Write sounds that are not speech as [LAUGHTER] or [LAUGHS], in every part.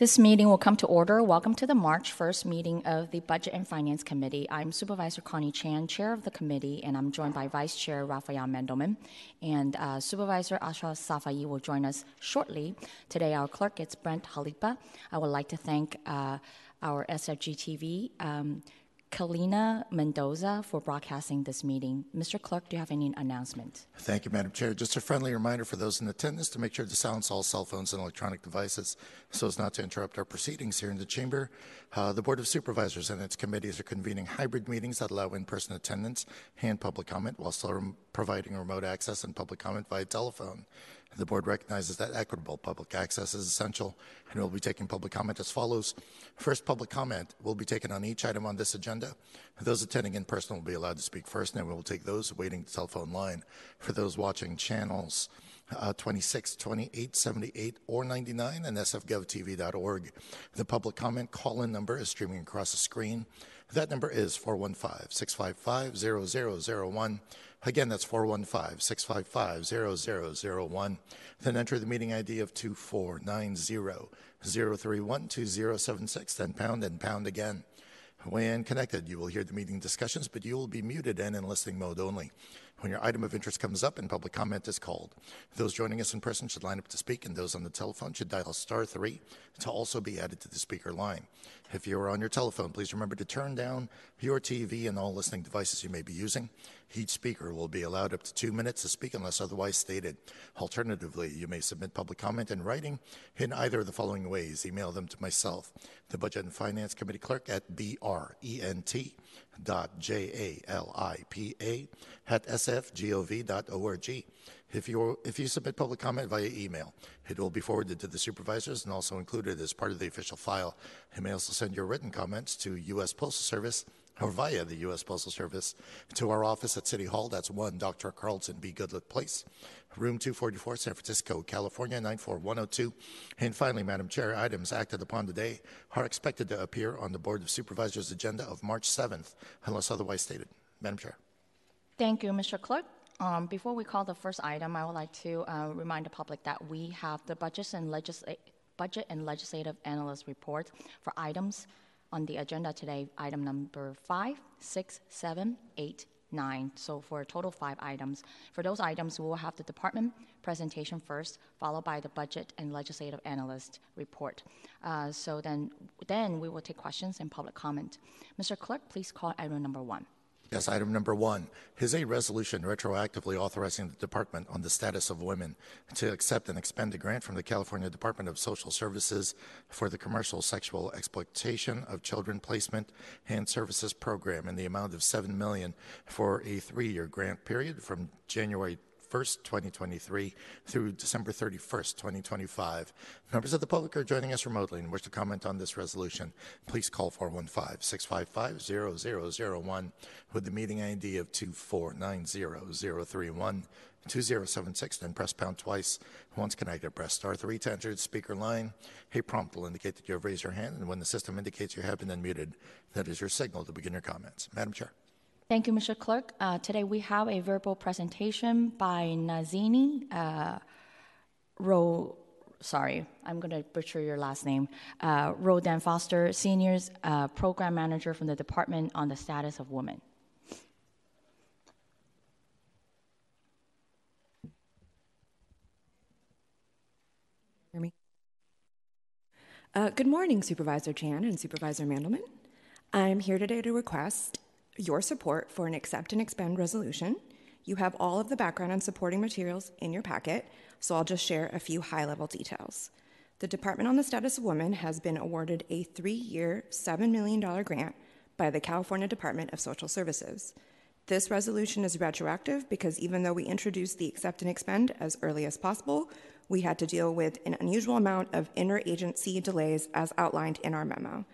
This meeting will come to order. Welcome to the March 1st meeting of the Budget and Finance Committee. I'm Supervisor Connie Chan, Chair of the committee, and I'm joined by Vice Chair Rafael Mandelman. And uh, Supervisor Ahsha Safai will join us shortly. Today, our clerk is Brent Jalipa. I would like to thank uh, our SFG TV. Um, Kalina Mendoza for broadcasting this meeting. Mr. Clerk, do you have any announcement? Thank you, Madam Chair. Just a friendly reminder for those in attendance to make sure to silence all cell phones and electronic devices so as not to interrupt our proceedings here in the chamber. Uh, the Board of Supervisors and its committees are convening hybrid meetings that allow in-person attendance and public comment while still providing remote access and public comment via telephone. The board recognizes that equitable public access is essential and will be taking public comment as follows. First, public comment will be taken on each item on this agenda. Those attending in person will be allowed to speak first, and we will take those waiting the telephone line. For those watching channels uh, 26, 28, 78, or 99 and sfgovtv.org, the public comment call-in number is streaming across the screen. That number is 415 655 0001. Again, that's 415 655 0001. Then enter the meeting ID of 2490 031 2076, then pound and pound again. When connected, you will hear the meeting discussions, but you will be muted and in listening mode only when your item of interest comes up and public comment is called. Those joining us in person should line up to speak, and those on the telephone should dial star three to also be added to the speaker line. If you are on your telephone, please remember to turn down your TV and all listening devices you may be using. Each speaker will be allowed up to two minutes to speak unless otherwise stated. Alternatively, you may submit public comment in writing in either of the following ways. Email them to myself, the Budget and Finance Committee Clerk at brent dot J-A-L-I-P-A at sfgov.org. If you, if you submit public comment via email, it will be forwarded to the supervisors and also included as part of the official file. You may also send your written comments to U.S. Postal Service or via the U.S. Postal Service to our office at City Hall. That's 1 Dr. Carlson B. Goodlett Place, room 244, San Francisco, California, 94102. And finally, Madam Chair, items acted upon today are expected to appear on the Board of Supervisors agenda of March 7th, unless otherwise stated. Madam Chair. Thank you, Mr. Clerk. Um, before we call the first item, I would like to uh, remind the public that we have the budget and, legisla- budget and legislative analyst report for items on the agenda today, item number five, six, seven, eight, nine. So for a total five items. For those items, we will have the department presentation first, followed by the budget and legislative analyst report. Uh, so then, then we will take questions and public comment. Mr. Clerk, please call item number one. Yes, item number one is a resolution retroactively authorizing the Department on the Status of Women to accept and expend a grant from the California Department of Social Services for the Commercial Sexual Exploitation of Children Placement and Services Program in the amount of $7 million for a three-year grant period from January 1st, 2023 through December 31st, 2025. Members of the public are joining us remotely and wish to comment on this resolution. Please call 415-655-0001 with the meeting ID of 2490031. 2076, then press pound twice. Once connected, press star 3 to enter the speaker line. A prompt will indicate that you have raised your hand, and when the system indicates you have been unmuted, that is your signal to begin your comments. Madam Chair. Thank you, Mr. Clerk. Uh, today we have a verbal presentation by Nazini uh, Ro. Sorry, I'm going to butcher your last name. Uh, Rodan Foster, Seniors uh, Program Manager from the Department on the Status of Women. Hear me? Uh, good morning, Supervisor Chan and Supervisor Mandelman. I'm here today to request your support for an accept and expend resolution. You have all of the background and supporting materials in your packet, so I'll just share a few high level details. The Department on the Status of Women has been awarded a three year, $7 million grant by the California Department of Social Services. This resolution is retroactive because even though we introduced the accept and expend as early as possible, we had to deal with an unusual amount of interagency delays as outlined in our memo.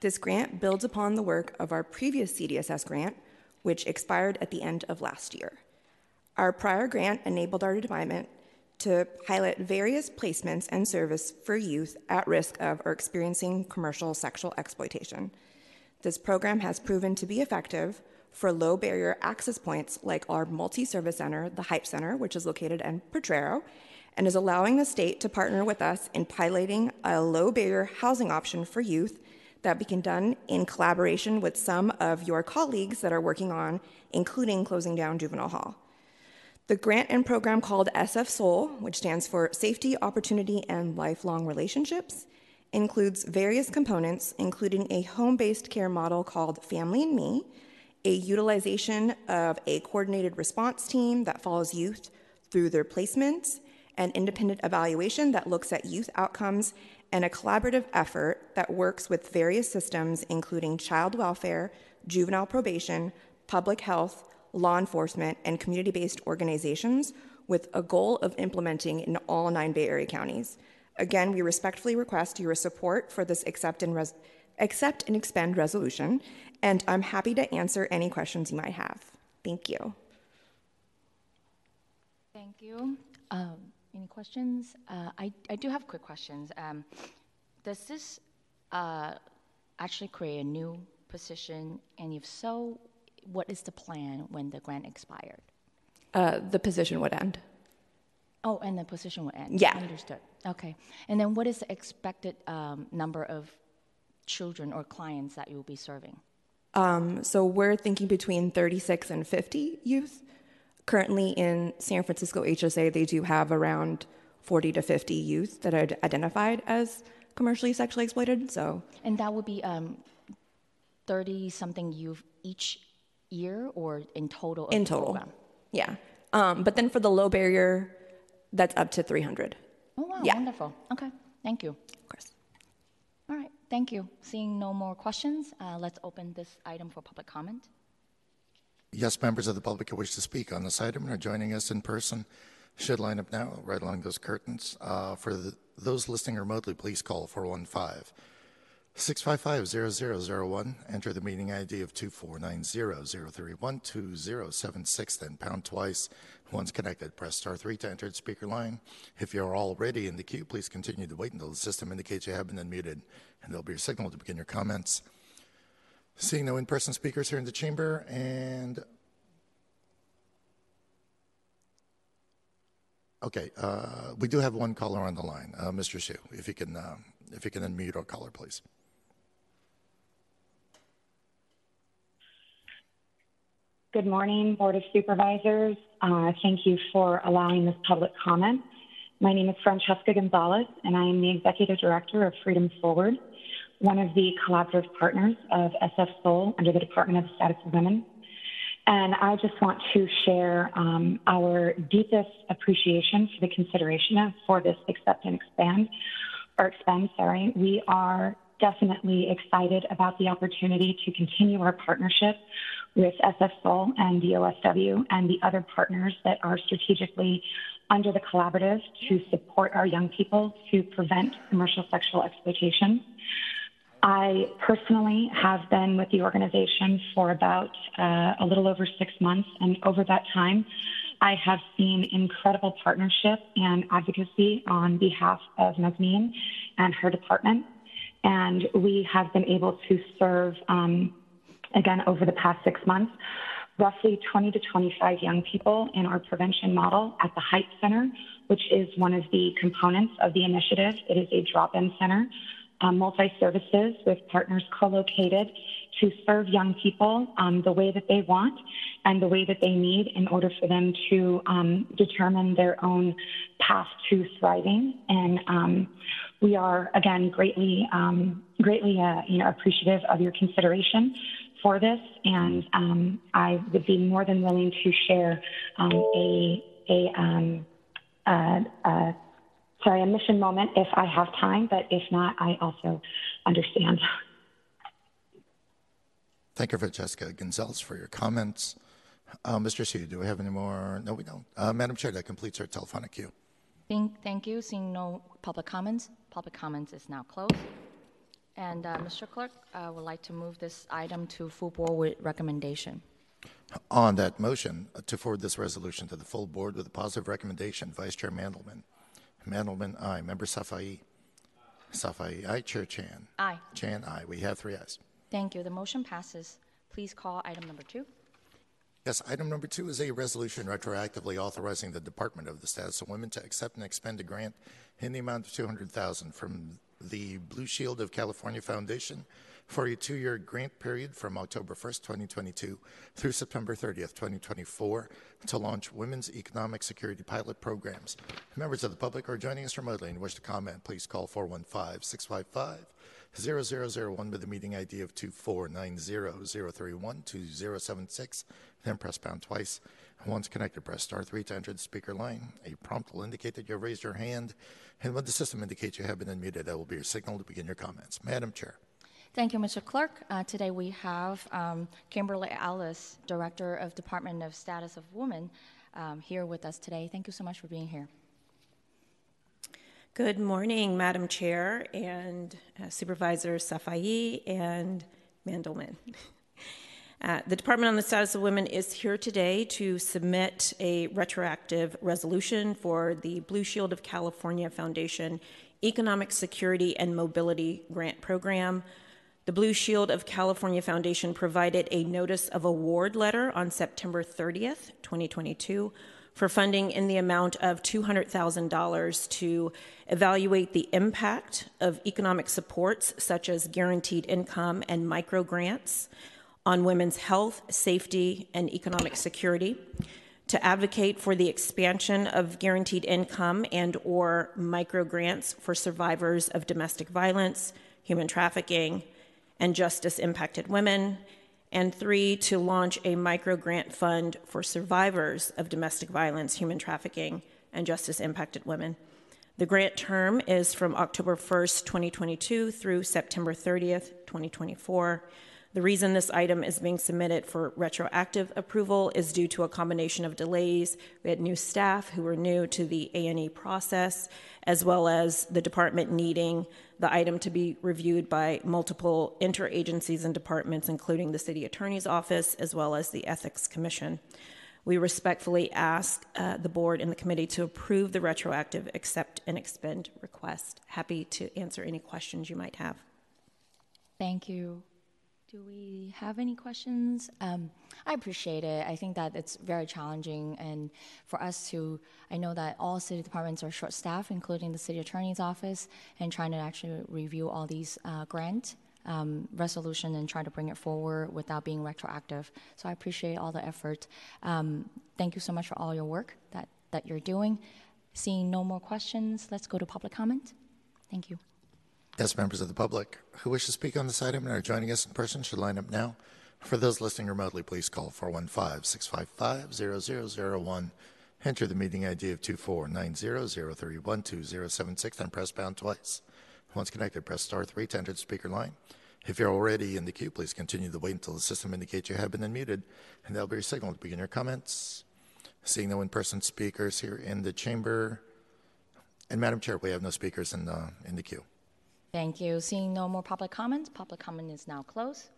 This grant builds upon the work of our previous CDSS grant, which expired at the end of last year. Our prior grant enabled our department to pilot various placements and service for youth at risk of or experiencing commercial sexual exploitation. This program has proven to be effective for low barrier access points like our multi service center, the Hype Center, which is located in Potrero, and is allowing the state to partner with us in piloting a low barrier housing option for youth that we can done in collaboration with some of your colleagues that are working on, including closing down juvenile hall. The grant and program called SF Soul, which stands for Safety, Opportunity, and Lifelong Relationships, includes various components, including a home based care model called Family and Me, a utilization of a coordinated response team that follows youth through their placements, an independent evaluation that looks at youth outcomes, and a collaborative effort that works with various systems, including child welfare, juvenile probation, public health, law enforcement, and community based organizations with a goal of implementing in all nine Bay Area counties. Again, we respectfully request your support for this accept and, res- accept and expend resolution, and I'm happy to answer any questions you might have. Thank you. Thank you. Um, any questions? Uh, I, I do have quick questions. Um, does this uh, actually create a new position? And if so, what is the plan when the grant expired? Uh, the position would end. Oh, and the position would end? Yeah. Understood. Okay. And then what is the expected um, number of children or clients that you will be serving? Um, so we're thinking between 36 and 50 youth. Currently in San Francisco HSA, they do have around 40 to 50 youth that are identified as commercially sexually exploited. So And that would be 30 something youth each year or in total? In the total, program? yeah. Um, but then for the low barrier, that's up to 300. Oh, wow. Yeah. Wonderful. Okay. Thank you. Of course. All right. Thank you. Seeing no more questions, uh, let's open this item for public comment. Yes, members of the public who wish to speak on this item and are joining us in person should line up now right along those curtains. Uh, for the, those listening remotely, please call 415 655 0001. Enter the meeting ID of 24900312076, then pound twice. Once connected, press star 3 to enter the speaker line. If you're already in the queue, please continue to wait until the system indicates you have been unmuted, and there'll be a signal to begin your comments. Seeing no in person speakers here in the chamber, and okay, uh, we do have one caller on the line, uh, Mr. Shu. If you can, uh, if you can unmute our caller, please. Good morning, Board of Supervisors. Uh, thank you for allowing this public comment. My name is Francesca Gonzalez, and I am the Executive Director of Freedom Forward, one of the collaborative partners of SF Soul under the Department of the Status of Women. And I just want to share um, our deepest appreciation for the consideration for this accept and expand, or expend, sorry. We are definitely excited about the opportunity to continue our partnership with SF Soul and DOSW and the other partners that are strategically under the collaborative to support our young people to prevent commercial sexual exploitation. I personally have been with the organization for about uh, a little over six months, and over that time, I have seen incredible partnership and advocacy on behalf of Nazmeen and her department. And we have been able to serve, um, again, over the past six months, roughly 20 to 25 young people in our prevention model at the Heights Center, which is one of the components of the initiative. It is a drop in center, uh, multi services with partners co located to serve young people um, the way that they want and the way that they need in order for them to um, determine their own path to thriving. And um, we are again greatly, um, greatly, uh, you know, appreciative of your consideration for this, and um, I would be more than willing to share um, a a um, uh, uh, sorry a mission moment if I have time, but if not, I also understand. Thank you, Francesca Gonzalez, for your comments. Uh, Mr. Shu, do we have any more? No, we don't. Uh, Madam Chair, that completes our telephonic queue. Thank, thank you. Seeing no public comments, public comments is now closed. And uh, Mr. Clerk, I would like to move this item to full board with recommendation. On that motion, uh, to forward this resolution to the full board with a positive recommendation, Vice Chair Mandelman. Mandelman, aye. Member Safai. Safai, aye. Chair Chan. Aye. Chan, aye. We have three ayes. Thank you. The motion passes. Please call item number two. Yes, item number two is a resolution retroactively authorizing the Department of the Status of Women to accept and expend a grant in the amount of 200000 from the Blue Shield of California Foundation for a two-year grant period from October 1st, 2022 through September 30th, 2024 to launch women's economic security pilot programs. Members of the public are joining us remotely and wish to comment, please call 415-655-0001 with the meeting ID of 24900312076, then press pound twice. Once connected, press star three to enter the speaker line. A prompt will indicate that you have raised your hand, and when the system indicates you have been unmuted, that will be your signal to begin your comments. Madam Chair. Thank you, Mr. Clerk. Uh, today we have um, Kimberly Ellis, Director of Department of Status of Women, um, here with us today. Thank you so much for being here. Good morning, Madam Chair and uh, Supervisor Safai and Mandelman. [LAUGHS] Uh, the Department on the Status of Women is here today to submit a retroactive resolution for the Blue Shield of California Foundation Economic Security and Mobility Grant Program. The Blue Shield of California Foundation provided a notice of award letter on September 30th, 2022, for funding in the amount of $200,000 to evaluate the impact of economic supports such as guaranteed income and micro grants on women's health, safety, and economic security, to advocate for the expansion of guaranteed income and or micro grants for survivors of domestic violence, human trafficking, and justice impacted women, and three, to launch a micro grant fund for survivors of domestic violence, human trafficking, and justice impacted women. The grant term is from October 1st, 2022 through September 30th, 2024. The reason this item is being submitted for retroactive approval is due to a combination of delays. We had new staff who were new to the A&E process, as well as the department needing the item to be reviewed by multiple interagencies and departments, including the city attorney's office, as well as the ethics commission. We respectfully ask uh, the board and the committee to approve the retroactive accept and expend request. Happy to answer any questions you might have. Thank you. Do we have any questions? Um, I appreciate it. I think that it's very challenging, and for us to, I know that all city departments are short staffed, including the city attorney's office, and trying to actually review all these uh, grant um, resolution and try to bring it forward without being retroactive. So I appreciate all the effort. Um, thank you so much for all your work that, that you're doing. Seeing no more questions, let's go to public comment. Thank you. Yes, members of the public who wish to speak on this item and are joining us in person should line up now. For those listening remotely, please call 415-655-0001. Enter the meeting ID of 24900312076 and press pound twice. Once connected, press star 3 to enter the speaker line. If you're already in the queue, please continue to wait until the system indicates you have been unmuted, and that'll be your signal to begin your comments. Seeing no in-person speakers here in the chamber, and Madam Chair, we have no speakers in the, in the queue. Thank you. Seeing no more public comments, public comment is now closed.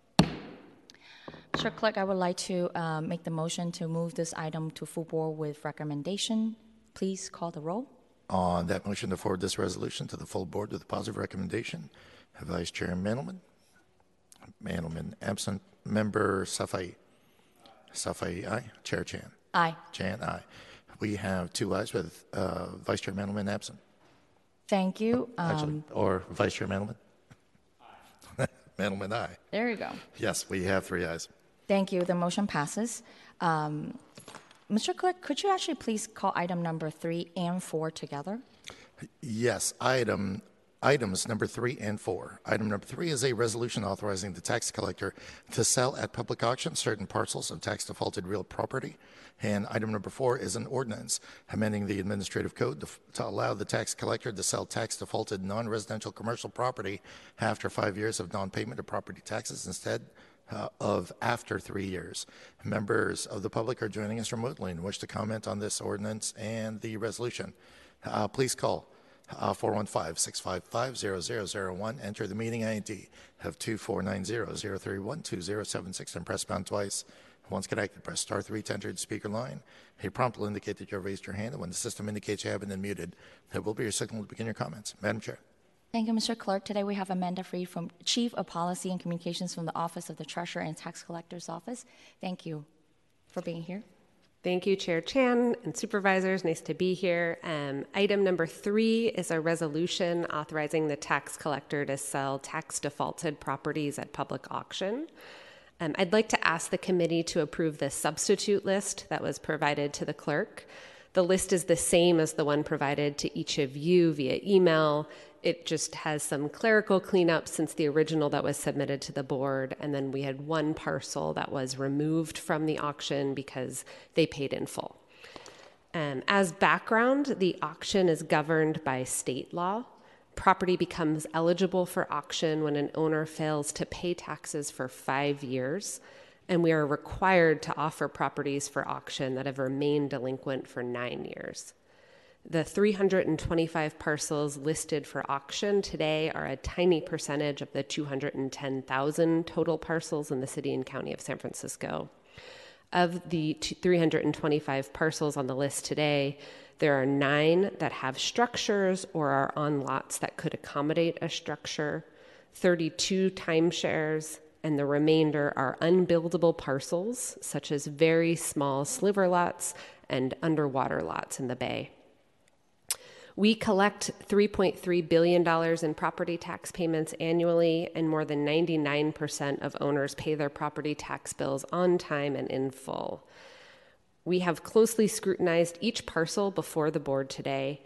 Mr. Clerk, I would like to uh, make the motion to move this item to full board with recommendation. Please call the roll. On that motion to forward this resolution to the full board with a positive recommendation, Vice Chair Mandelman. Mandelman absent. Member Safai. Safai, aye. Chair Chan. Aye. Chan, aye. We have two ayes with uh, Vice Chair Mandelman absent. Thank you. Um, or Vice Chair Mandelman? [LAUGHS] Mandelman, aye. there you go. Yes, we have three ayes. Thank you. The motion passes. Um, Mr. Clerk, could you actually please call item number three and four together? Yes, item, items number three and four. Item number three is a resolution authorizing the tax collector to sell at public auction certain parcels of tax defaulted real property. And item number four is an ordinance amending the administrative code to, to allow the tax collector to sell tax defaulted non-residential commercial property after five years of non-payment of property taxes instead uh, of after three years. Members of the public are joining us remotely and wish to comment on this ordinance and the resolution. Uh, please call Uh, 415-655-0001. Enter the meeting ID of 24900312076 and press pound twice. Once connected, press star 3 to enter the speaker line. A prompt will indicate that you have raised your hand, and when the system indicates you have been unmuted, that will be your signal to begin your comments. Madam Chair. Thank you, Mr. Clerk. Today we have Amanda Freed from Chief of Policy and Communications from the Office of the Treasurer and Tax Collector's Office. Thank you. for being here. Thank you, Chair Chan and supervisors. Nice to be here. Um, item number three is a resolution authorizing the tax collector to sell tax defaulted properties at public auction. Um, I'd like to ask the committee to approve the substitute list that was provided to the clerk. The list is the same as the one provided to each of you via email. It just has some clerical cleanup since the original that was submitted to the board. And then we had one parcel that was removed from the auction because they paid in full. Um, as background, the auction is governed by state law. Property becomes eligible for auction when an owner fails to pay taxes for five years, and we are required to offer properties for auction that have remained delinquent for nine years. The 325 parcels listed for auction today are a tiny percentage of the 210,000 total parcels in the city and county of San Francisco. Of the 325 parcels on the list today, there are nine that have structures or are on lots that could accommodate a structure, 32 timeshares, and the remainder are unbuildable parcels, such as very small sliver lots and underwater lots in the bay. We collect $3.3 billion in property tax payments annually, and more than 99% of owners pay their property tax bills on time and in full. We have closely scrutinized each parcel before the board today.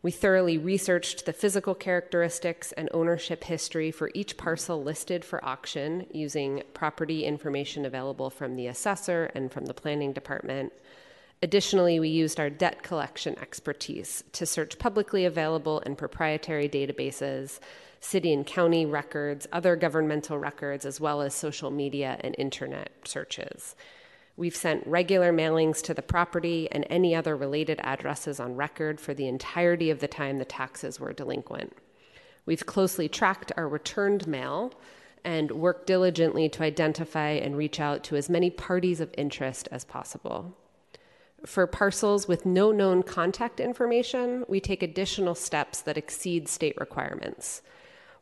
We thoroughly researched the physical characteristics and ownership history for each parcel listed for auction using property information available from the assessor and from the planning department. Additionally, we used our debt collection expertise to search publicly available and proprietary databases, city and county records, other governmental records, as well as social media and internet searches. We've sent regular mailings to the property and any other related addresses on record for the entirety of the time the taxes were delinquent. We've closely tracked our returned mail and worked diligently to identify and reach out to as many parties of interest as possible. For parcels with no known contact information, we take additional steps that exceed state requirements.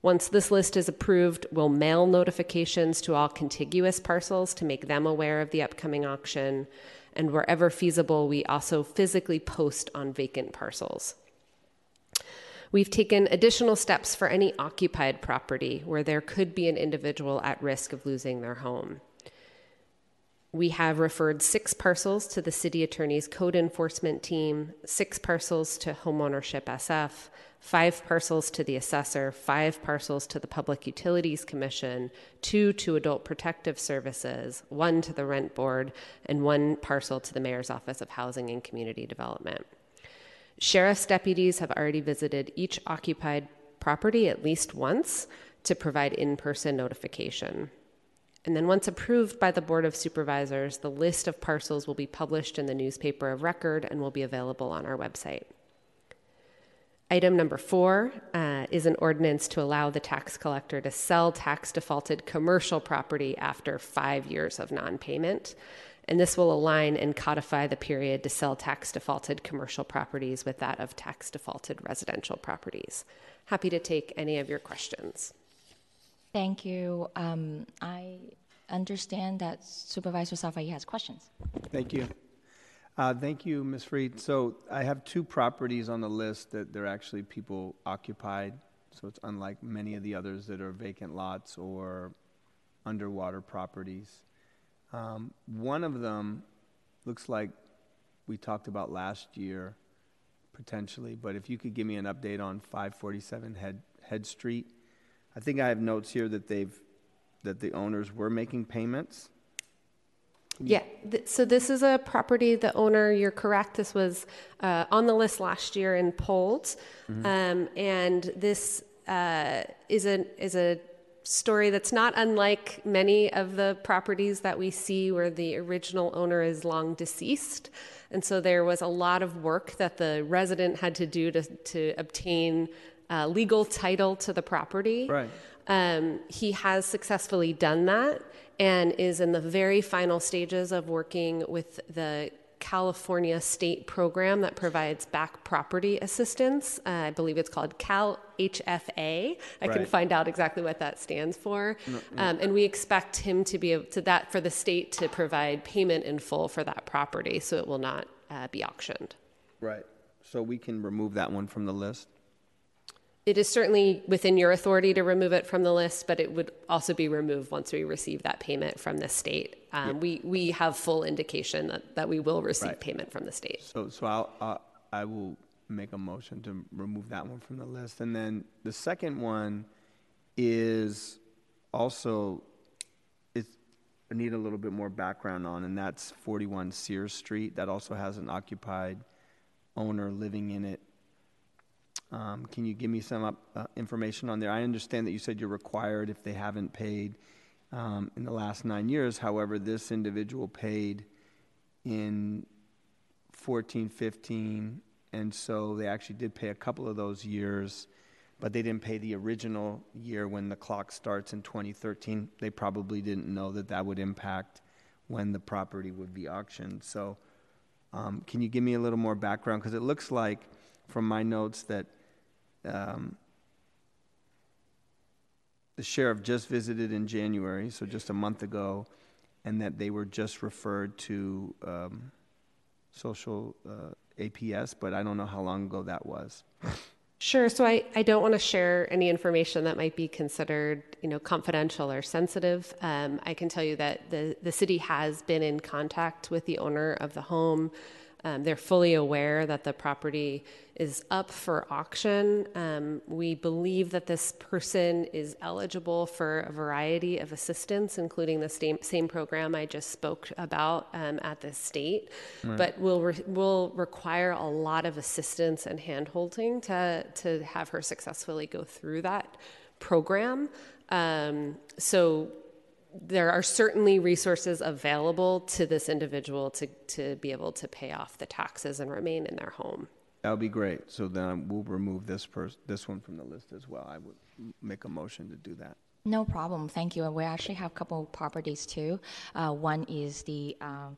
Once this list is approved, we'll mail notifications to all contiguous parcels to make them aware of the upcoming auction. And wherever feasible, we also physically post on vacant parcels. We've taken additional steps for any occupied property where there could be an individual at risk of losing their home. We have referred six parcels to the city attorney's code enforcement team, six parcels to Homeownership SF, five parcels to the assessor, five parcels to the Public Utilities Commission, two to Adult Protective Services, one to the Rent Board, and one parcel to the Mayor's Office of Housing and Community Development. Sheriff's deputies have already visited each occupied property at least once to provide in person notification. And then, once approved by the Board of Supervisors, the list of parcels will be published in the newspaper of record and will be available on our website. Item number four uh, is an ordinance to allow the tax collector to sell tax defaulted commercial property after five years of non payment. And this will align and codify the period to sell tax defaulted commercial properties with that of tax defaulted residential properties. Happy to take any of your questions. Thank you. Um, I understand that Supervisor Safai has questions. Thank you. Uh, thank you, Ms. Freed. So I have two properties on the list that they're actually people occupied. So it's unlike many of the others that are vacant lots or underwater properties. Um, one of them looks like we talked about last year, potentially, but if you could give me an update on 547 Head, Head Street. I think I have notes here that they've, that the owners were making payments. Yeah, th- so this is a property, the owner, you're correct, this was uh, on the list last year and pulled. Um, and this uh, is, a, is a story that's not unlike many of the properties that we see where the original owner is long deceased. And so there was a lot of work that the resident had to do to, to obtain uh, legal title to the property. Right. Um, he has successfully done that and is in the very final stages of working with the California state program that provides back property assistance. Uh, I believe it's called Cal HFA. I can find out exactly what that stands for. Um, and we expect him to be able to that for the state to provide payment in full for that property, so it will not uh, be auctioned. Right. So we can remove that one from the list? It is certainly within your authority to remove it from the list, but it would also be removed once we receive that payment from the state. Um, we, we have full indication that, that we will receive Right. payment from the state. So, so I'll, uh, I will make a motion to remove that one from the list. And then the second one is also, it's, I need a little bit more background on, and that's 41 Sears Street. That also has an occupied owner living in it. Um, Can you give me some up- uh, information on there? I understand that you said you're required if they haven't paid um, in the last nine years. However, this individual paid in 14, 15, and so they actually did pay a couple of those years, but they didn't pay the original year when the clock starts in 2013. They probably didn't know that that would impact when the property would be auctioned. So, um, can you give me a little more background? Because it looks like, from my notes, that um, the sheriff just visited in January, so just a month ago, and that they were just referred to um, social uh, APS, but I don't know how long ago that was. Sure. So I, I don't want to share any information that might be considered, you know, confidential or sensitive. Um, I can tell you that the, the city has been in contact with the owner of the home. Um, they're fully aware that the property is up for auction. Um, we believe that this person is eligible for a variety of assistance, including the same, same program I just spoke about um, at the state, but will re- will require a lot of assistance and handholding to to have her successfully go through that program. Um, so there are certainly resources available to this individual to, to be able to pay off the taxes and remain in their home. That would be great. So then we'll remove this pers- this one from the list as well. I would make a motion to do that. No problem. Thank you. We actually have a couple of properties too. Uh, one is the um,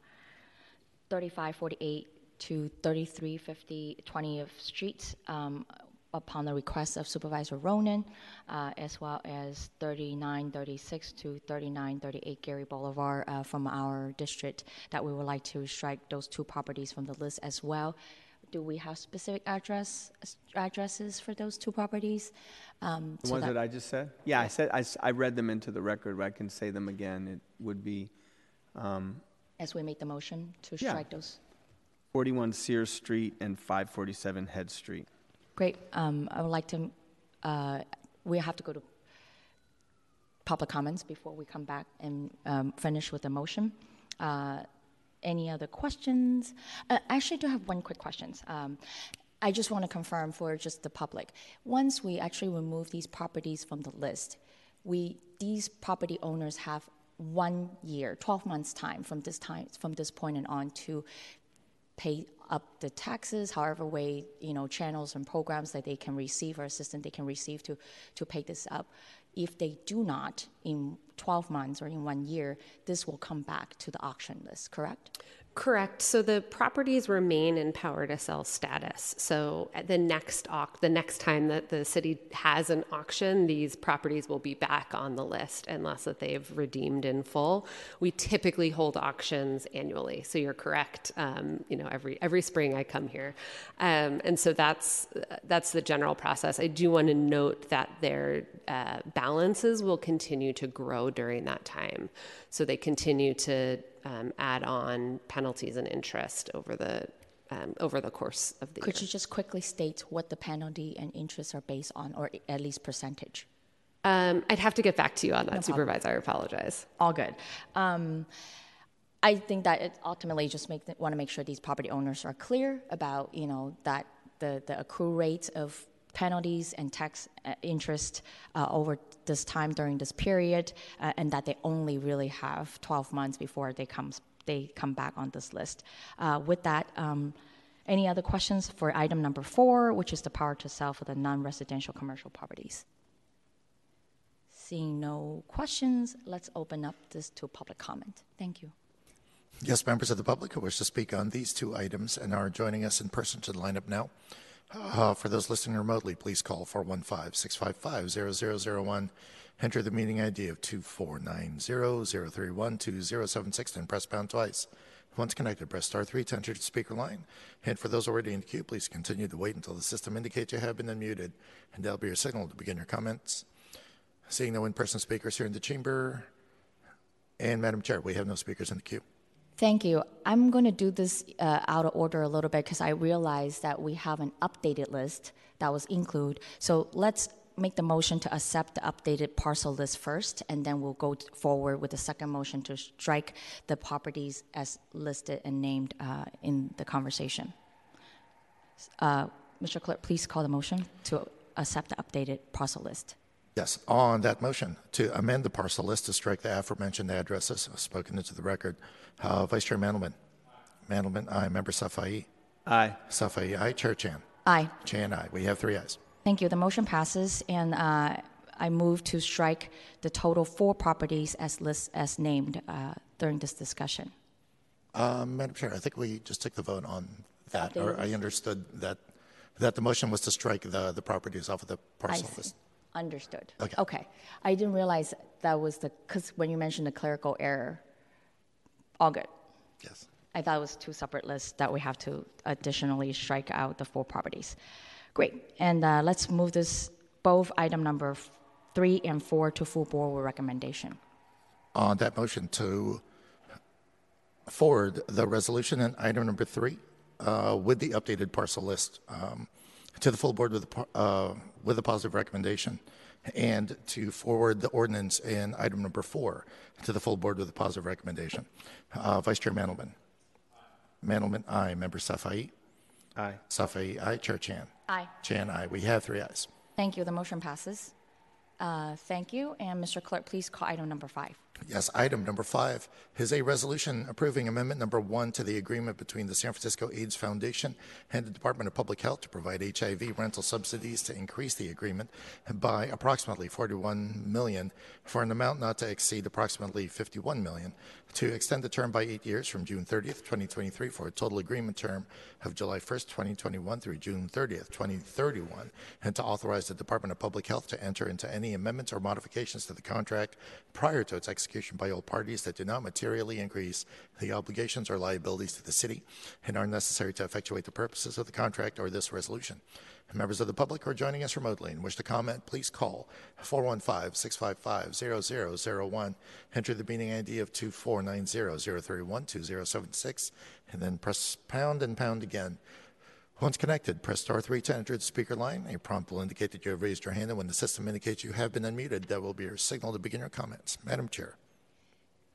3548 to 3350 20th Street um, upon the request of Supervisor Ronen, uh, as well as 3936 to 3938 Geary Boulevard uh, from our district that we would like to strike those two properties from the list as well. Do we have specific address addresses for those two properties? Um, The so ones that I just said? Yeah, I said, I read them into the record, but I can say them again. It would be um, as we make the motion to Yeah. strike those. 41 Sears Street and 547 Head Street. Great. Um, I would like to, uh, we have to go to public comments before we come back and um, finish with the motion. Uh, any other questions? Uh, I actually do have one quick question. Um, I just want to confirm for just the public. Once we actually remove these properties from the list, we these property owners have one year, 12 months time from this time from this point and on to pay up the taxes, however way, you know, channels and programs that they can receive or assistance they can receive to, to pay this up. If they do not in 12 months or in one year, this will come back to the auction list, correct? Correct. So the properties remain in power to sell status. So at the next auc- the next time that the city has an auction, these properties will be back on the list unless that they've redeemed in full. We typically hold auctions annually. So you're correct. Um, you know, every every spring I come here, um, and so that's that's the general process. I do want to note that their uh, balances will continue to grow during that time. So they continue to um, add on penalties and interest over the um, over the course of the Could year. you just quickly state what the penalty and interest are based on, or at least percentage? Um, I'd have to get back to you on that, Supervisor. I apologize. all good. Um, I think that it ultimately just make want to make sure these property owners are clear about you know that the the accrue rate of penalties and tax uh, interest uh, over this time during this period, uh, and that they only really have 12 months before they comes they come back on this list. Uh, with that. Um, any other questions for item number four, which is the power to sell for the non-residential commercial properties? Seeing no questions, let's open up this to public comment. Thank you. Yes, members of the public who wish to speak on these two items and are joining us in person should line up now. Uh, for those listening remotely, please call 415-655-0001. Enter the meeting ID of 24900312076 and press pound twice. Once connected, press star 3 to enter the speaker line. And for those already in the queue, please continue to wait until the system indicates you have been unmuted, and that'll be your signal to begin your comments. Seeing no in-person speakers here in the chamber, and Madam Chair, we have no speakers in the queue. Thank you. I'm going to do this uh, out of order a little bit because I realize that we have an updated list that was included. So let's make the motion to accept the updated parcel list first, and then we'll go forward with the second motion to strike the properties as listed and named uh, in the conversation. Uh, Mr. Clerk, please call the motion to accept the updated parcel list. Yes, on that motion to amend the parcel list to strike the aforementioned addresses spoken into the record, uh, Vice Chair Mandelman. Mandelman, aye. Member Safai. Aye. Safai, aye. Chair Chan. Aye. Chan, aye. We have three ayes. Thank you. The motion passes, and uh, I move to strike the total four properties as list as named uh, during this discussion. Um, Madam Chair, I think we just took the vote on that, or I understood that that the motion was to strike the, the properties off of the parcel list. Understood. Okay. Okay. I didn't realize that was the because when you mentioned the clerical error, all good. Yes. I thought it was two separate lists that we have to additionally strike out the four properties. Great. And uh, let's move this both item number three and four to full board with recommendation. On that motion to forward the resolution and item number three uh, with the updated parcel list um, to the full board with a, uh, with a positive recommendation, and to forward the ordinance in item number four to the full board with a positive recommendation. Uh, Vice Chair Mandelman. Mandelman, aye. Member Safai. Aye. Safai, aye. Chair Chan. Aye. Chan, aye. We have three ayes. Thank you. The motion passes. Uh, thank you. And Mr. Clerk, please call item number five. Yes, item number five is a resolution approving amendment number one to the agreement between the San Francisco AIDS Foundation and the Department of Public Health to provide HIV rental subsidies to increase the agreement by approximately 41 million for an amount not to exceed approximately 51 million to extend the term by eight years from June 30th, 2023 for a total agreement term of July 1st, 2021 through June 30th, 2031, and to authorize the Department of Public Health to enter into any amendments or modifications to the contract prior to its execution by all parties that do not materially increase the obligations or liabilities to the city and are necessary to effectuate the purposes of the contract or this resolution. Members of the public who are joining us remotely and wish to comment, please call 415-655-0001. Enter the meeting ID of 24900312076 and then press pound and pound again. Once connected, press star 3 to enter the speaker line. A prompt will indicate that you have raised your hand, and when the system indicates you have been unmuted, that will be your signal to begin your comments. Madam Chair.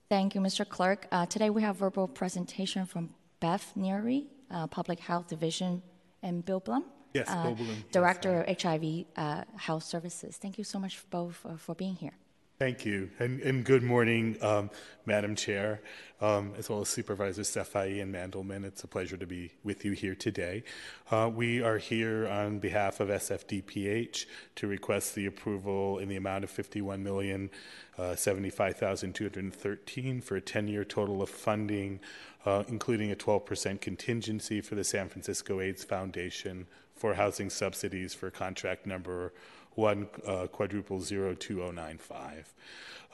Thank you, Mr. Clerk. Uh, today we have verbal presentation from Beth Neary, uh, Public Health Division, and Bill Blum. Yes, uh, Bill Blum. Yes, Director of HIV uh, Health Services. Thank you so much both uh, for being here. Thank you, and, and good morning, um, Madam Chair, um, as well as Supervisors Safai and Mandelman. It's a pleasure to be with you here today. Uh, we are here on behalf of SFDPH to request the approval in the amount of 51 million, uh, 75,213 for a 10-year total of funding, uh, including a 12% contingency for the San Francisco AIDS Foundation for housing subsidies for contract number one uh, quadruple zero two oh nine five.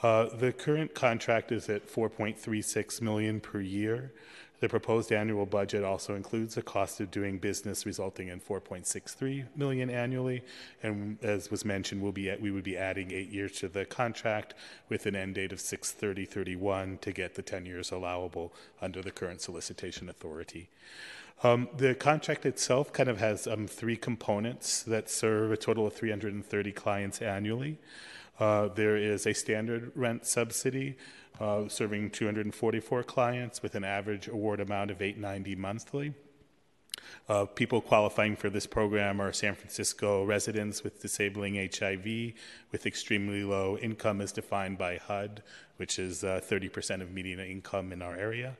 Uh, the current contract is at 4.36 million per year. The proposed annual budget also includes the cost of doing business, resulting in 4.63 million annually. And as was mentioned, we'll be at, we would be adding eight years to the contract with an end date of 6/30/31 to get the 10 years allowable under the current solicitation authority. Um, the contract itself kind of has um, three components that serve a total of 330 clients annually. Uh, there is a standard rent subsidy uh, serving 244 clients with an average award amount of 890 monthly. Uh, people qualifying for this program are San Francisco residents with disabling HIV with extremely low income as defined by HUD, which is uh, 30% of median income in our area.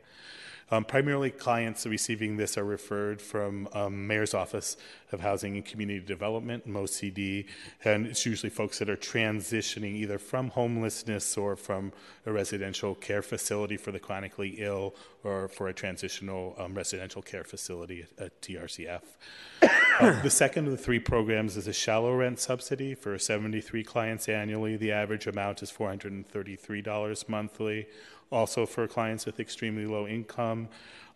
Um, primarily, clients receiving this are referred from um, Mayor's Office of Housing and Community Development, MOCD, and it's usually folks that are transitioning either from homelessness or from a residential care facility for the chronically ill or for a transitional um, residential care facility at, TRCF. [COUGHS] Uh, the second of the three programs is a shallow rent subsidy for 73 clients annually. The average amount is $433 monthly also for clients with extremely low income,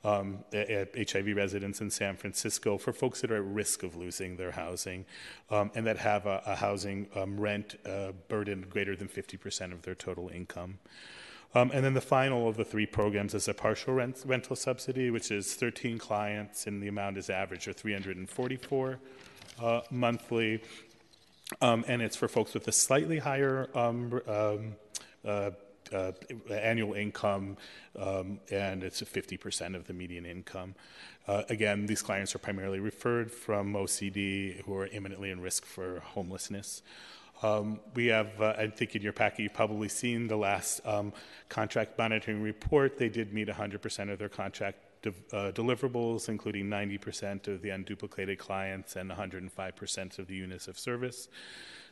um, at HIV residents in San Francisco, for folks that are at risk of losing their housing um, and that have a, a housing um, rent uh, burden greater than 50% of their total income. Um, and then the final of the three programs is a partial rent, rental subsidy, which is 13 clients, and the amount is average of 344 uh, monthly. Um, and it's for folks with a slightly higher um, uh, uh, annual income, um, and it's 50% of the median income. Uh, again, these clients are primarily referred from OCD who are imminently in risk for homelessness. Um, we have, uh, I think in your packet, you've probably seen the last um, contract monitoring report. They did meet 100% of their contract de- uh, deliverables, including 90% of the unduplicated clients and 105% of the units of service.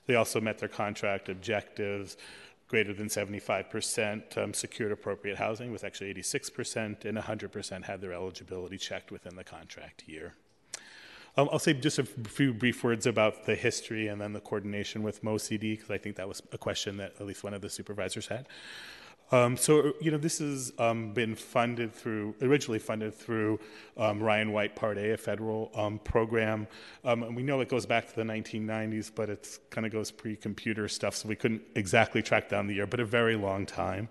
They also met their contract objectives greater than 75% um, secured appropriate housing, with actually 86%, and 100% had their eligibility checked within the contract year. Um, I'll say just a few brief words about the history and then the coordination with MOCD, because I think that was a question that at least one of the supervisors had. Um, so, you know, this has um, been funded through, originally funded through um, Ryan White Part A, a federal um, program. Um, and we know it goes back to the 1990s, but it kind of goes pre computer stuff, so we couldn't exactly track down the year, but a very long time.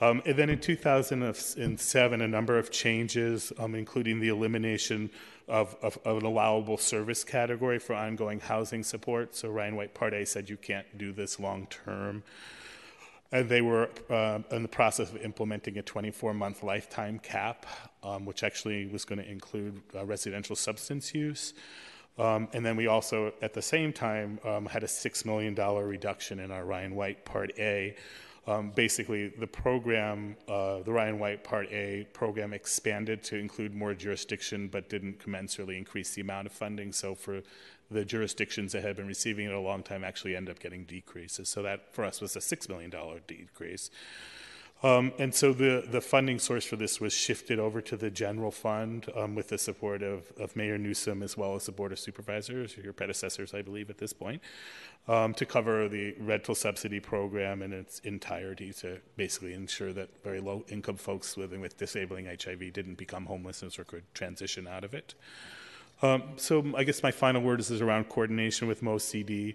Um, and then in 2007, a number of changes, including the elimination of, of, of, an allowable service category for ongoing housing support. So Ryan White Part A said you can't do this long term. And they were uh, in the process of implementing a 24 month lifetime cap, um, which actually was going to include uh, residential substance use. Um, and then we also, at the same time, um, had a $6 million reduction in our Ryan White Part A. Um, basically, the program, uh, the Ryan White Part A program expanded to include more jurisdiction, but didn't commensurately increase the amount of funding. So, for the jurisdictions that had been receiving it a long time actually end up getting decreases. So that for us was a $6 million decrease. Um, and so the, the funding source for this was shifted over to the general fund um, with the support of, of Mayor Newsom as well as the Board of Supervisors, your predecessors, I believe, at this point, um, to cover the rental subsidy program in its entirety to basically ensure that very low income folks living with disabling HIV didn't become homeless or could transition out of it. Um, so I guess my final word is, is around coordination with MOCD.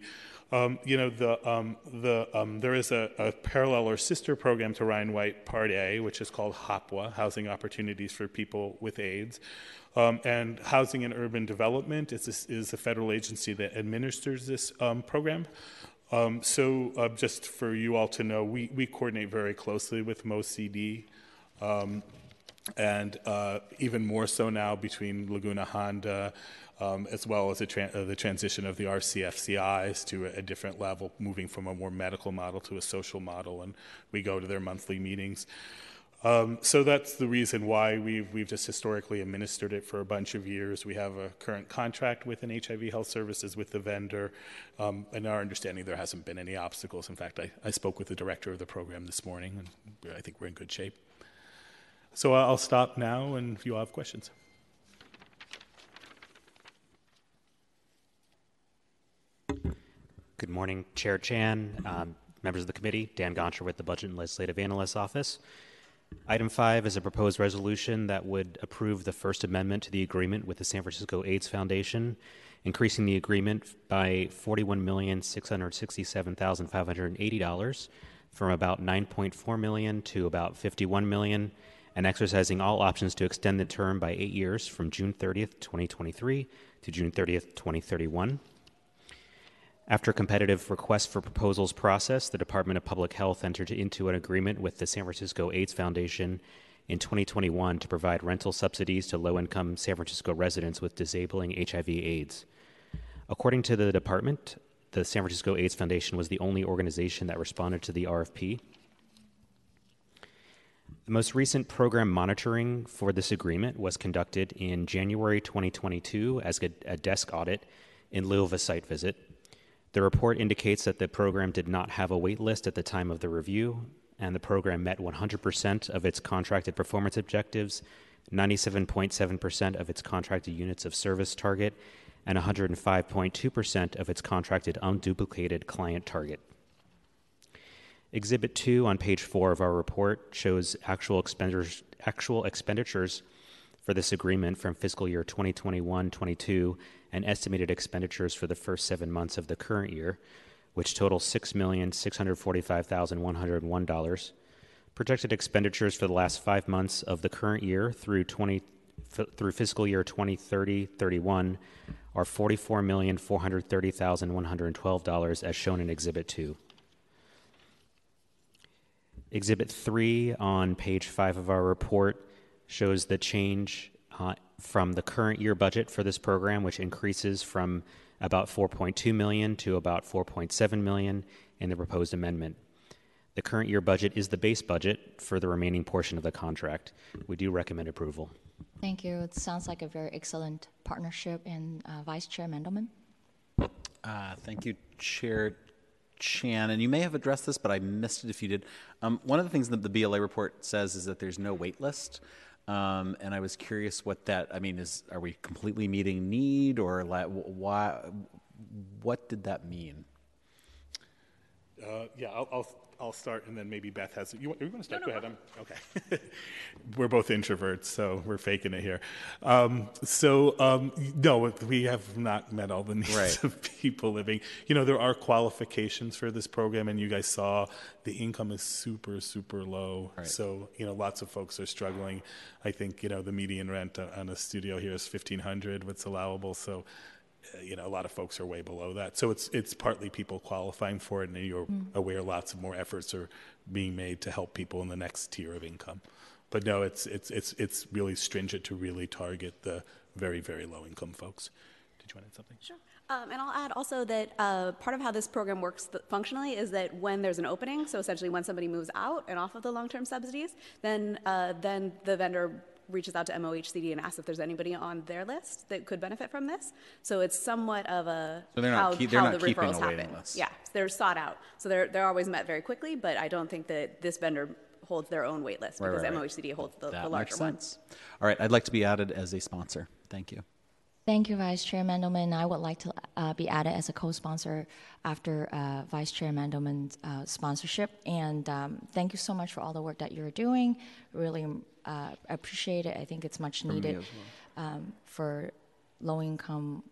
Um, you know, the, um, the, um, there is a, a, parallel or sister program to Ryan White Part A, which is called HOPWA, Housing Opportunities for People with AIDS. Um, and Housing and Urban Development is, is a federal agency that administers this um, program. so, uh, just for you all to know, we, we coordinate very closely with MOCD and uh, even more so now between Laguna Honda, um, as well as the, uh, the, transition of the RCFCIs to a, a, different level, moving from a more medical model to a social model, and we go to their monthly meetings. Um, so that's the reason why we've, we've just historically administered it for a bunch of years. We have a current contract with an HIV Health Services with the vendor, um, and our understanding there hasn't been any obstacles. In fact, I, I spoke with the director of the program this morning, and I think we're in good shape. So I'll stop now, and if you all have questions. Good morning, Chair Chan, um, members of the committee. Dan Goncher with the Budget and Legislative Analyst Office. Item five is a proposed resolution that would approve the First Amendment to the agreement with the San Francisco AIDS Foundation, increasing the agreement by $41,667,580 from about 9.4 million to about 51 million and exercising all options to extend the term by eight years from June 30th, 2023 to June 30th, 2031. After a competitive request for proposals process, the Department of Public Health entered into an agreement with the San Francisco AIDS Foundation in 2021 to provide rental subsidies to low income San Francisco residents with disabling HIV/AIDS. According to the department, the San Francisco AIDS Foundation was the only organization that responded to the RFP The most recent program monitoring for this agreement was conducted in January 2022 as a, desk audit in lieu of a site visit. The report indicates that the program did not have a wait list at the time of the review, and the program met 100% of its contracted performance objectives, 97.7% of its contracted units of service target, and 105.2% of its contracted unduplicated client target. Exhibit 2 on page 4 of our report shows actual expenditures, actual expenditures for this agreement from fiscal year 2021 22 and estimated expenditures for the first seven months of the current year, which total $6,645,101. Projected expenditures for the last five months of the current year through 20, f- through fiscal year 2030 31 are $44,430,112 as shown in Exhibit 2. Exhibit 3 on page 5 of our report shows the change uh, from the current year budget for this program, which increases from about 4.2 million to about 4.7 million in the proposed amendment. The current year budget is the base budget for the remaining portion of the contract. We do recommend approval. Thank you. It sounds like a very excellent partnership. And uh, Vice Chair Mandelman? Uh, thank you, Chair Chan. And you may have addressed this, but I missed it if you did. Um, one of the things that the BLA report says is that there's no wait list. Um, and I was curious what that, I mean, is are we completely meeting need or la- why, what did that mean? Uh, yeah, I'll, I'll, I'll start and then maybe Beth has, you, want- you want to start? Go ahead, I'm, okay. [LAUGHS] We're both introverts, so we're faking it here. Um, so, um, no, we have not met all the [LAUGHS] needs Right. of people living. You know, there are qualifications for this program, and you guys saw the income is super, super low. Right. So, you know, lots of folks are struggling. I think, you know, the median rent on- on a studio here is 1500 what's allowable. So, you know, a lot of folks are way below that. So it's it's partly people qualifying for it, and you're aware lots of more efforts are being made to help people in the next tier of income. But no, it's it's it's it's really stringent to really target the very very low income folks. Did you want to add something? Sure. Um, and I'll add also that uh, part of how this program works th- functionally is that when there's an opening, so essentially when somebody moves out and off of the long-term subsidies, then uh, then the vendor reaches out to MOHCD and asks if there's anybody on their list that could benefit from this. So it's somewhat of a So they're not how, keep- they're how not the keeping referrals a waiting happen. list. Yeah, they're sought out. So they're they're always met very quickly, but I don't think that this vendor holds their own wait list Right, because right, right. MOHCD holds the, that the makes larger one. sense. All right, I'd like to be added as a sponsor. Thank you. Thank you, Vice Chair Mandelman. I would like to uh, be added as a co-sponsor after uh, Vice Chair Mandelman's uh, sponsorship. And um, thank you so much for all the work that you're doing. Really uh, appreciate it. I think it's much needed um, for low-income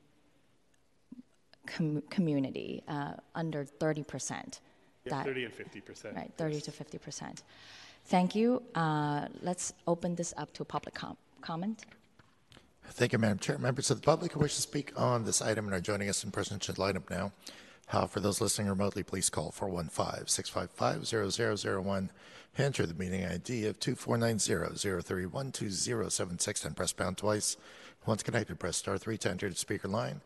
com- community uh, under 30 percent. Yeah, 30 and 50 percent. Right, 30 to 50 percent. Thank you. Uh, let's open this up to public com- comment. Thank you, Madam Chair. Members of the public who wish to speak on this item and are joining us in person should line up now. For those listening remotely, please call 415-655-0001. Enter the meeting ID of 2490-031-2076 and press pound twice. Once connected, press star three to enter the speaker line.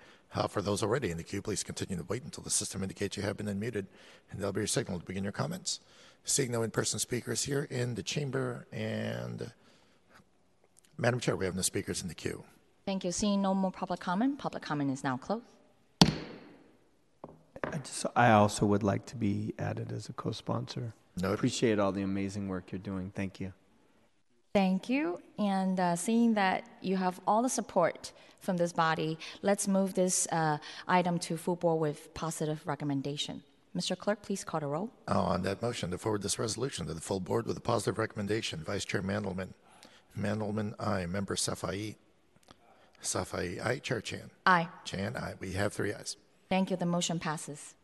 For those already in the queue, please continue to wait until the system indicates you have been unmuted, and that'll be your signal to begin your comments. Seeing no in-person speakers here in the chamber, and Madam Chair, we have no speakers in the queue. Thank you. Seeing no more public comment, public comment is now closed. I, just, I also would like to be added as a co-sponsor. Noted. Appreciate all the amazing work you're doing. Thank you. Thank you. And uh, seeing that you have all the support from this body, let's move this uh, item to full board with positive recommendation. Mr. Clerk, please call the roll. Uh, On that motion, to forward this resolution to the full board with a positive recommendation, Vice Chair Mandelman. Mandelman, aye. Member Safai. Safai, aye. Chair Chan. Aye. Chan, aye. We have three ayes. Thank you. The motion passes.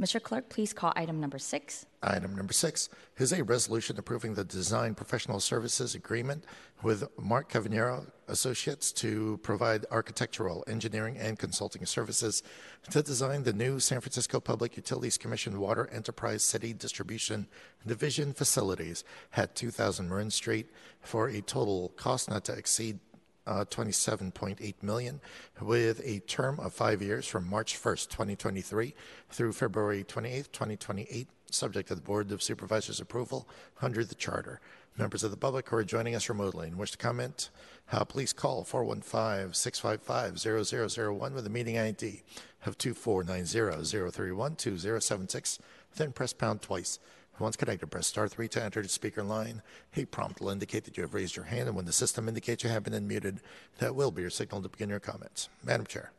Mr. Clerk, please call item number six. Item number six is a resolution approving the design professional services agreement with Mark Cavagnero Associates to provide architectural, engineering, and consulting services to design the new San Francisco Public Utilities Commission Water Enterprise City Distribution Division facilities at 2000 Marin Street for a total cost not to exceed uh, 27.8 million with a term of five years from March 1st, 2023 through February 28th, 2028 subject to the Board of Supervisors' approval under the Charter. Members of the public who are joining us remotely and wish to comment, uh, please call 415 655 0001 with a meeting ID of 2490 031 2076, then press pound twice. Once connected, press star 3 to enter the speaker line. A prompt will indicate that you have raised your hand, and when the system indicates you have been unmuted, that will be your signal to begin your comments. Madam Chair.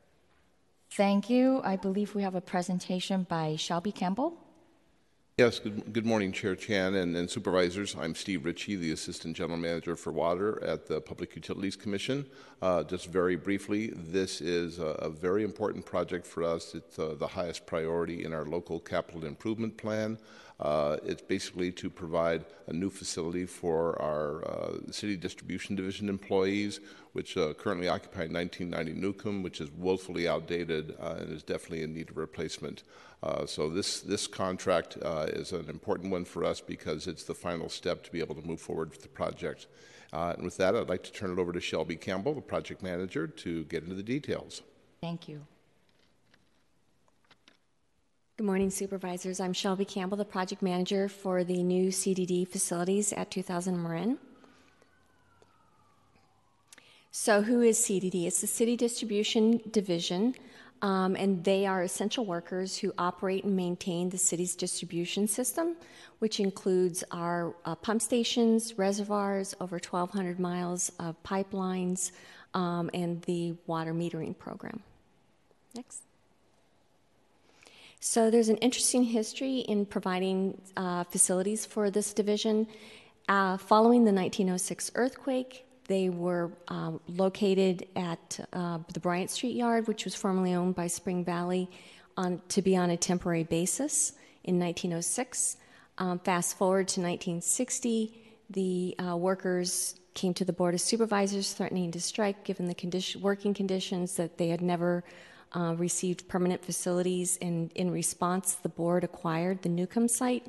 Thank you. I believe we have a presentation by Shelby Campbell. Yes, good, good morning, Chair Chan and, and, supervisors. I'm Steve Ritchie, the Assistant General Manager for Water at the Public Utilities Commission. Uh, just very briefly, this is a, a, very important project for us. It's uh, the highest priority in our local capital improvement plan. Uh, it's basically to provide a new facility for our uh, city distribution division employees, which uh, currently occupy 1990 Newcomb, which is woefully outdated uh, and is definitely in need of replacement. Uh, so this this contract uh, is an important one for us because it's the final step to be able to move forward with the project. and with that, I'd like to turn it over to Shelby Campbell, the project manager, to get into the details. Thank you. Good morning, supervisors. I'm Shelby Campbell, the project manager for the new CDD facilities at 2000 Marin. So, who is CDD? It's the City Distribution Division, um, and they are essential workers who operate and maintain the city's distribution system, which includes our uh, pump stations, reservoirs, over 1,200 miles of pipelines, um, and the water metering program. Next. So there's an interesting history in providing uh, facilities for this division. Uh, following the 1906 earthquake, they were uh, located at uh, the Bryant Street Yard, which was formerly owned by Spring Valley, on, to be on a temporary basis in 1906. Um, fast forward to 1960, the uh, workers came to the Board of Supervisors threatening to strike given the condition, working conditions that they had never uh, received permanent facilities, and in response, the board acquired the Newcomb site,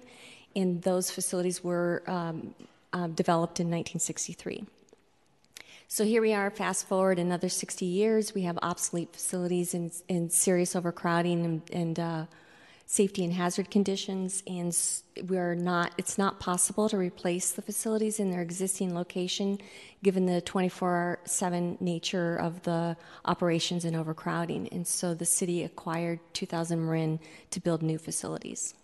and those facilities were um, uh, developed in 1963. So here we are, fast forward another 60 years, we have obsolete facilities and, and serious overcrowding and, and uh, safety and hazard conditions, and we're not. It's not possible to replace the facilities in their existing location, given the 24/7 nature of the operations and overcrowding. And so, the city acquired 2000 Marin to build new facilities.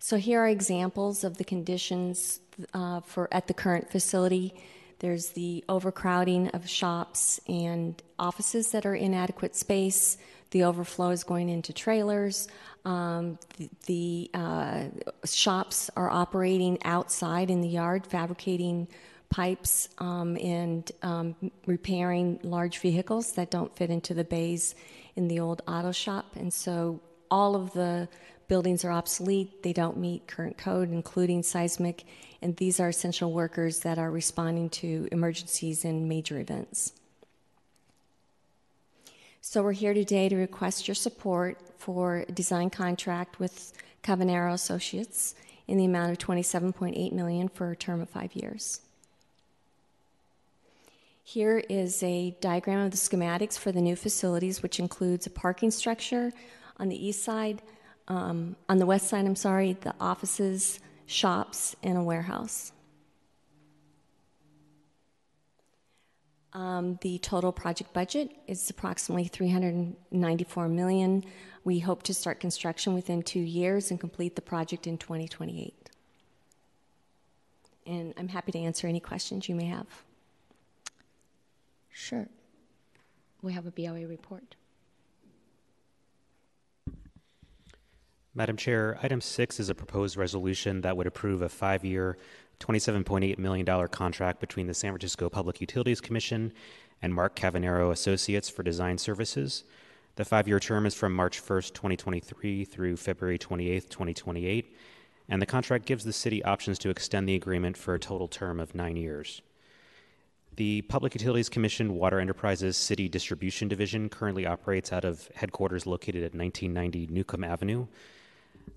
So here are examples of the conditions uh, for at the current facility. There's the overcrowding of shops and offices that are inadequate space. The overflow is going into trailers. Um, the, the uh, shops are operating outside in the yard, fabricating pipes um, and um, repairing large vehicles that don't fit into the bays in the old auto shop. And so all of the buildings are obsolete. They don't meet current code, including seismic. And these are essential workers that are responding to emergencies and major events. So we're here today to request your support for a design contract with Cavagnero Associates in the amount of 27.8 million for a term of 5 years. Here is a diagram of the schematics for the new facilities, which includes a parking structure on the east side, um, on the west side, I'm sorry, the offices, shops, and a warehouse. Um, the total project budget is approximately 394 million. We hope to start construction within two years and complete the project in 2028. And I'm happy to answer any questions you may have. Sure. We have a BLA report. Madam Chair, item six is a proposed resolution that would approve a five year, $27.8 million contract between the San Francisco Public Utilities Commission and Mark Cavagnero Associates for design services. The five year term is from March 1st, 2023 through February 28th, 2028, and the contract gives the city options to extend the agreement for a total term of nine years. The Public Utilities Commission Water Enterprises City Distribution Division currently operates out of headquarters located at 1990 Newcomb Avenue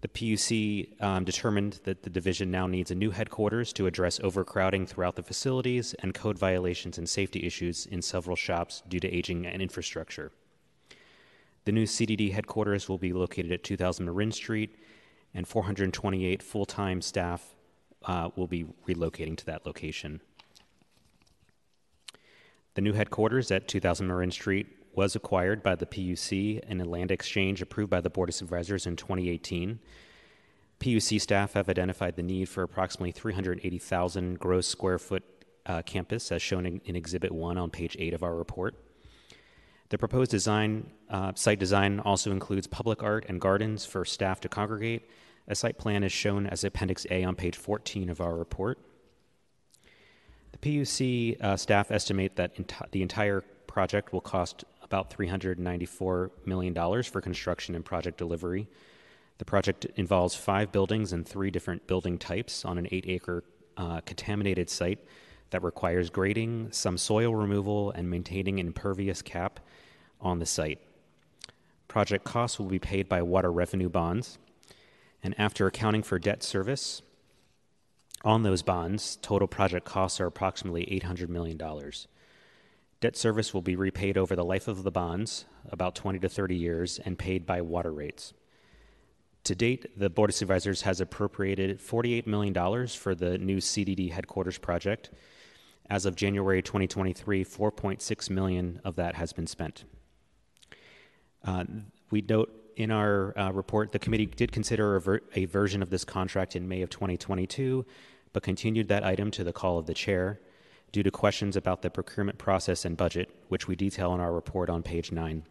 the PUC um, determined that the division now needs a new headquarters to address overcrowding throughout the facilities and code violations and safety issues in several shops due to aging and infrastructure. The new CDD headquarters will be located at 2000 Marin Street, and 428 full time staff uh, will be relocating to that location. The new headquarters at 2000 Marin Street was acquired by the PUC in a land exchange approved by the Board of Supervisors in 2018. PUC staff have identified the need for approximately 380,000 gross square foot uh, campus, as shown in, in, Exhibit 1 on page 8 of our report. The proposed design, uh, site design also includes public art and gardens for staff to congregate. A site plan is shown as Appendix A on page 14 of our report. The PUC uh, staff estimate that enti- the entire project will cost about $394 million for construction and project delivery. The project involves five buildings and three different building types on an eight acre uh, contaminated site that requires grading, some soil removal, and maintaining an impervious cap on the site. Project costs will be paid by water revenue bonds, and after accounting for debt service on those bonds, total project costs are approximately $800 million. Debt service will be repaid over the life of the bonds, about 20 to 30 years, and paid by water rates. To date, the Board of Supervisors has appropriated $48 million for the new CDD headquarters project. As of January 2023, 4.6 million of that has been spent. Uh, we note in our uh, report the committee did consider a, ver- a version of this contract in May of 2022, but continued that item to the call of the chair due to questions about the procurement process and budget, which we detail in our report on page 9.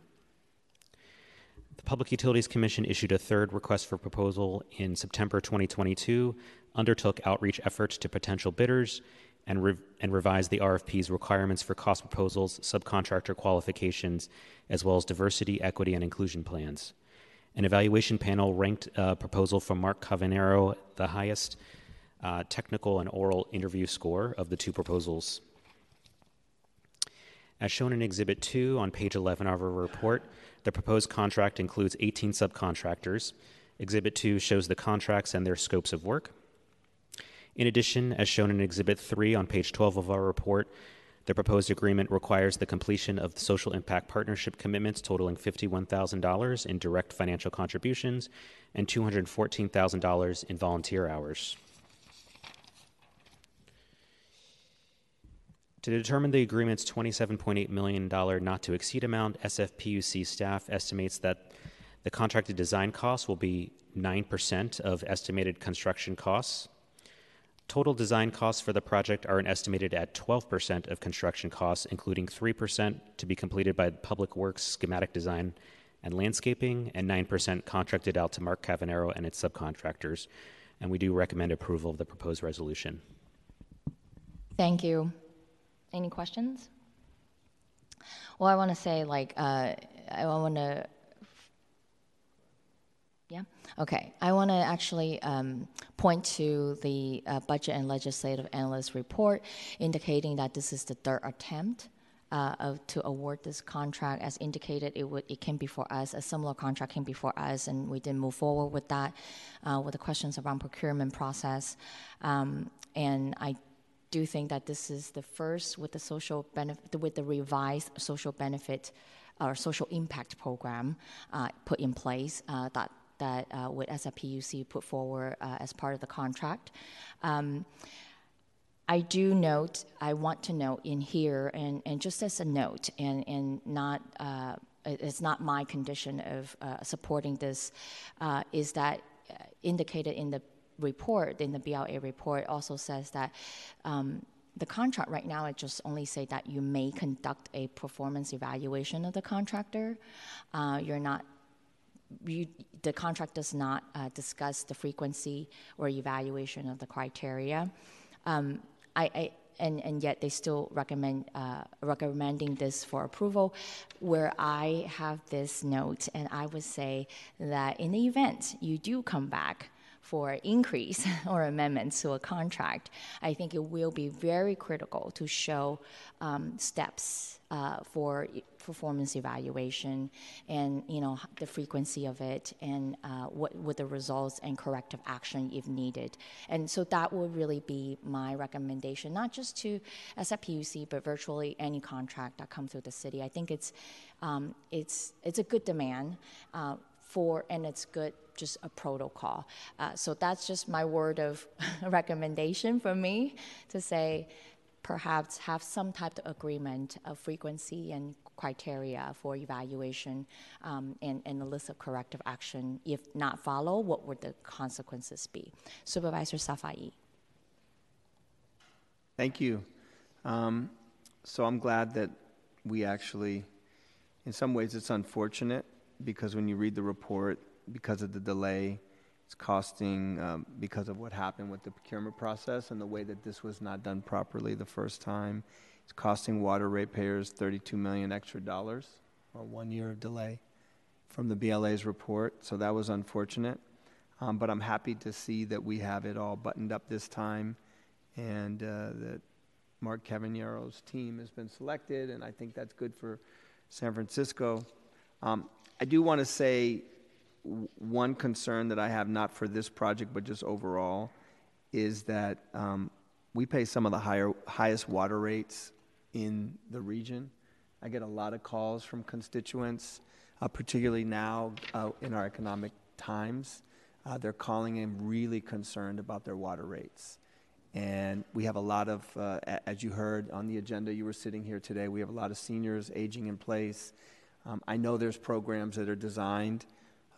The Public Utilities Commission issued a third request for proposal in September 2022, undertook outreach efforts to potential bidders, and, re- and revised the RFP's requirements for cost proposals, subcontractor qualifications, as well as diversity, equity, and inclusion plans. An evaluation panel ranked a proposal from Mark Cavagnero the highest uh, technical and oral interview score of the two proposals. As shown in Exhibit 2 on page 11 of our report, the proposed contract includes 18 subcontractors. Exhibit 2 shows the contracts and their scopes of work. In addition, as shown in Exhibit 3 on page 12 of our report, the proposed agreement requires the completion of the social impact partnership commitments totaling $51,000 in direct financial contributions and $214,000 in volunteer hours. To determine the agreement's $27.8 million not to exceed amount, SFPUC staff estimates that the contracted design costs will be 9% of estimated construction costs. Total design costs for the project are estimated at 12% of construction costs, including 3% to be completed by Public Works schematic design and landscaping, and 9% contracted out to Mark Cavagnero and its subcontractors. And we do recommend approval of the proposed resolution. Thank you. Any questions? Well, I want to say, like, uh, I want to. Yeah. Okay. I want to actually um, point to the uh, budget and legislative analyst report, indicating that this is the third attempt uh, of, to award this contract. As indicated, it would it came before us. A similar contract came before us, and we didn't move forward with that, uh, with the questions around procurement process. Um, and I do think that this is the first with the social benefit, with the revised social benefit or social impact program uh, put in place uh, that that uh, with SFPUC put forward uh, as part of the contract. Um, I do note, I want to note in here, and, and just as a note, and, and not, uh, it's not my condition of uh, supporting this, is that indicated in the report, in the BLA report, also says that um, the contract right now, it just only say that you may conduct a performance evaluation of the contractor. Uh, you're not, you, the contract does not uh, discuss the frequency or evaluation of the criteria. Um, I, I and, and yet they still recommend uh, recommending this for approval. Where I have this note, and I would say that in the event you do come back for increase [LAUGHS] or amendments to a contract, I think it will be very critical to show um, steps uh, for performance evaluation and you know the frequency of it and uh, what what the results and corrective action if needed. And so that would really be my recommendation, not just to SFPUC, but virtually any contract that comes through the city. I think it's um, it's it's a good demand. Uh, for, and it's good, just a protocol. Uh, so that's just my word of [LAUGHS] recommendation for me to say perhaps have some type of agreement of frequency and criteria for evaluation um, and, and a list of corrective action. If not follow, what would the consequences be? Supervisor Safai. Thank you. Um, so I'm glad that we actually, in some ways, it's unfortunate because when you read the report, because of the delay, it's costing um, because of what happened with the procurement process and the way that this was not done properly the first time. It's costing water ratepayers 32 million extra dollars, or one year of delay from the BLA's report. So that was unfortunate. Um, but I'm happy to see that we have it all buttoned up this time, and uh, that Mark Cavagnero's team has been selected, and I think that's good for San Francisco. Um, I do want to say one concern that I have, not for this project, but just overall, is that um, we pay some of the higher, highest water rates in the region. I get a lot of calls from constituents, uh, particularly now uh, in our economic times. Uh, they're calling in really concerned about their water rates. And we have a lot of, uh, as you heard on the agenda, you were sitting here today, we have a lot of seniors aging in place. Um, I know there's programs that are designed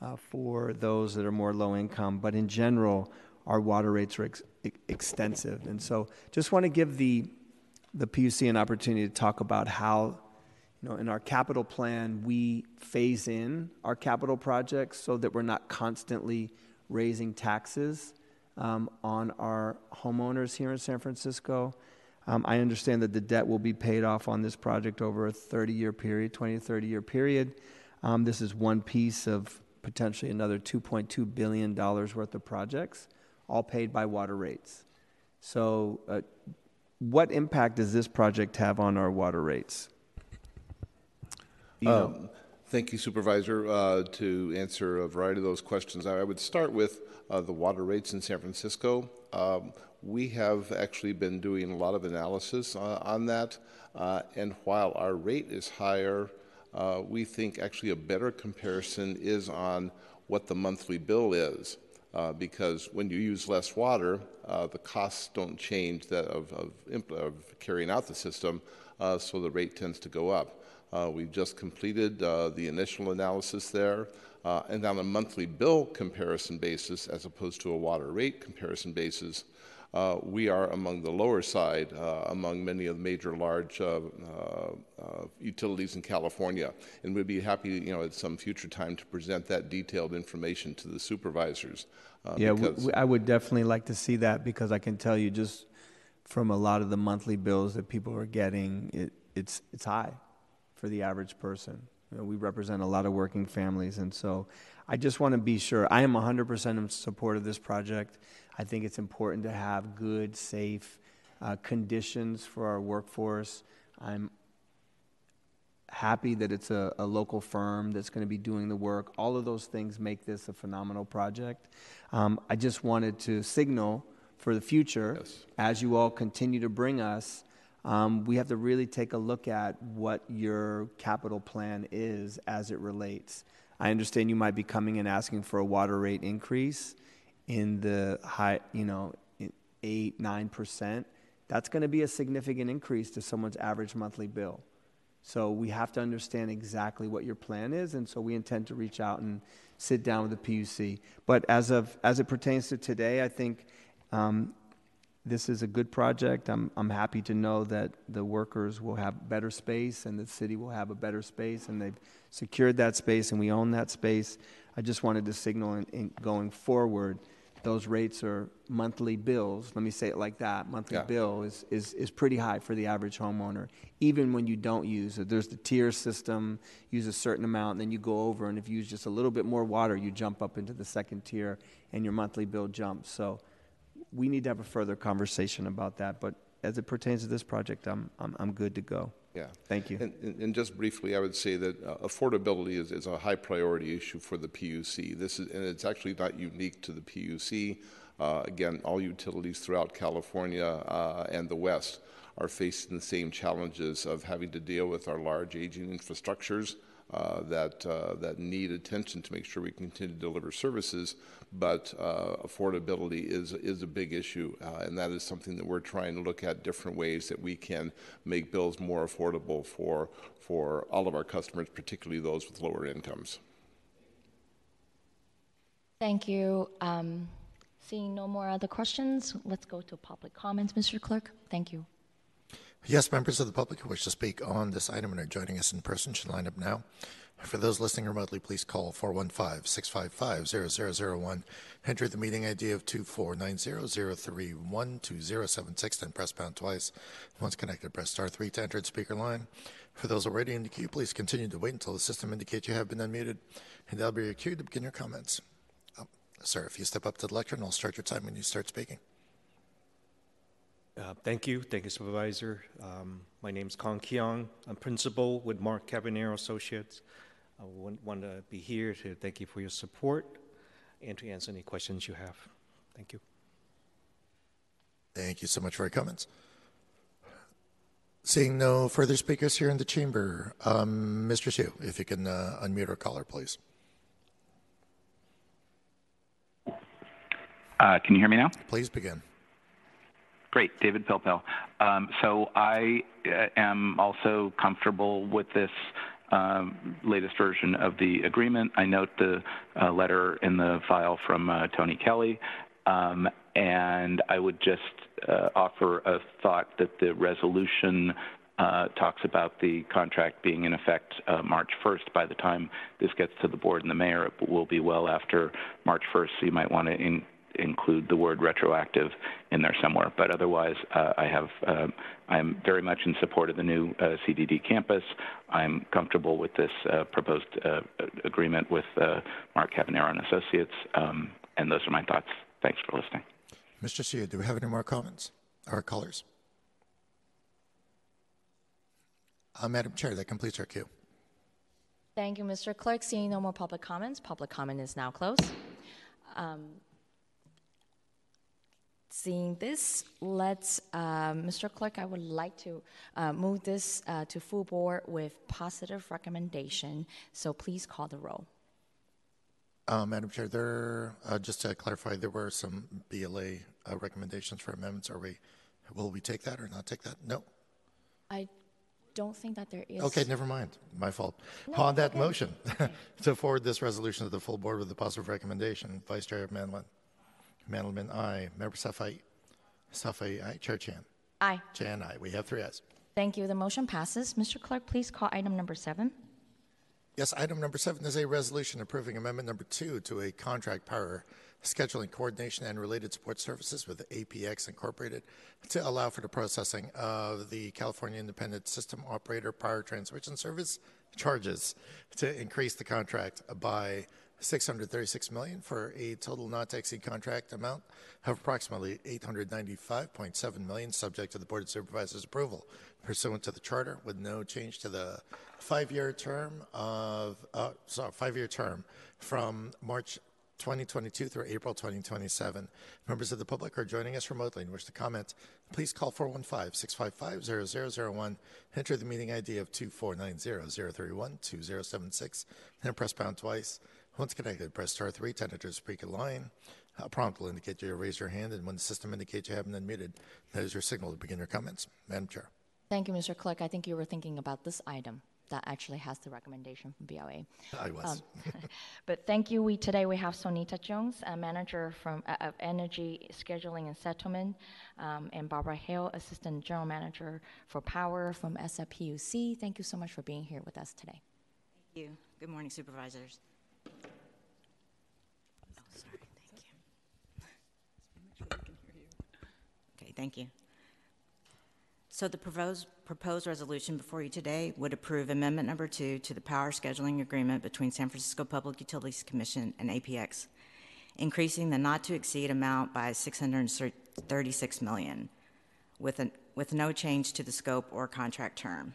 uh, for those that are more low income, but in general, our water rates are ex- extensive. And so just want to give the, the PUC an opportunity to talk about how, you know, in our capital plan, we phase in our capital projects so that we're not constantly raising taxes um, on our homeowners here in San Francisco. Um, I understand that the debt will be paid off on this project over a 30 year period, 20 to 30 year period. Um, this is one piece of potentially another $2.2 billion worth of projects, all paid by water rates. So, uh, what impact does this project have on our water rates? Um, thank you, Supervisor. Uh, to answer a variety of those questions, I would start with uh, the water rates in San Francisco. Um, we have actually been doing a lot of analysis uh, on that, uh, and while our rate is higher, uh, we think actually a better comparison is on what the monthly bill is. Uh, because when you use less water, uh, the costs don't change that of, of, of carrying out the system, uh, so the rate tends to go up. we've just completed the initial analysis there. And on a monthly bill comparison basis, as opposed to a water rate comparison basis, uh, we are among the lower side uh, among many of the major large uh, uh, uh, utilities in California. And we'd be happy, you know, at some future time to present that detailed information to the supervisors. yeah, I would definitely like to see that because I can tell you just from a lot of the monthly bills that people are getting, it, it's, it's high for the average person. You know, we represent a lot of working families, and so I just want to be sure. I am 100% in support of this project. I think it's important to have good, safe uh, conditions for our workforce. I'm happy that it's a, a local firm that's going to be doing the work. All of those things make this a phenomenal project. Um, I just wanted to signal for the future, yes. as you all continue to bring us um, we have to really take a look at what your capital plan is as it relates. I understand you might be coming and asking for a water rate increase in the high, you know, eight, nine percent. That's going to be a significant increase to someone's average monthly bill. So we have to understand exactly what your plan is, and so we intend to reach out and sit down with the PUC. But as of as it pertains to today, I think um, this is a good project. I'm, I'm happy to know that the workers will have better space and the city will have a better space and they've secured that space and we own that space. I just wanted to signal in, in going forward, those rates are monthly bills. Let me say it like that. Monthly yeah. bill is, is, is pretty high for the average homeowner, even when you don't use it. There's the tier system, use a certain amount, and then you go over, and if you use just a little bit more water, you jump up into the second tier, and your monthly bill jumps. So we need to have a further conversation about that. But as it pertains to this project, I'm, I'm, I'm good to go. Yeah. Thank you. And, and just briefly, I would say that uh, affordability is, is a high priority issue for the PUC. This is, and it's actually not unique to the PUC. Uh, again, all utilities throughout California uh, and the West are facing the same challenges of having to deal with our large aging infrastructures uh, that uh, that need attention to make sure we continue to deliver services. But uh, affordability is is a big issue, uh, and that is something that we're trying to look at different ways that we can make bills more affordable for for all of our customers, particularly those with lower incomes. Thank you. Um, seeing no more other questions, let's go to public comments, Mr. Clerk. Thank you. Yes, members of the public who wish to speak on this item and are joining us in person should line up now. For those listening remotely, please call 415-655-0001. Enter the meeting ID of 24900312076, then press pound twice. Once connected, press star 3 to enter the speaker line. For those already in the queue, please continue to wait until the system indicates you have been unmuted, and that'll be your cue to begin your comments. Oh, sir, if you step up to the lectern, I'll start your time when you start speaking. Uh, thank you. Thank you, Supervisor. Um, my name is Kong Keong. I'm principal with Mark Cavagnero Associates. I want, want to be here to thank you for your support and to answer any questions you have. Thank you. Thank you so much for your comments. Seeing no further speakers here in the chamber, um, Mr. Hsu, if you can uh, unmute our caller, please. Uh, can you hear me now? Please begin. Great, David Pilpel. Um, so I uh, am also comfortable with this um, latest version of the agreement. I note the uh, letter in the file from uh, Tony Kelly, um, and I would just uh, offer a thought that the resolution uh, talks about the contract being in effect uh, March 1st. By the time this gets to the board and the mayor, it will be well after March 1st, so you might want to include the word retroactive in there somewhere. But otherwise, uh, I have um, I'm very much in support of the new uh, CDD campus. I'm comfortable with this uh, proposed uh, agreement with uh, Mark Cavagnero and Associates, um, and those are my thoughts. Thanks for listening. Mr. Hsu, do we have any more comments or colors? Uh, Madam Chair, that completes our queue. Thank you, Mr. Clerk. Seeing no more public comments, public comment is now closed. Um, seeing this, let's, uh, Mr. Clerk, I would like to uh, move this uh, to full board with positive recommendation. So please call the roll. Uh, Madam Chair, there, uh, just to clarify, there were some BLA uh, recommendations for amendments. Are we, will we take that or not take that? No. I don't think that there is. Okay, never mind. My fault. No, On that okay. motion, [LAUGHS] to forward this resolution to the full board with a positive recommendation, Vice Chair Mandelman. Mandelman, aye. Member Safai. Safai, aye. Chair Chan. Aye. Chan, aye. We have three ayes. Thank you. The motion passes. Mr. Clerk, please call item number seven. Yes, item number seven is a resolution approving amendment number two to a contract power scheduling coordination and related support services with APX Incorporated to allow for the processing of the California Independent System Operator Power Transmission Service charges to increase the contract by 636 million for a total not to exceed contract amount of approximately 895.7 million subject to the board of supervisors approval pursuant to the charter with no change to the five-year term of uh, sorry five-year term from March 2022 through April 2027. Members of the public are joining us remotely and wish to comment. Please call 415-655-0001. Enter the meeting ID of 24900312076 and press pound twice. Once connected, press star 3 to enter the speaker line. A prompt will indicate you to raise your hand, and when the system indicates you haven't unmuted, that is your signal to begin your comments. Madam Chair. Thank you, Mr. Clerk. I think you were thinking about this item that actually has the recommendation from BLA. I was. [LAUGHS] but thank you. We today we have Sonita Jones, a manager from uh, of Energy Scheduling and Settlement, um, and Barbara Hale, assistant general manager for Power from SFPUC. Thank you so much for being here with us today. Thank you. Good morning, supervisors. Oh. [LAUGHS] Okay, thank you. So the proposed, proposed resolution before you today would approve amendment number two to the power scheduling agreement between San Francisco Public Utilities Commission and APX, increasing the not to exceed amount by 636 million, with, an, with no change to the scope or contract term.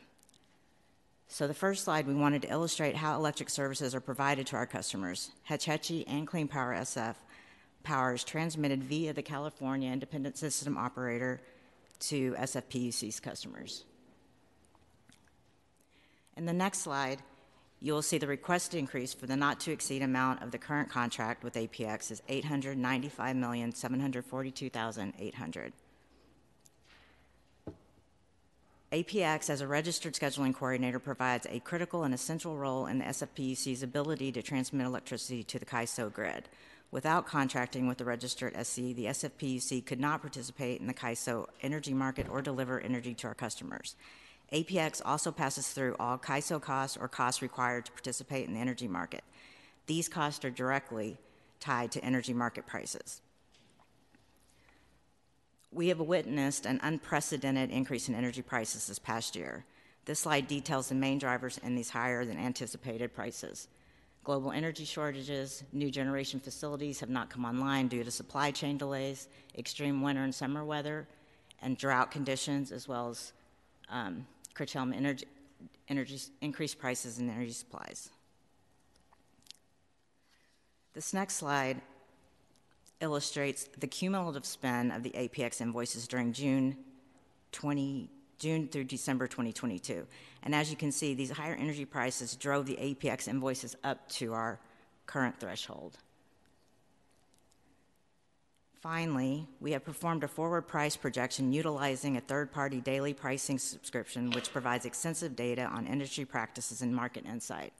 So the first slide, we wanted to illustrate how electric services are provided to our customers. Hetch Hetchy and Clean Power SF power is transmitted via the California Independent System Operator to SFPUC's customers. In the next slide, you will see the requested increase for the not to exceed amount of the current contract with APX is $895,742,800. APX, as a registered scheduling coordinator, provides a critical and essential role in the SFPUC's ability to transmit electricity to the CAISO grid. Without contracting with the registered SC, the SFPUC could not participate in the CAISO energy market or deliver energy to our customers. APX also passes through all CAISO costs or costs required to participate in the energy market. These costs are directly tied to energy market prices. We have witnessed an unprecedented increase in energy prices this past year. This slide details the main drivers in these higher than anticipated prices. Global energy shortages, new generation facilities have not come online due to supply chain delays, extreme winter and summer weather, and drought conditions, as well as um, curtailment energy, energy, increased prices in energy supplies. This next slide illustrates the cumulative spend of the APX invoices during June 20, June through December 2022. And as you can see, these higher energy prices drove the APX invoices up to our current threshold. Finally, we have performed a forward price projection utilizing a third party daily pricing subscription, which provides extensive data on industry practices and market insight.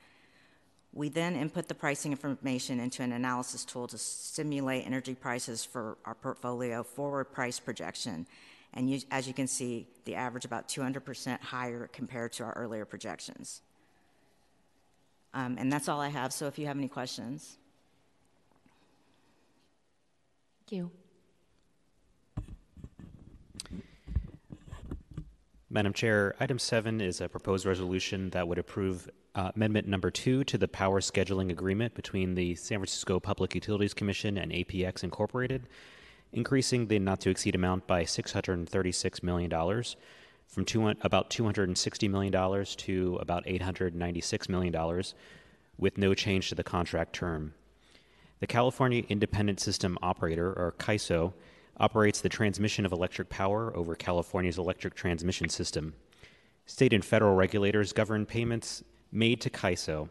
We then input the pricing information into an analysis tool to simulate energy prices for our portfolio forward price projection. And you, as you can see, the average about 200% higher compared to our earlier projections. Um, and that's all I have. So if you have any questions. Thank you. Madam Chair, item seven is a proposed resolution that would approve uh, amendment number two to the power scheduling agreement between the San Francisco Public Utilities Commission and APX Incorporated, increasing the not to exceed amount by $636 million from two, about $260 million to about $896 million, with no change to the contract term. The California Independent System Operator, or CAISO, operates the transmission of electric power over California's electric transmission system. State and federal regulators govern payments made to CAISO.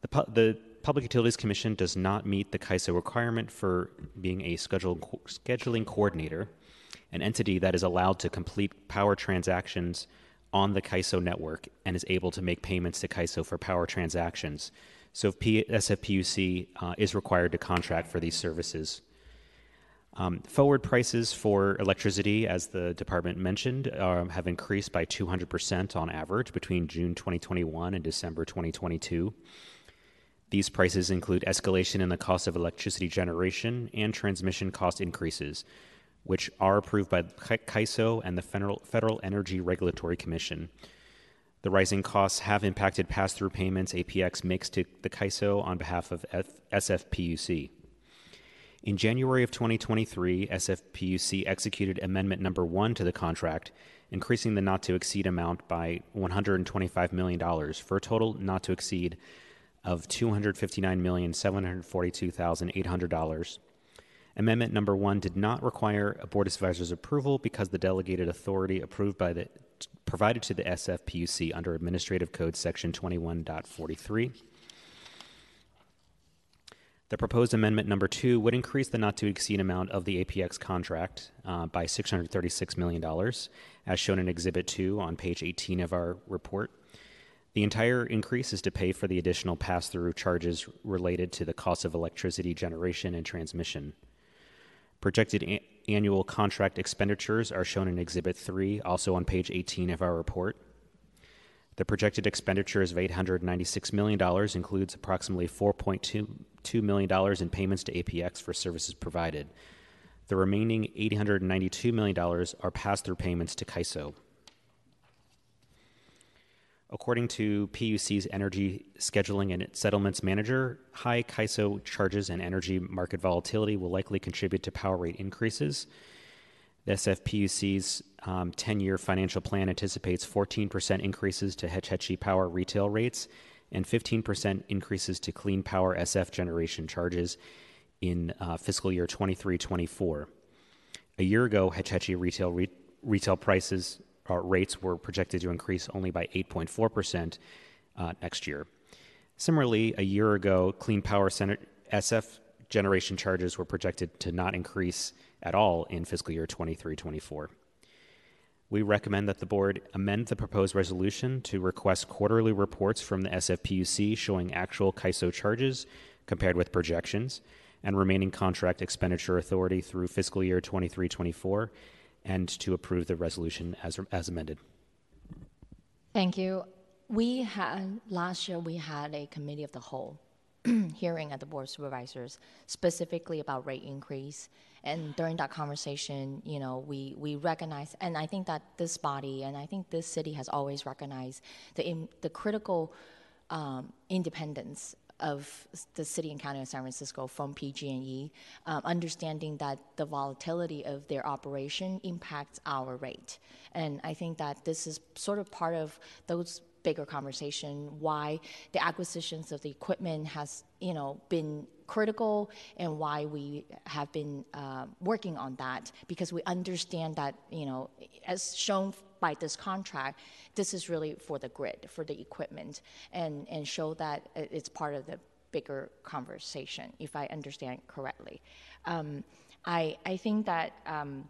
The, pu- the Public Utilities Commission does not meet the CAISO requirement for being a schedule, scheduling coordinator, an entity that is allowed to complete power transactions on the CAISO network and is able to make payments to CAISO for power transactions. So P- SFPUC uh, is required to contract for these services. Um, forward prices for electricity, as the department mentioned, um, have increased by 200% on average between June 2021 and December 2022. These prices include escalation in the cost of electricity generation and transmission cost increases, which are approved by CAISO and the Federal, Federal Energy Regulatory Commission. The rising costs have impacted pass through payments APX makes to the CAISO on behalf of F- SFPUC. In January of 2023, SFPUC executed Amendment Number 1 to the contract, increasing the not to exceed amount by $125 million for a total not to exceed of $259,742,800. Amendment Number 1 did not require a Board of Supervisors approval because the delegated authority approved by the provided to the SFPUC under Administrative Code Section 21.43. The proposed amendment number two would increase the not to exceed amount of the APX contract uh, by $636 million, as shown in Exhibit 2 on page 18 of our report. The entire increase is to pay for the additional pass through charges related to the cost of electricity generation and transmission. Projected a- annual contract expenditures are shown in Exhibit 3, also on page 18 of our report. The projected expenditures of $896 million includes approximately $4.2 million in payments to APX for services provided. The remaining $892 million are pass through payments to CAISO. According to PUC's energy scheduling and settlements manager, high CAISO charges and energy market volatility will likely contribute to power rate increases. The SFPUC's 10 um, year financial plan anticipates 14% increases to Hetch Hetchy power retail rates and 15% increases to clean power SF generation charges in uh, fiscal year 23 24. A year ago, Hetch Hetchy retail, re- retail prices uh, rates were projected to increase only by 8.4% uh, next year. Similarly, a year ago, Clean Power SF generation charges were projected to not increase at all in fiscal year 23 24. We recommend that the board amend the proposed resolution to request quarterly reports from the SFPUC showing actual CAISO charges compared with projections and remaining contract expenditure authority through fiscal year 23 24 and to approve the resolution as, as amended. Thank you. We had last year we had a committee of the whole [CLEARS THROAT] hearing at the board of supervisors specifically about rate increase and during that conversation you know we we recognize and i think that this body and i think this city has always recognized the in, the critical um, independence of the city and county of San Francisco from PG&E, um, understanding that the volatility of their operation impacts our rate. And I think that this is sort of part of those bigger conversation why the acquisitions of the equipment has you know been critical and why we have been uh, working on that because we understand that you know as shown by this contract this is really for the grid for the equipment and and show that it's part of the bigger conversation if i understand correctly um, I, I think that um,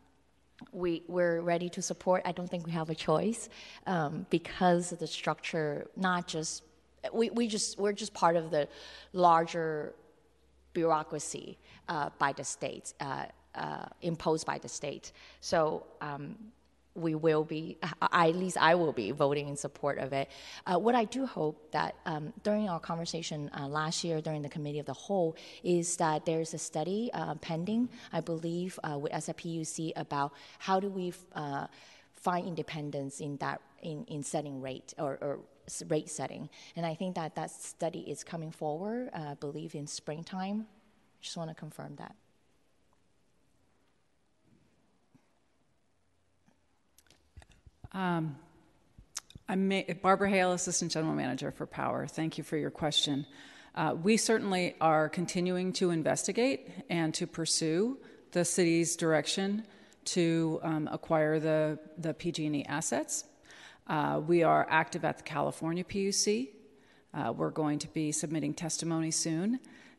we, we're ready to support. I don't think we have a choice um, because of the structure, not just, we, we just, we're just part of the larger bureaucracy uh, by the state, uh, uh, imposed by the state. So um, we will be, [LAUGHS] at least I will be voting in support of it. Uh, what I do hope that um, during our conversation uh, last year during the committee of the whole is that there's a study uh, pending, I believe, with SFPUC about how do we find independence in that in, in setting rate or, or rate setting. And I think that that study is coming forward, uh, I believe in springtime. Just want to confirm that. Um, I'm Ma- Barbara Hale, Assistant General Manager for Power. Thank you for your question. Uh, we certainly are continuing to investigate and to pursue the city's direction to um, acquire the, the PG&E assets. Uh, we are active at the California PUC. Uh, we're going to be submitting testimony soon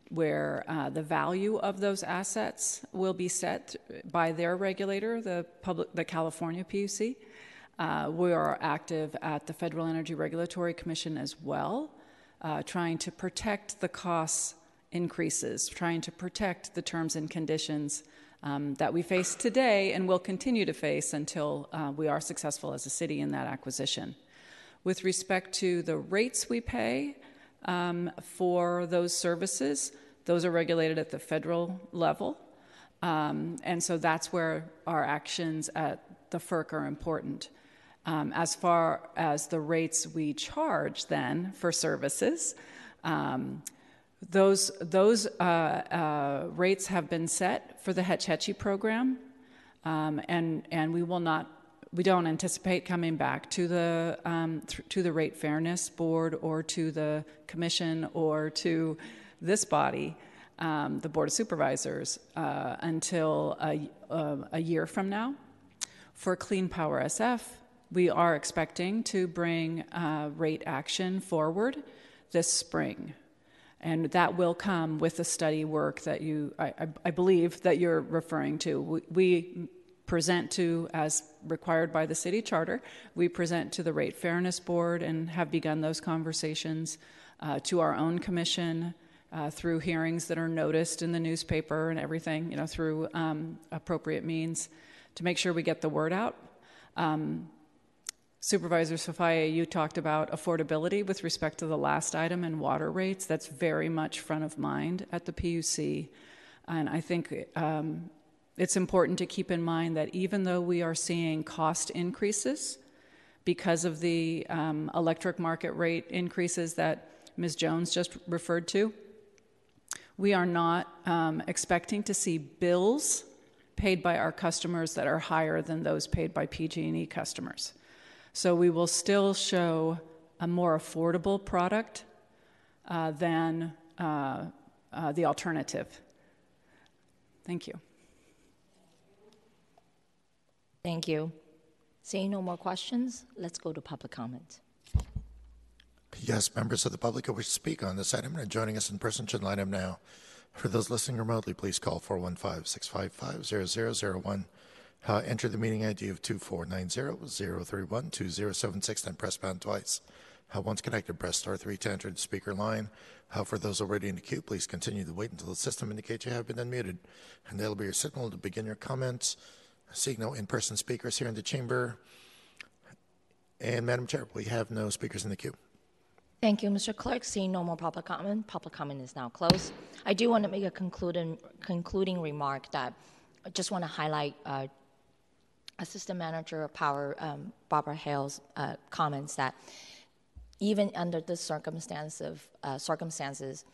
where uh, the value of those assets will be set by their regulator, the, public, the California PUC. Uh, we are active at the Federal Energy Regulatory Commission as well, uh, trying to protect the costs increases, trying to protect the terms and conditions um, that we face today and will continue to face until uh, we are successful as a city in that acquisition. With respect to the rates we pay um, for those services, those are regulated at the federal level. Um, and so that's where our actions at the FERC are important. Um, as far as the rates we charge then for services, um, those, those uh, uh, rates have been set for the Hetch Hetchy program, um, and, and we will not, we don't anticipate coming back to the, um, th- to the Rate Fairness Board or to the Commission or to this body, um, the Board of Supervisors, uh, until a, uh, a year from now. For Clean Power SF, we are expecting to bring uh, rate action forward this spring. And that will come with the study work that you, I, I, believe, that you're referring to. We, we, present to, as required by the city charter, we present to the Rate Fairness Board and have begun those conversations uh, to our own commission uh, through hearings that are noticed in the newspaper and everything, you know, through um, appropriate means to make sure we get the word out. Um, Supervisor Safai, you talked about affordability with respect to the last item and water rates. That's very much front of mind at the PUC. And I think um, it's important to keep in mind that even though we are seeing cost increases because of the um, electric market rate increases that Ms. Jones just referred to, we are not um, expecting to see bills paid by our customers that are higher than those paid by PG&E customers. So we will still show a more affordable product uh, than uh, uh, the alternative. Thank you. Thank you. Seeing no more questions, let's go to public comment. Yes, members of the public who wish to speak on this item and are joining us in person should line up now. For those listening remotely, please call 415-655-0001. Uh, enter the meeting ID of 2490-031-2076, then press pound twice. Uh, once connected, press star 3 to enter the speaker line. Uh, for those already in the queue, please continue to wait until the system indicates you have been unmuted. And that'll be your signal to begin your comments. Seeing no in-person speakers here in the chamber. And Madam Chair, we have no speakers in the queue. Thank you, Mr. Clerk. Seeing no more public comment, public comment is now closed. I do want to make a concluding, concluding remark that I just want to highlight uh, Assistant Manager of Power um, Barbara Hale's uh, comments that even under the circumstance of uh, circumstances,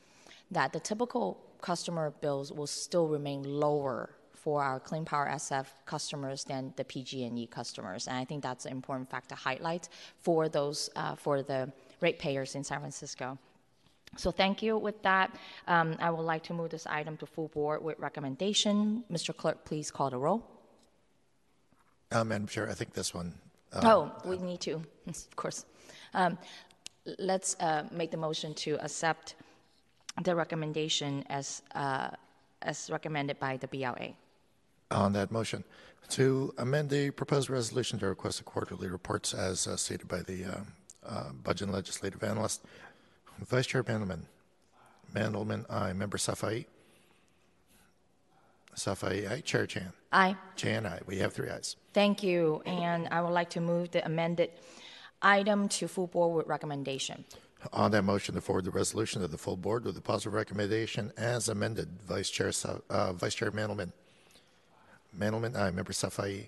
that the typical customer bills will still remain lower for our Clean Power SF customers than the PG&E customers, and I think that's an important fact to highlight for those uh, for the ratepayers in San Francisco. So thank you. With that, um, I would like to move this item to full board with recommendation. Mr. Clerk, please call the roll. Uh, Madam Chair, I think this one. Uh, oh, we need to, of course. Um, let's uh, make the motion to accept the recommendation as uh, as recommended by the BLA. On that motion, to amend the proposed resolution to request the quarterly reports as uh, stated by the uh, uh, Budget and Legislative Analyst, Vice Chair Mandelman. Mandelman, aye. Member Safai. Safai, aye. Chair Chan. Aye. Chan, aye. We have three ayes. Thank you. And I would like to move the amended item to full board with recommendation. On that motion, to forward the resolution to the full board with a positive recommendation as amended. Vice Chair, uh, Vice Chair Mandelman. Mandelman, aye. Member Safai.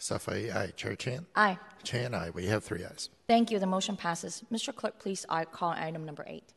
Safai, aye. Chair Chan. Aye. Chan, aye. We have three ayes. Thank you. The motion passes. Mr. Clerk, please I call item number eight.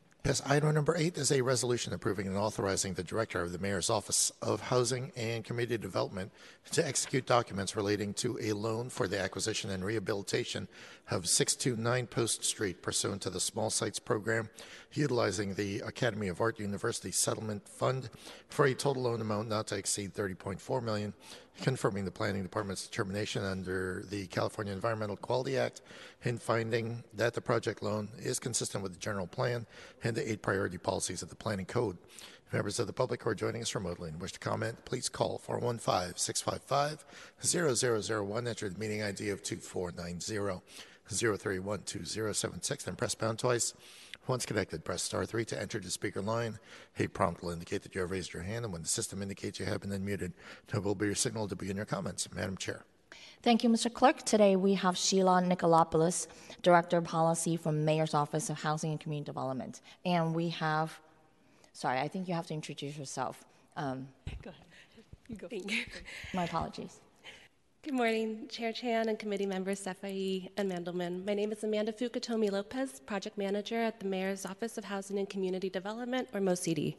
Item number eight is a resolution approving and authorizing the Director of the Mayor's Office of Housing and Community Development to execute documents relating to a loan for the acquisition and rehabilitation of 629 Post Street pursuant to the Small Sites Program, utilizing the Academy of Art University Settlement Fund for a total loan amount not to exceed 30.4 million, confirming the Planning Department's determination under the California Environmental Quality Act and finding that the project loan is consistent with the general plan and the eight priority policies of the Planning Code. Members of the public who are joining us remotely and wish to comment, please call 415 655 0001. Enter the meeting ID of 2490 031 2076 and press pound twice. Once connected, press star 3 to enter the speaker line. A prompt will indicate that you have raised your hand, and when the system indicates you have been unmuted, that will be your signal to begin your comments. Madam Chair. Thank you, Mr. Clerk. Today we have Sheila Nicolopoulos, Director of Policy from Mayor's Office of Housing and Community Development. And we have, sorry, I think you have to introduce yourself. Um, go ahead. You go. Thank you. My apologies. Good morning, Chair Chan and committee members Safai and Mandelman. My name is Amanda Fukutomi Lopez, Project Manager at the Mayor's Office of Housing and Community Development, or MOCD.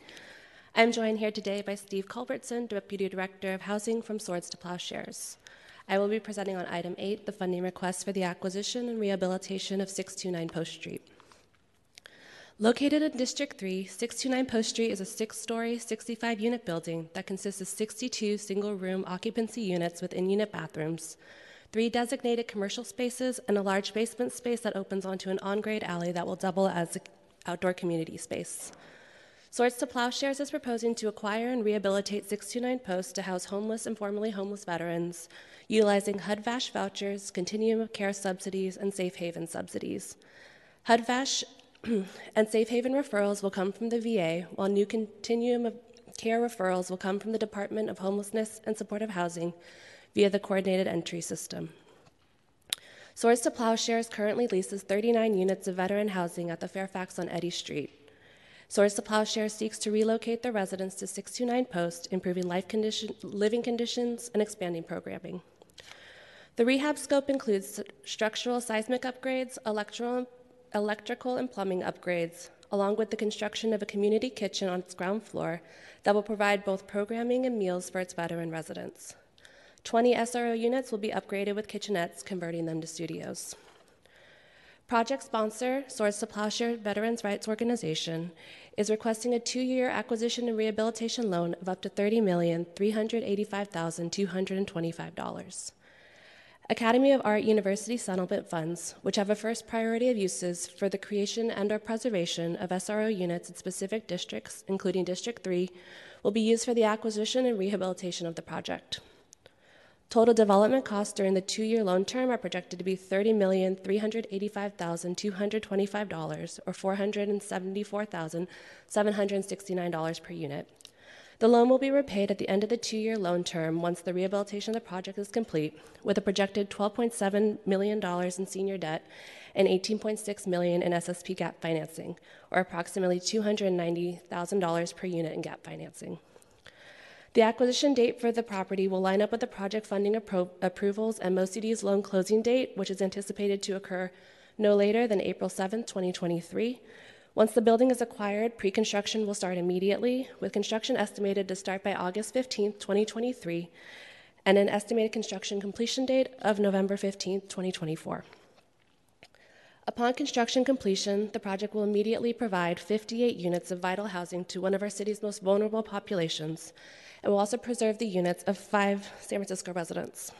I'm joined here today by Steve Culbertson, Deputy Director of Housing from Swords to Plowshares. I will be presenting on item 8, the funding request for the acquisition and rehabilitation of 629 Post Street. Located in District 3, 629 Post Street is a six story, 65 unit building that consists of 62 single room occupancy units with in unit bathrooms, three designated commercial spaces, and a large basement space that opens onto an on grade alley that will double as an outdoor community space. Swords to Plowshares is proposing to acquire and rehabilitate 629 Post to house homeless and formerly homeless veterans, utilizing HUD-VASH vouchers, continuum of care subsidies, and safe haven subsidies. HUD-VASH [CLEARS THROAT] and safe haven referrals will come from the VA, while new continuum of care referrals will come from the Department of Homelessness and Supportive Housing via the coordinated entry system. Swords to Plowshares currently leases 39 units of veteran housing at the Fairfax on Eddy Street. Swords to Plowshares seeks to relocate the residents to 629 Post, improving life condition, living conditions and expanding programming. The rehab scope includes structural seismic upgrades, electrical electrical and plumbing upgrades, along with the construction of a community kitchen on its ground floor that will provide both programming and meals for its veteran residents. 20 SRO units will be upgraded with kitchenettes, converting them to studios. Project sponsor, Swords to Plowshare Veterans Rights Organization, is requesting a two year acquisition and rehabilitation loan of up to $30,385,225. Academy of Art University settlement funds, which have a first priority of uses for the creation and or preservation of SRO units in specific districts, including District 3, will be used for the acquisition and rehabilitation of the project. Total development costs during the two-year loan term are projected to be $30,385,225 or $474,769 per unit. The loan will be repaid at the end of the two-year loan term once the rehabilitation of the project is complete, with a projected $12.7 million in senior debt and 18.6 million in SSP gap financing, or approximately $290,000 per unit in gap financing. The acquisition date for the property will line up with the project funding appro- approvals and MoCD's loan closing date, which is anticipated to occur no later than April 7, 2023. Once the building is acquired, pre construction will start immediately, with construction estimated to start by August 15, 2023, and an estimated construction completion date of November 15, 2024. Upon construction completion, the project will immediately provide 58 units of vital housing to one of our city's most vulnerable populations and will also preserve the units of five San Francisco residents.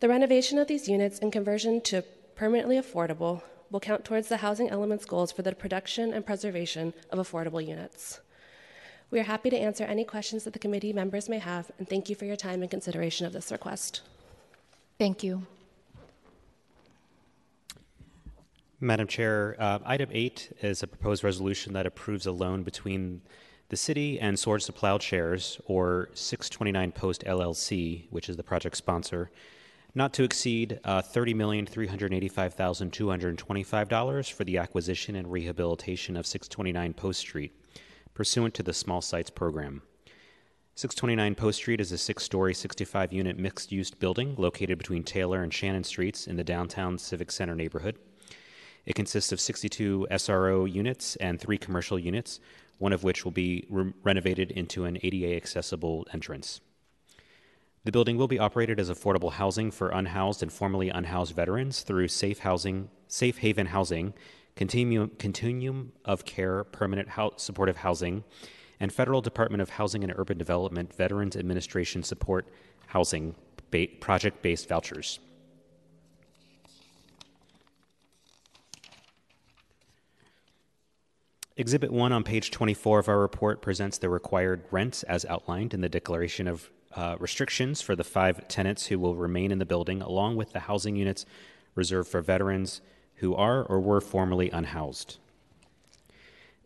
The renovation of these units and conversion to permanently affordable will count towards the housing elements goals for the production and preservation of affordable units. We are happy to answer any questions that the committee members may have, and thank you for your time and consideration of this request. Thank you. Madam Chair, uh, item eight is a proposed resolution that approves a loan between the city and Swords to Plowshares, or 629 Post LLC, which is the project sponsor, not to exceed uh, $30,385,225 for the acquisition and rehabilitation of 629 Post Street, pursuant to the Small Sites Program. 629 Post Street is a six story, 65 unit mixed use building located between Taylor and Shannon Streets in the downtown Civic Center neighborhood. It consists of 62 SRO units and three commercial units, one of which will be re- renovated into an ADA accessible entrance. The building will be operated as affordable housing for unhoused and formerly unhoused veterans through safe housing, safe haven housing, continuum, continuum of care, permanent supportive housing, and Federal Department of Housing and Urban Development Veterans Administration Support Housing ba- project-based vouchers. Exhibit 1 on page 24 of our report presents the required rents as outlined in the Declaration of uh, restrictions for the five tenants who will remain in the building, along with the housing units reserved for veterans who are or were formerly unhoused.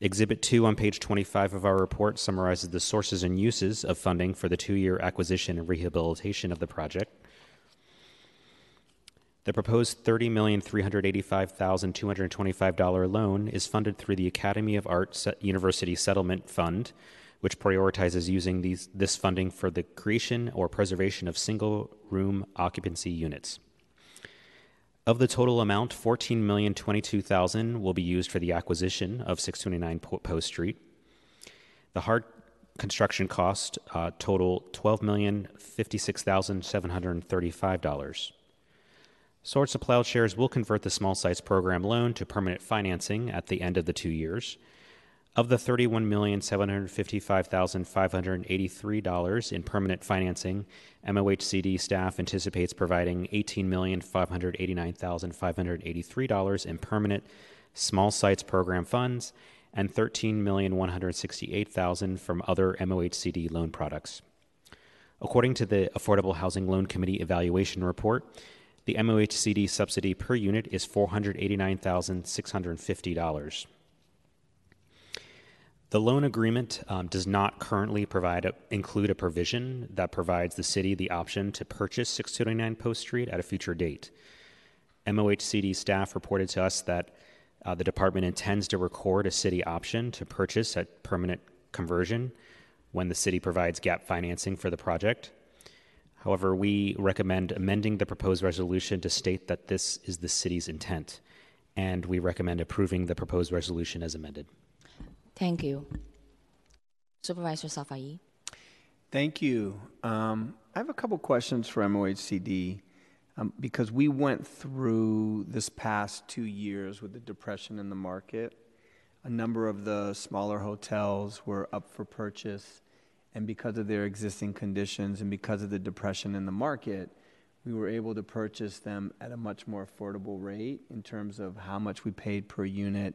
Exhibit 2 on page 25 of our report summarizes the sources and uses of funding for the two year acquisition and rehabilitation of the project. The proposed $30,385,225 loan is funded through the Academy of Art University Settlement Fund which prioritizes using these, this funding for the creation or preservation of single room occupancy units. Of the total amount, 14,022,000 will be used for the acquisition of 629 Post Street. The hard construction cost uh, total $12,056,735. Swords to Plowshares will convert the small sites program loan to permanent financing at the end of the two years. Of the $31,755,583 in permanent financing, MOHCD staff anticipates providing $18,589,583 in permanent small sites program funds and 13,168,000 from other MOHCD loan products. According to the Affordable Housing Loan Committee evaluation report, the MOHCD subsidy per unit is $489,650. The loan agreement um, does not currently provide a, include a provision that provides the city the option to purchase 629 Post Street at a future date. MOHCD staff reported to us that uh, the department intends to record a city option to purchase at permanent conversion when the city provides gap financing for the project. However, we recommend amending the proposed resolution to state that this is the city's intent, and we recommend approving the proposed resolution as amended. Thank you. Supervisor Safai. Thank you. Um, I have a couple questions for MOHCD um, because we went through this past two years with the depression in the market. A number of the smaller hotels were up for purchase, and because of their existing conditions and because of the depression in the market, we were able to purchase them at a much more affordable rate in terms of how much we paid per unit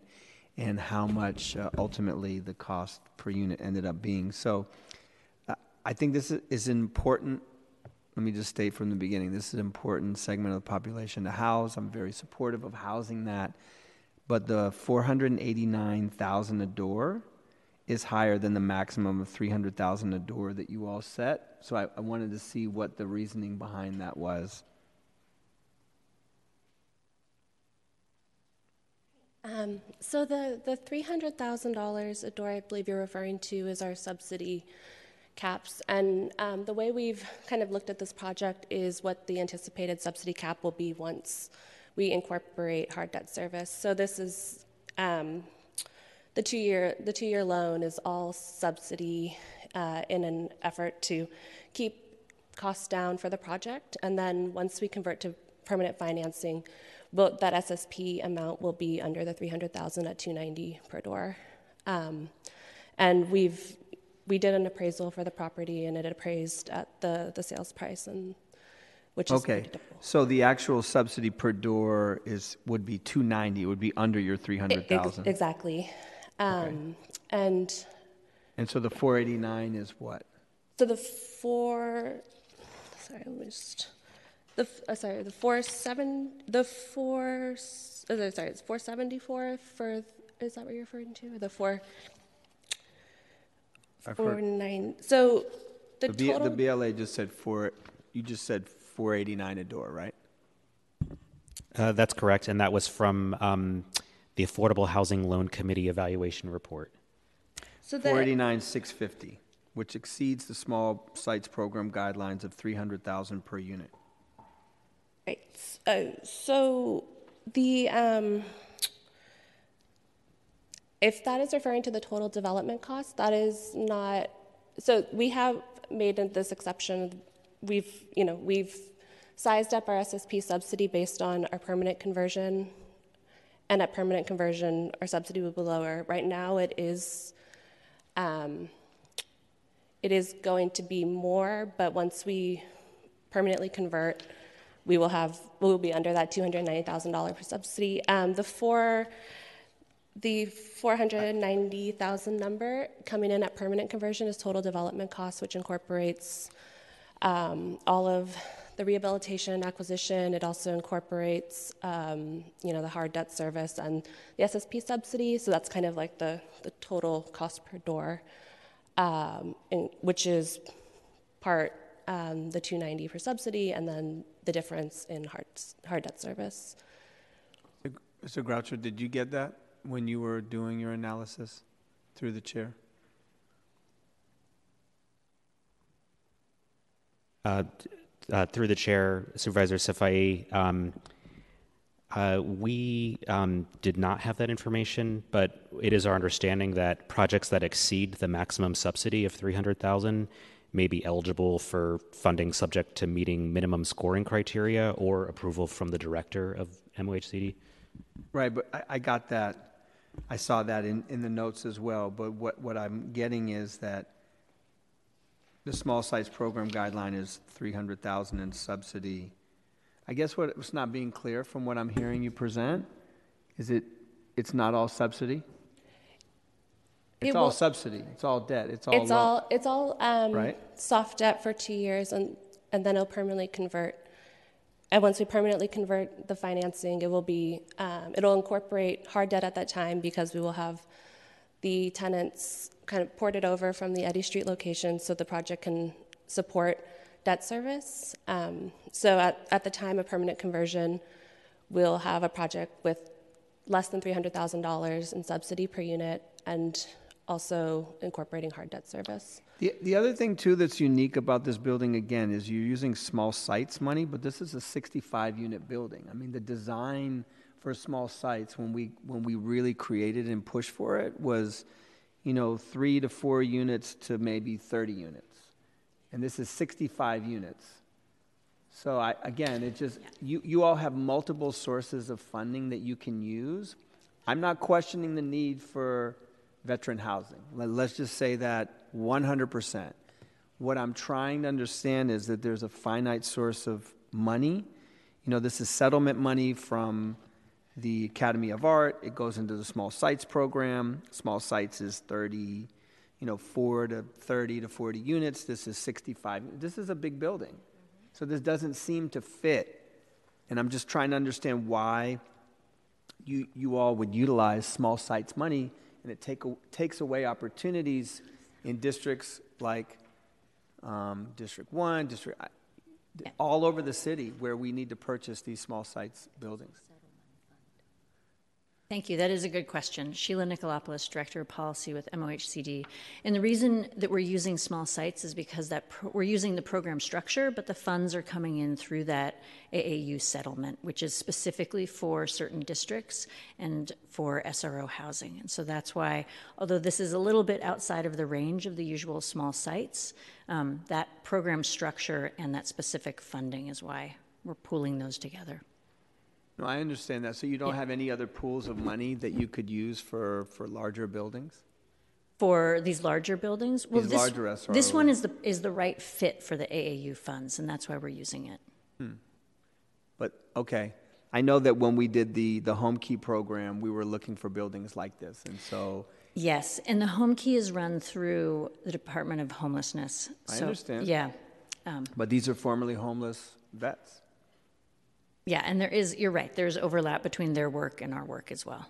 and how much uh, ultimately the cost per unit ended up being. So uh, I think this is, important. Let me just state from the beginning this is an important segment of the population to house. I'm very supportive of housing that. But the 489,000 a door is higher than the maximum of 300,000 a door that you all set. So I, I wanted to see what the reasoning behind that was. Um, so the, the $300,000 a door I believe you're referring to is our subsidy caps. And um, the way we've kind of looked at this project is what the anticipated subsidy cap will be once we incorporate hard debt service. So this is um, the two-year the two-year loan is all subsidy uh, in an effort to keep costs down for the project, and then once we convert to permanent financing, we'll, that SSP amount will be under the 300,000 at 290 per door. Um, and we've we did an appraisal for the property, and it appraised at the the sales price and which is okay. So the actual subsidy per door is would be 290. It would be under your 300,000. exactly. Um, And And so the 489 is what? so the four, sorry, let me just, the, uh, sorry, the four seven, the four, s- uh, sorry, it's 474 for, is that what you're referring to? Or the four, I've four nine, so the The, B, total. the BLA just said four. You just said 489 a door, right? Uh, that's correct, and that was from um, the Affordable Housing Loan Committee evaluation report. So the- 489 650, which exceeds the small sites program guidelines of 300,000 per unit. Right. Uh, so the um, if that is referring to the total development cost, that is not. So we have made this exception. We've you know we've sized up our SSP subsidy based on our permanent conversion, and at permanent conversion, our subsidy would be lower. Right now, it is. Um, it is going to be more, but once we permanently convert, we will have we will be under that two hundred ninety thousand dollar per subsidy. Um, the four the four hundred ninety thousand number coming in at permanent conversion is total development costs, which incorporates um, all of the rehabilitation acquisition. It also incorporates um, you know the hard debt service and the SSP subsidy. So that's kind of like the the total cost per door, um, in, which is part um, the 290 for subsidy, and then the difference in hard, hard debt service. Mr. Goncher, did you get that when you were doing your analysis through the chair? Uh, uh, through the chair, Supervisor Safai, um, uh, we um, did not have that information, but it is our understanding that projects that exceed the maximum subsidy of 300,000 may be eligible for funding subject to meeting minimum scoring criteria or approval from the director of MOHCD. Right, but I, I got that. I saw that in, in the notes as well. But what, what I'm getting is that the small sites program guideline is 300,000 in subsidy. I guess what was not being clear from what I'm hearing you present is it it's not all subsidy. It's It all subsidy. It's all debt. It's all. It's all it's all um, Right. soft debt for two years, and and then it'll permanently convert. And once we permanently convert the financing, it will be um, it'll incorporate hard debt at that time because we will have the tenants kind of ported over from the Eddy Street location, so the project can support debt service. Um, so at at the time of permanent conversion, we'll have a project with less than three hundred thousand dollars in subsidy per unit, and also incorporating hard debt service. The, the other thing too that's unique about this building again is you're using small sites money, but this is a 65 unit building. I mean, the design for small sites when we when we really created and pushed for it was, you know, three to four units to maybe 30 units, and this is 65 units. So I, again, it just you you all have multiple sources of funding that you can use. I'm not questioning the need for veteran housing. Let- Let's just say that 100%. What I'm trying to understand is that there's a finite source of money. You know, this is settlement money from the Academy of Art. It goes into the Small Sites program. Small Sites is 30, you know, 4 to 30 to 40 units. This is 65. This is a big building. So this doesn't seem to fit. And I'm just trying to understand why you, you all would utilize small sites money and it take, takes away opportunities in districts like um, District 1, District, all over the city where we need to purchase these small sites buildings. Thank you. That is a good question. Sheila Nicolopoulos, Director of Policy with MOHCD. And the reason that we're using small sites is because that we're using the program structure, but the funds are coming in through that AAU settlement, which is specifically for certain districts and for SRO housing. And so that's why, although this is a little bit outside of the range of the usual small sites, um, that program structure and that specific funding is why we're pooling those together. No, I understand that. So you don't have any other pools of money that you could use for, for larger buildings? For these larger buildings? Well, These this, larger SROs. This one is the, is the right fit for the AAU funds, and that's why we're using it. Hmm. But, okay. I know that when we did the, the home key program, we were looking for buildings like this. And so, Yes, and the home key is run through the Department of Homelessness. I So, understand. Yeah. Um, but these are formerly homeless vets. Yeah, and there is, you're right, there's overlap between their work and our work as well.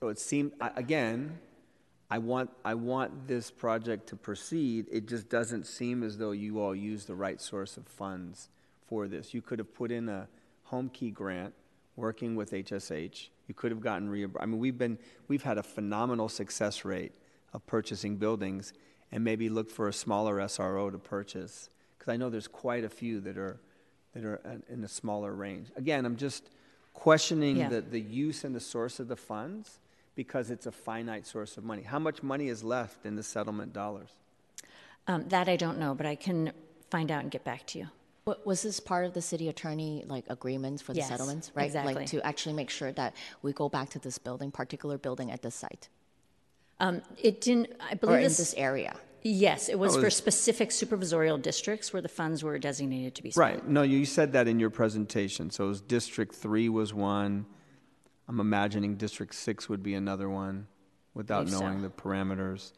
So it seemed, again, I want, I want this project to proceed. It just doesn't seem as though you all use the right source of funds for this. You could have put in a home key grant, working with HSH. You could have gotten reimbursed. I mean, we've been, we've had a phenomenal success rate of purchasing buildings and maybe look for a smaller SRO to purchase. Because I know there's quite a few that are, that are in- in a smaller range. Again, I'm just questioning Yeah. the, the use and the source of the funds because it's a finite source of money. How much money is left in the settlement dollars? Um, that I don't know, but I can find out and get back to you. Wa- Was this part of the city attorney like agreements for the Yes, settlements, right? exactly. Like to actually make sure that we go back to this building, particular building at this site, Um, It didn't, I believe or in this. this area. Yes, it was Oh, for it's- specific supervisorial districts where the funds were designated to be spent. Right. No, you said that in your presentation. So it was District Three was one. I'm imagining District Six would be another one without Believe so. knowing the parameters.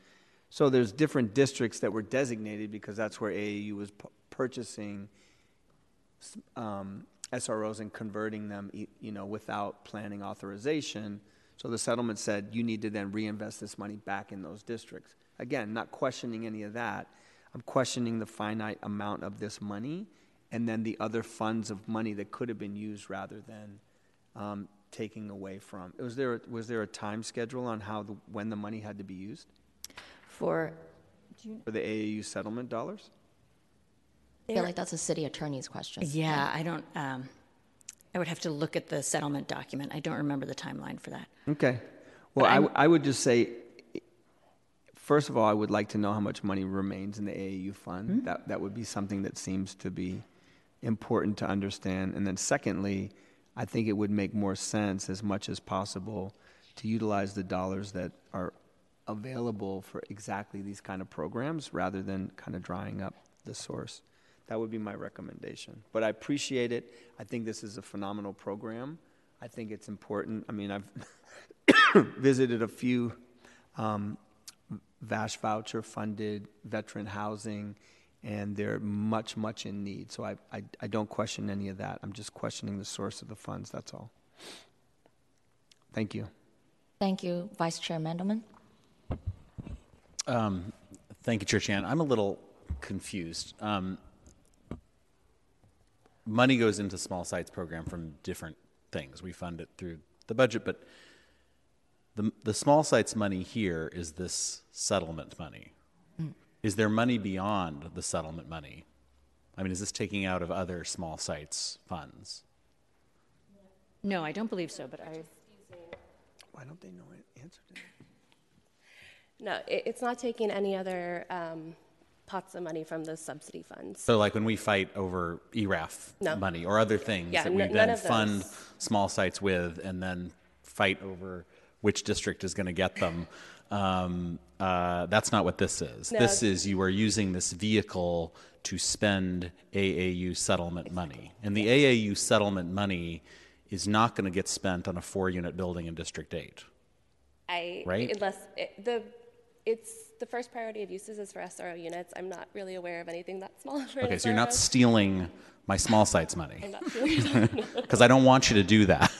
So there's different districts that were designated because that's where AAU was pu- purchasing s- um, SROs and converting them, y- you know, without planning authorization. So the settlement said you need to then reinvest this money back in those districts. Again, not questioning any of that. I'm questioning the finite amount of this money and then the other funds of money that could have been used rather than um, taking away from. Was there, was there a time schedule on how, the, when the money had to be used For, for the AAU settlement dollars? I feel like that's a city attorney's question. yeah, I don't, um, I would have to look at the settlement document. I don't remember the timeline for that. Okay. Well, But I, I'm- w- I would just say, first of all, I would like to know how much money remains in the AAU fund. Mm-hmm. That, that would be something that seems to be important to understand. And then secondly, I think it would make more sense as much as possible to utilize the dollars that are available for exactly these kind of programs rather than kind of drying up the source. That would be my recommendation. But I appreciate it. I think this is a phenomenal program. I think it's important. I mean, I've [COUGHS] [COUGHS] visited a few um, VASH voucher funded veteran housing, and they're much, much in need. So I, I, I don't question any of that. I'm just questioning the source of the funds, that's all. Thank you. Thank you, Vice Chair Mandelman. Um, thank you, Chair Chan. I'm a little confused. Um, money goes into small sites program from different things. We fund it through the budget, but the the small sites money here is this settlement money. Mm. Is there money beyond the settlement money? I mean, is this taking out of other small sites funds? No, I don't believe so, but I, Why don't they know an answer to that? No, it, it's not taking any other um, pots of money from the subsidy funds. So, like when we fight over ERAF No. money or other things Yeah, that we n- then fund small sites with, and then fight over which district is going to get them. Um, uh, that's not what this is. No. This is you are using this vehicle to spend AAU settlement money. And the AAU settlement money is not going to get spent on a four unit building in District 8. I Right? unless it, the it's the first priority of uses is for SRO units. I'm not really aware of anything that small [LAUGHS] Okay, so you're not stealing my small sites money. I'm not stealing- [LAUGHS] [LAUGHS] Because I don't want you to do that.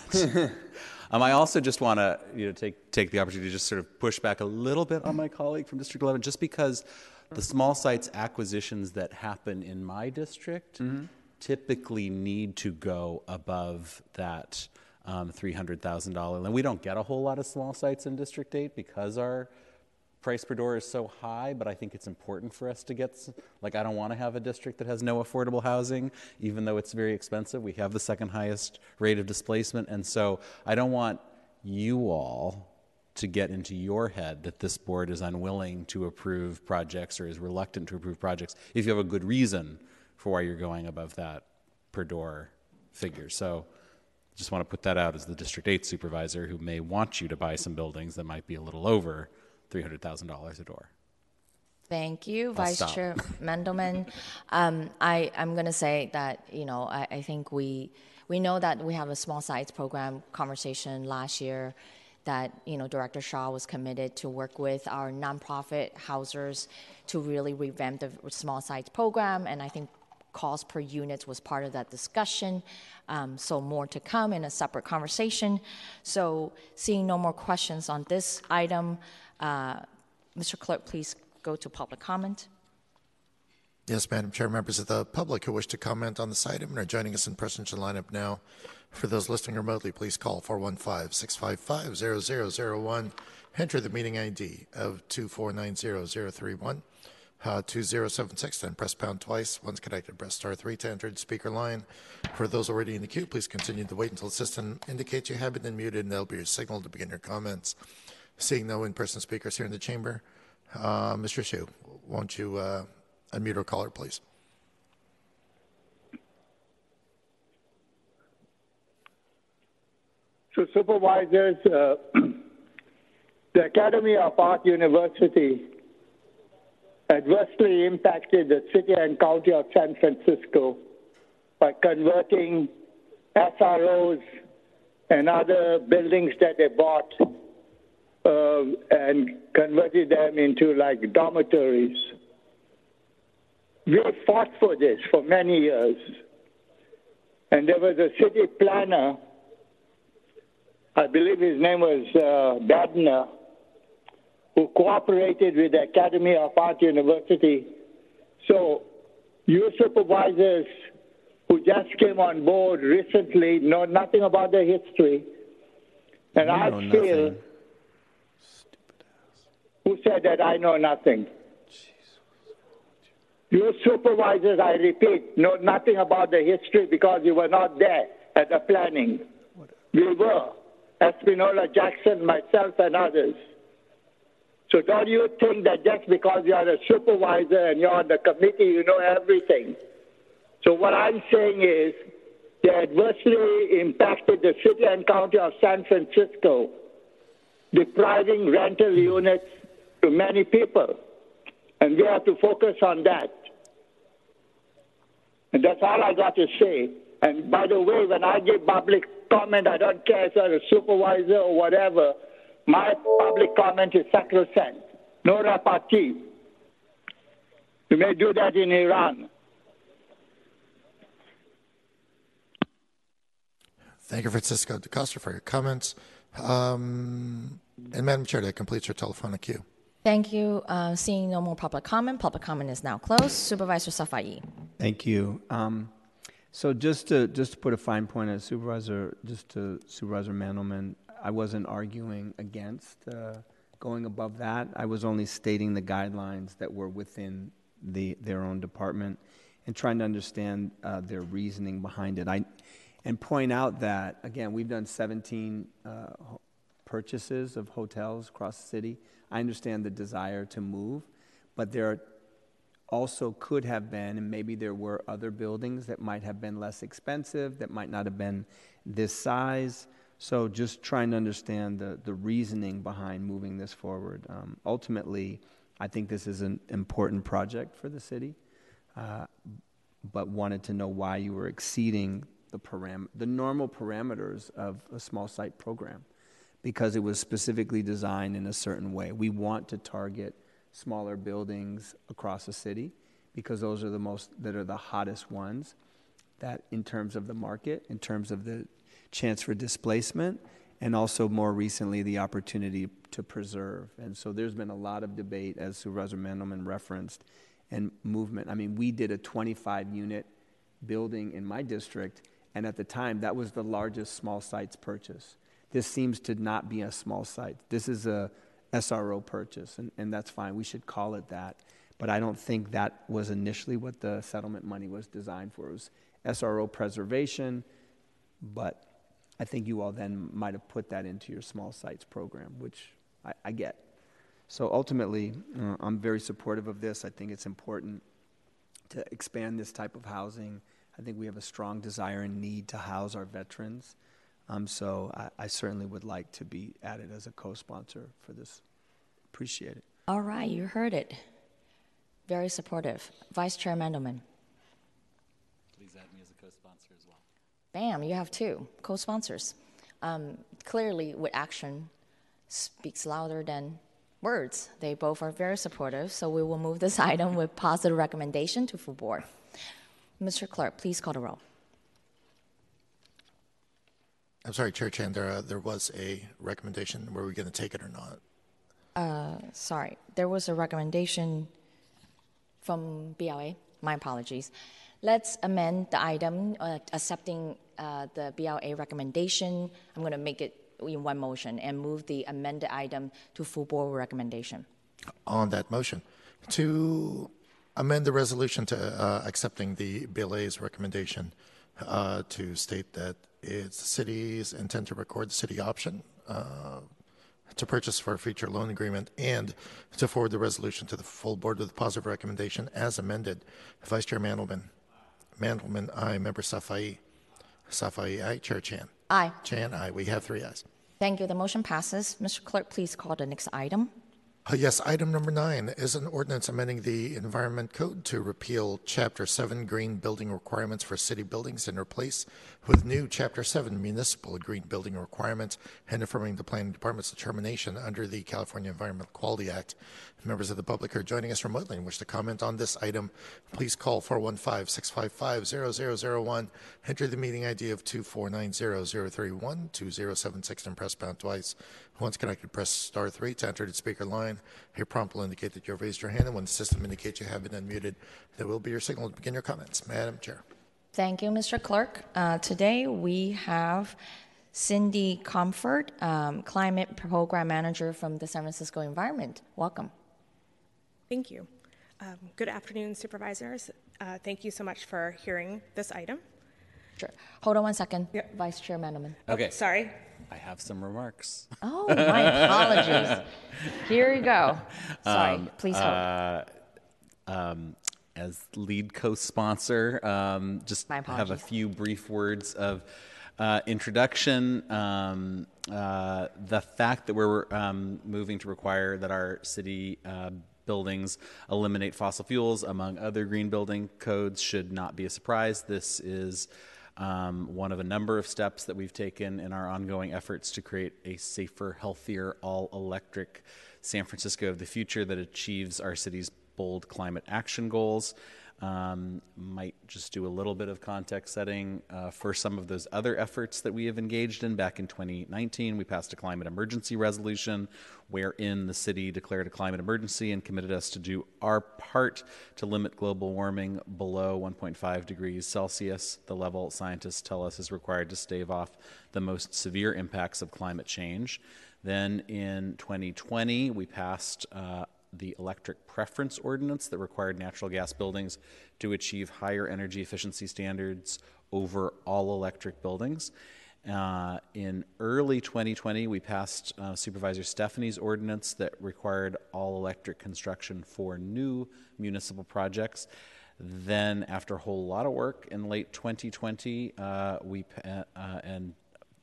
Um, I also just want to you know, take, take the opportunity to just sort of push back a little bit on my colleague from District 11, just because the small sites acquisitions that happen in my district typically need to go above that um, $300,000 limit. We don't get a whole lot of small sites in District 8 because our price per door is so high, but I think it's important for us to get, like, I don't want to have a district that has no affordable housing, even though it's very expensive. We have the second highest rate of displacement. And so I don't want you all to get into your head that this board is unwilling to approve projects or is reluctant to approve projects if you have a good reason for why you're going above that per door figure. So just want to put that out as the District 8 supervisor who may want you to buy some buildings that might be a little over $300,000 a door. Thank you, I'll Vice stop. Chair Mandelman. Um, I, I'm going to say that, you know, I, I think we, we know that we have a small sites program conversation last year that, you know, Director Shaw was committed to work with our nonprofit housers to really revamp the small sites program. And I think cost per unit was part of that discussion. Um, so more to come in a separate conversation. So seeing no more questions on this item, uh, Mr. Clerk, please go to public comment. Yes, Madam Chair, members of the public who wish to comment on this item and are joining us in person should line up now. For those listening remotely, please call 415-655-0001. Enter the meeting ID of 2490031. Uh, 2076, then press pound twice. Once connected, press star three to enter the speaker line. For those already in the queue, please continue to wait until the system indicates you have been unmuted, and that'll be your signal to begin your comments. Seeing no in-person speakers here in the chamber, uh, Mr. Shu, won't you uh, unmute our caller, please? So supervisors, uh, [CLEARS THROAT] the Academy of Art University adversely impacted the city and county of San Francisco by converting SROs and other buildings that they bought uh, and converted them into like dormitories. We fought for this for many years. And there was a city planner I believe his name was uh, Badner, who cooperated with the Academy of Art University. So, your supervisors who just came on board recently know nothing about the history. And I feel. nothing. Who said that I know nothing? You supervisors, I repeat, know nothing about the history because you were not there at the planning. We were. Espinola Jackson, myself, and others. So don't you think that just because you are a supervisor and you're on the committee, you know everything? So what I'm saying is they adversely impacted the city and county of San Francisco, depriving rental units to many people. And we have to focus on that. And that's all I got to say. And by the way, when I give public comment, I don't care if you're a supervisor or whatever. My public comment is sacrosanct. No repartee. You may do that in Iran. Thank you, Francisco DaCosta, for your comments. Um, and Madam Chair, that completes your telephonic queue. Thank you. Uh, seeing no more public comment, public comment is now closed. Supervisor Safai. Thank you. Um, so just to just to put a fine point at Supervisor, just to Supervisor Mandelman, I wasn't arguing against uh, going above that. I was only stating the guidelines that were within the their own department and trying to understand uh, their reasoning behind it. I and point out that again, we've done 17 uh, purchases of hotels across the city. I understand the desire to move, but there also could have been, and maybe there were other buildings that might have been less expensive, that might not have been this size. So just trying to understand the, the reasoning behind moving this forward. Um, ultimately, I think this is an important project for the city, uh, but wanted to know why you were exceeding the param- the normal parameters of a small site program because it was specifically designed in a certain way. We want to target smaller buildings across the city because those are the most that are the hottest ones that in terms of the market, in terms of the chance for displacement, and also more recently the opportunity to preserve. And so there's been a lot of debate, as Supervisor Mandelman referenced, and movement. I mean, we did a 25 unit building in my district, and at the time that was the largest small sites purchase. This seems to not be a small site. This is a SRO purchase, and, and that's fine. We should call it that. But I don't think that was initially what the settlement money was designed for. It was SRO preservation, but I think you all then might have put that into your small sites program, which I, I get. So ultimately, uh, I'm very supportive of this. I think it's important to expand this type of housing. I think we have a strong desire and need to house our veterans. Um, so I, I certainly would like to be added as a co sponsor for this. Appreciate it. All right, you heard it. Very supportive. Vice Chair Mandelman. Please add me as a co sponsor as well. Bam, you have two co sponsors. Um, clearly, with action speaks louder than words. They both are very supportive, so we will move this [LAUGHS] item with positive recommendation to full board. Mr. Clerk, please call the roll. I'm sorry, Chair Chan, there, uh, there was a recommendation. Were we going to take it or not? Uh, sorry, there was a recommendation from BLA. My apologies. Let's amend the item uh, accepting uh, the BLA recommendation. I'm going to make it in one motion and move the amended item to full board recommendation. On that motion, to amend the resolution to uh, accepting the BLA's recommendation uh, to state that it's the city's intent to record the city option uh, to purchase for a future loan agreement and to forward the resolution to the full board with a positive recommendation as amended. Vice Chair Mandelman. Mandelman, aye. Member Safai. Safai, aye. Chair Chan. Aye. Chan, aye. We have three ayes. Thank you. The motion passes. Mr. Clerk, please call the next item. Uh, yes, item number nine is an ordinance amending the Environment Code to repeal Chapter 7 green building requirements for city buildings and replace with new Chapter 7 municipal green building requirements and affirming the Planning Department's determination under the California Environmental Quality Act. Members of the public are joining us remotely and wish to comment on this item. Please call 415-655-0001. Enter the meeting ID of 2490031-2076 and press pound twice. Once connected, press star 3 to enter the speaker line. Your prompt will indicate that you have raised your hand, and when the system indicates you have been unmuted, that will be your signal to begin your comments. Madam Chair. Thank you, Mr. Clerk. Uh, today we have Cindy Comerford, um, Climate Program Manager from the San Francisco Environment. Welcome. Thank you. Um, good afternoon, supervisors. Uh, thank you so much for hearing this item. Sure. Hold on one second, Vice Chair Mandelman. Okay. Sorry. I have some remarks. Oh, my apologies. Here you go. [LAUGHS] Sorry, Um, please hold. uh, um, as lead co-sponsor, um, just My have a few brief words of uh, introduction. Um, uh, the fact that we're um, moving to require that our city uh, buildings eliminate fossil fuels, among other green building codes, should not be a surprise. This is um, one of a number of steps that we've taken in our ongoing efforts to create a safer, healthier, all electric San Francisco of the future that achieves our city's bold climate action goals. Um, might just do a little bit of context setting uh, for some of those other efforts that we have engaged in. Back in 2019, we passed a climate emergency resolution wherein the city declared a climate emergency and committed us to do our part to limit global warming below 1.5 degrees Celsius, the level scientists tell us is required to stave off the most severe impacts of climate change. Then in 2020, we passed uh, the electric preference ordinance that required natural gas buildings to achieve higher energy efficiency standards over all electric buildings. Uh, in early 2020, we passed uh, Supervisor Stefani's ordinance that required all electric construction for new municipal projects. Then, after a whole lot of work in late 2020, uh, we uh, and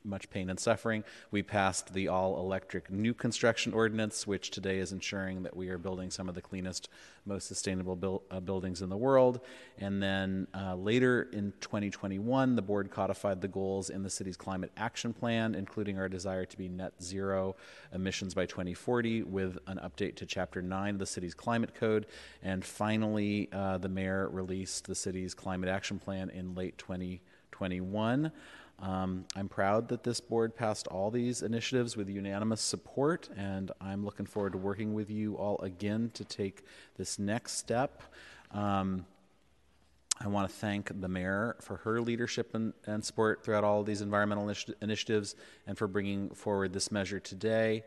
much pain and suffering. We passed the all electric new construction ordinance, which today is ensuring that we are building some of the cleanest, most sustainable buil- uh, buildings in the world. And then uh, later in 2021, the board codified the goals in the city's climate action plan, including our desire to be net zero emissions by 2040, with an update to Chapter 9 of the city's climate code. And finally, uh, the mayor released the city's climate action plan in late 2021. Um, I'm proud that this board passed all these initiatives with unanimous support, and I'm looking forward to working with you all again to take this next step. Um, I want to thank the mayor for her leadership and, and support throughout all of these environmental initi- initiatives and for bringing forward this measure today.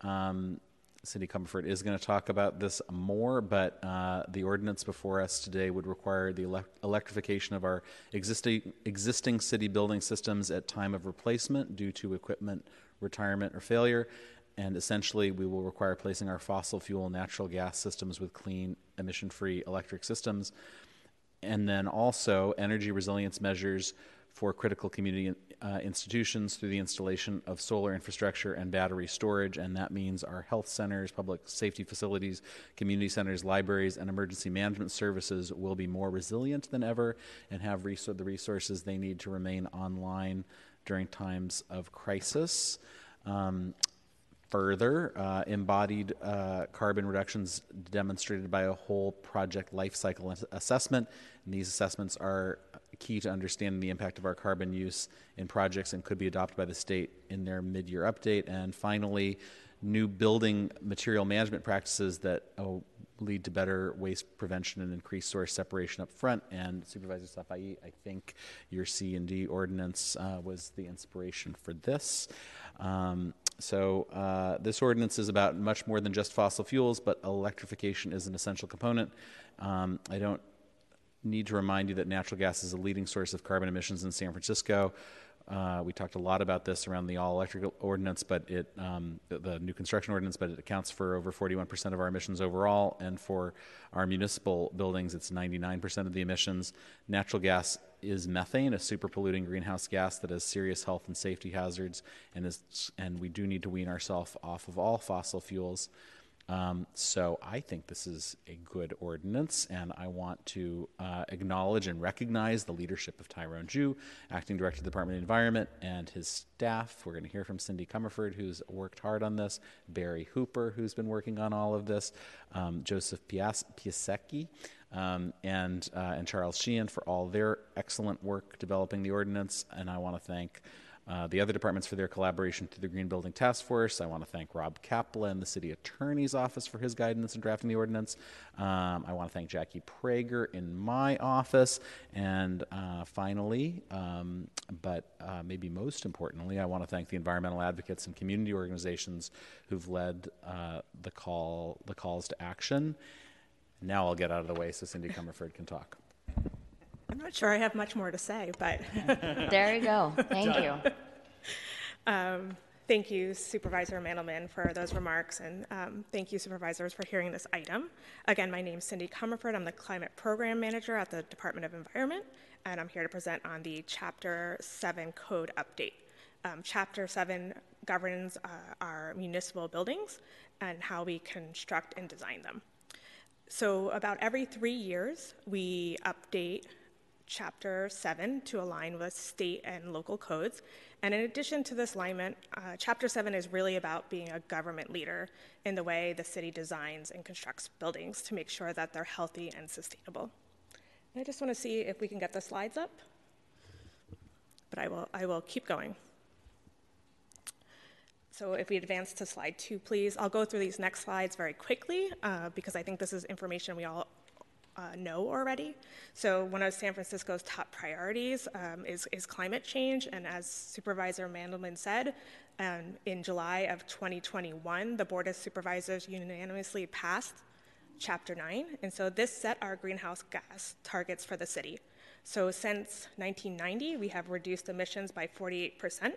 Um, Cindy Comerford is going to talk about this more, but uh, the ordinance before us today would require the elect- electrification of our existing existing city building systems at time of replacement due to equipment retirement or failure. And essentially, we will require placing our fossil fuel natural gas systems with clean, emission free electric systems. And then also energy resilience measures for critical community uh, institutions through the installation of solar infrastructure and battery storage. And that means our health centers, public safety facilities, community centers, libraries, and emergency management services will be more resilient than ever and have res- the resources they need to remain online during times of crisis. Um, further, uh, embodied uh, carbon reductions demonstrated by a whole project life cycle assessment. And these assessments are key to understanding the impact of our carbon use in projects and could be adopted by the state in their mid year update. And finally, new building material management practices that oh, lead to better waste prevention and increased source separation up front. And Supervisor Safai, I think your C and D ordinance uh, was the inspiration for this. Um, so uh, this ordinance is about much more than just fossil fuels, but electrification is an essential component. Um, I don't need to remind you that natural gas is a leading source of carbon emissions in San Francisco. Uh, we talked a lot about this around the all electric ordinance, but it, um, the, the, new construction ordinance, but it accounts for over 41% of our emissions overall. And for our municipal buildings, it's 99% of the emissions. Natural gas is methane, a super polluting greenhouse gas that has serious health and safety hazards, and, is, and we do need to wean ourselves off of all fossil fuels. Um, so I think this is a good ordinance, and I want to uh, acknowledge and recognize the leadership of Tyrone Jue, Acting Director of the Department of Environment, and his staff. We're going to hear from Cindy Comerford, who's worked hard on this, Barry Hooper, who's been working on all of this, um, Joseph Pias- Piasecki, um, and, uh, and Charles Sheehan for all their excellent work developing the ordinance, and I want to thank uh, the other departments for their collaboration through the Green Building Task Force. I want to thank Rob Kaplan, the City Attorney's Office, for his guidance in drafting the ordinance. Um, I want to thank Jackie Prager in my office. And uh, finally, um, but uh, maybe most importantly, I want to thank the environmental advocates and community organizations who've led uh, the call, the calls to action. Now I'll get out of the way so Cindy Comerford can talk. I'm not sure I have much more to say, but. [LAUGHS] there you go. [LAUGHS] Thank you. Um, thank you, Supervisor Mandelman, for those remarks, and um, thank you, supervisors, for hearing this item. Again, my name is Cindy Comerford. I'm the Climate Program Manager at the Department of Environment, and I'm here to present on the Chapter 7 Code Update. Um, Chapter 7 governs uh, our municipal buildings and how we construct and design them. So, about every three years, we update Chapter 7 to align with state and local codes. And in addition to this alignment, uh, Chapter 7 is really about being a government leader in the way the city designs and constructs buildings to make sure that they're healthy and sustainable. And I just want to see if we can get the slides up. But I will, I will keep going. So if we advance to slide two, please. I'll go through these next slides very quickly uh, because I think this is information we all uh, know already. So one of San Francisco's top priorities um, is, is, climate change, and as Supervisor Mandelman said, um, in July of 2021, the Board of Supervisors unanimously passed Chapter 9, and so this set our greenhouse gas targets for the city. So since 1990, we have reduced emissions by 48%,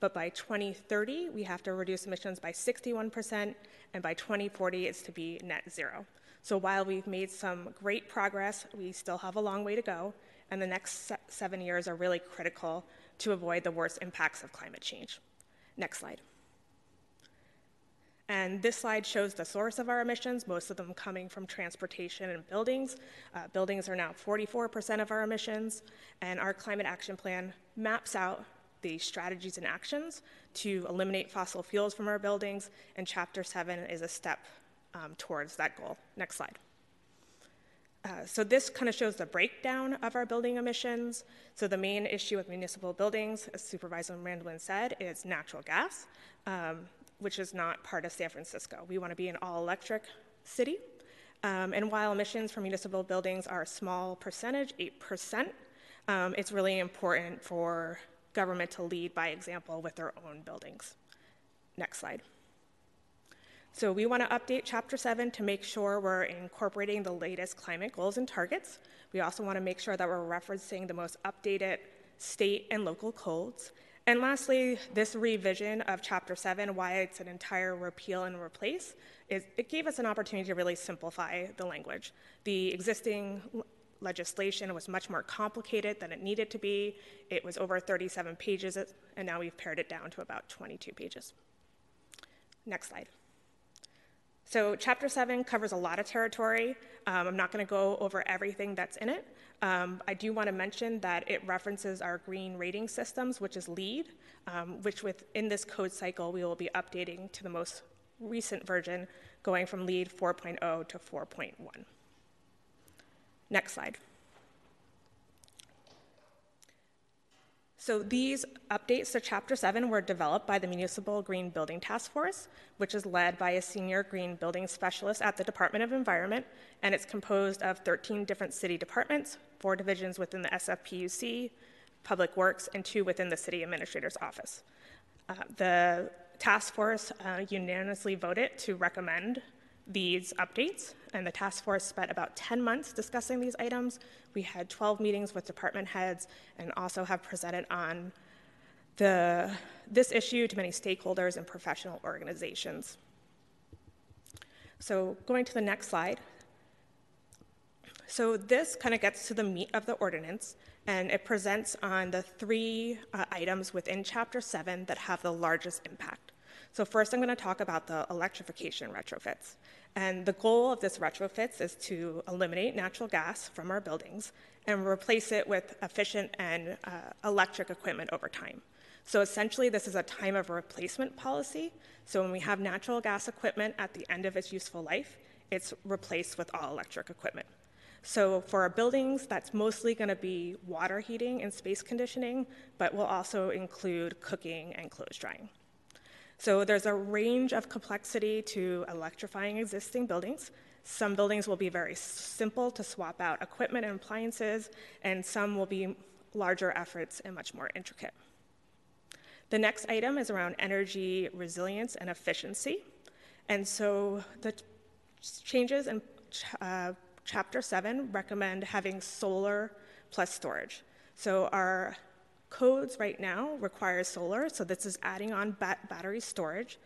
but by 2030, we have to reduce emissions by 61%, and by 2040, it's to be net zero. So while we've made some great progress, we still have a long way to go, and the next seven years are really critical to avoid the worst impacts of climate change. Next slide. And this slide shows the source of our emissions, most of them coming from transportation and buildings. Uh, buildings are now 44% of our emissions, and our climate action plan maps out the strategies and actions to eliminate fossil fuels from our buildings, and Chapter 7 is a step um, towards that goal. Next slide. Uh, so this kind of shows the breakdown of our building emissions. So the main issue with municipal buildings, as Supervisor Mandelman said, is natural gas, um, which is not part of San Francisco. We want to be an all-electric city. Um, and while emissions from municipal buildings are a small percentage, 8%, um, it's really important for government to lead by example with their own buildings. Next slide. So we want to update Chapter 7 to make sure we're incorporating the latest climate goals and targets. We also want to make sure that we're referencing the most updated state and local codes. And lastly, this revision of Chapter 7, why it's an entire repeal and replace, is it gave us an opportunity to really simplify the language. The existing legislation was much more complicated than it needed to be. It was over 37 pages, and now we've pared it down to about 22 pages. Next slide. So, chapter seven covers a lot of territory. Um, I'm not going to go over everything that's in it. Um, I do want to mention that it references our green rating systems, which is LEED, um, which within this code cycle we will be updating to the most recent version, going from LEED 4.0 to 4.1. Next slide. So these updates to Chapter 7 were developed by the Municipal Green Building Task Force, which is led by a senior green building specialist at the Department of Environment, and it's composed of 13 different city departments, four divisions within the SFPUC, Public Works, and two within the City Administrator's Office. Uh, the task force uh, unanimously voted to recommend these updates, and the task force spent about 10 months discussing these items. We had 12 meetings with department heads and also have presented on the, this issue to many stakeholders and professional organizations. So, going to the next slide. So, this kind of gets to the meat of the ordinance, and it presents on the three uh, items within Chapter 7 that have the largest impact. So first I'm going to talk about the electrification retrofits. And the goal of this retrofits is to eliminate natural gas from our buildings and replace it with efficient and uh, electric equipment over time. So essentially, this is a time of replacement policy. So when we have natural gas equipment at the end of its useful life, it's replaced with all electric equipment. So for our buildings, that's mostly going to be water heating and space conditioning, but will also include cooking and clothes drying. So there's a range of complexity to electrifying existing buildings. Some buildings will be very simple to swap out equipment and appliances, and some will be larger efforts and much more intricate. The next item is around energy resilience and efficiency. And so the changes in uh, Chapter 7 recommend having solar plus storage. So our codes right now require solar, so this is adding on bat- battery storage.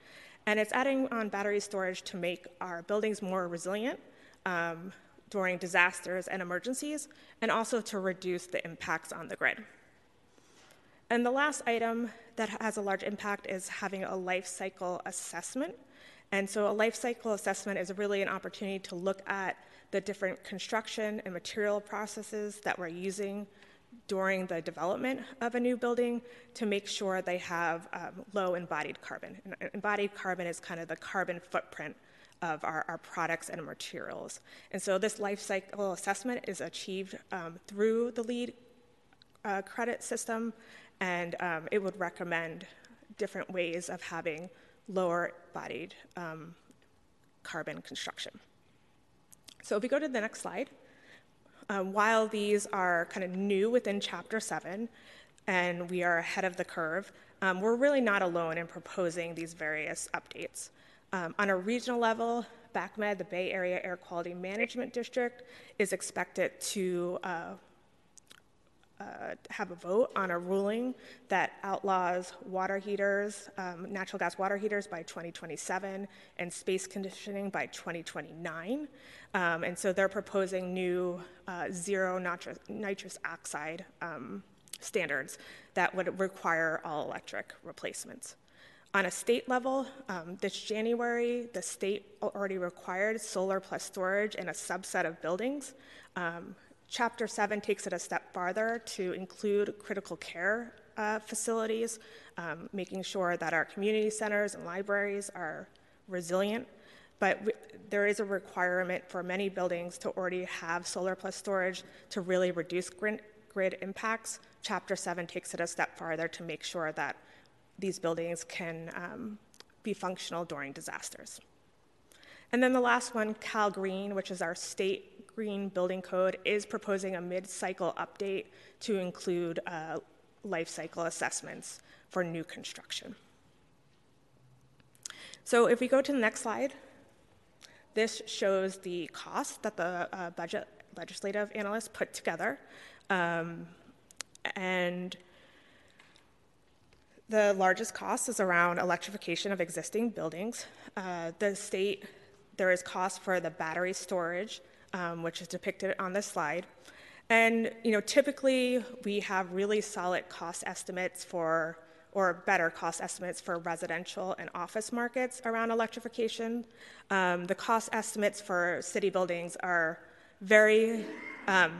And it's adding on battery storage to make our buildings more resilient um, during disasters and emergencies, and also to reduce the impacts on the grid. And the last item that has a large impact is having a life cycle assessment. And so, a life cycle assessment is really an opportunity to look at the different construction and material processes that we're using during the development of a new building to make sure they have um, low embodied carbon. And uh, embodied carbon is kind of the carbon footprint of our, our products and materials. And so this life cycle assessment is achieved um, through the LEED uh, credit system, and um, it would recommend different ways of having lower bodied um, carbon construction. So if we go to the next slide. Um, while these are kind of new within Chapter 7 and we are ahead of the curve, um, we're really not alone in proposing these various updates. Um, on a regional level, BAAQMD, the Bay Area Air Quality Management District, is expected to uh, uh, have a vote on a ruling that outlaws water heaters, um, natural gas water heaters by 2027, and space conditioning by 2029. Um, and so they're proposing new uh, zero nitrous, oxide um, standards that would require all electric replacements. On a state level, um, this January, the state already required solar plus storage in a subset of buildings. Um, Chapter 7 takes it a step farther to include critical care uh, facilities, um, making sure that our community centers and libraries are resilient. But w- there is a requirement for many buildings to already have solar plus storage to really reduce grid, grid impacts. Chapter 7 takes it a step farther to make sure that these buildings can um, be functional during disasters. And then the last one, Cal Green, which is our state green building code, is proposing a mid cycle update to include uh, life cycle assessments for new construction. So if we go to the next slide, this shows the cost that the uh, budget legislative analysts put together. Um, and the largest cost is around electrification of existing buildings. Uh, the state, there is cost for the battery storage, um, which is depicted on this slide. And you know, typically we have really solid cost estimates for, or better cost estimates for residential and office markets around electrification. Um, the cost estimates for city buildings are very um,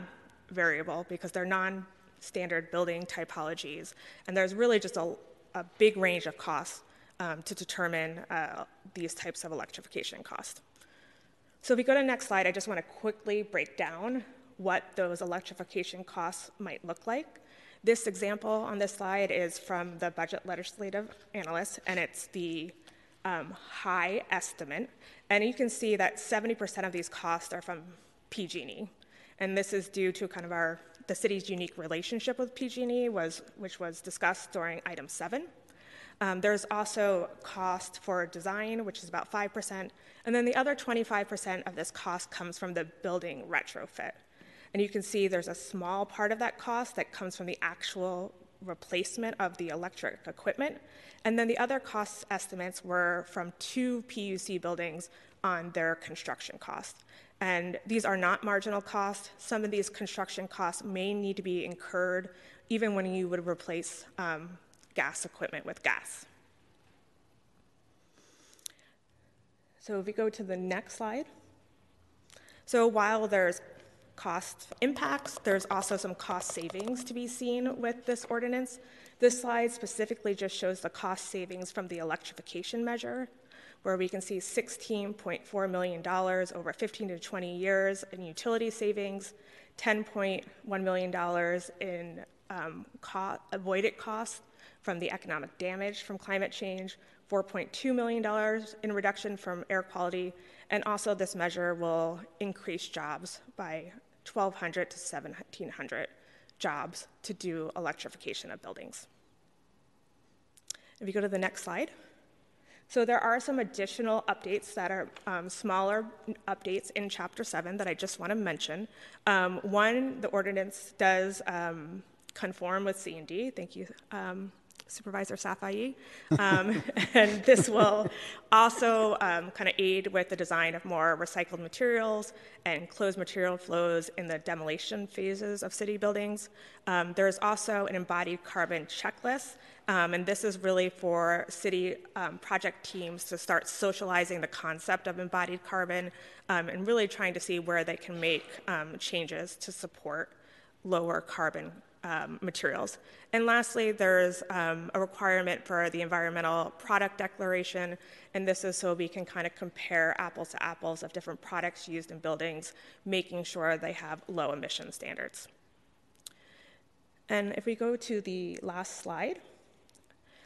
variable because they're non-standard building typologies, and there's really just a, a big range of costs um, to determine uh, these types of electrification costs. So if we go to the next slide, I just want to quickly break down what those electrification costs might look like. This example on this slide is from the budget legislative analyst, and it's the um, high estimate. And you can see that 70% of these costs are from PG&E. And this is due to kind of our the city's unique relationship with PG&E, was, which was discussed during item seven. Um, there's also cost for design, which is about 5%, and then the other 25% of this cost comes from the building retrofit. And you can see there's a small part of that cost that comes from the actual replacement of the electric equipment. And then the other cost estimates were from two PUC buildings on their construction costs. And these are not marginal costs. Some of these construction costs may need to be incurred even when you would replace um, gas equipment with gas. So if we go to the next slide. So while there's cost impacts, there's also some cost savings to be seen with this ordinance. This slide specifically just shows the cost savings from the electrification measure where we can see $16.4 million over 15 to 20 years in utility savings, $10.1 million in um, co- avoided costs from the economic damage from climate change, $4.2 million in reduction from air quality, and also this measure will increase jobs by 1,200 to 1,700 jobs to do electrification of buildings. If you go to the next slide. So there are some additional updates that are um, smaller updates in Chapter 7 that I just want to mention. Um, one, the ordinance does um, conform with C&D. Thank you, um, Supervisor Safai. Um, [LAUGHS] and this will also um, kind of aid with the design of more recycled materials and closed material flows in the demolition phases of city buildings. Um, there's also an embodied carbon checklist, um, and this is really for city um, project teams to start socializing the concept of embodied carbon um, and really trying to see where they can make changes to support lower carbon um, materials. And lastly, there's um, a requirement for the environmental product declaration, and this is so we can kind of compare apples to apples of different products used in buildings, making sure they have low emission standards. And if we go to the last slide,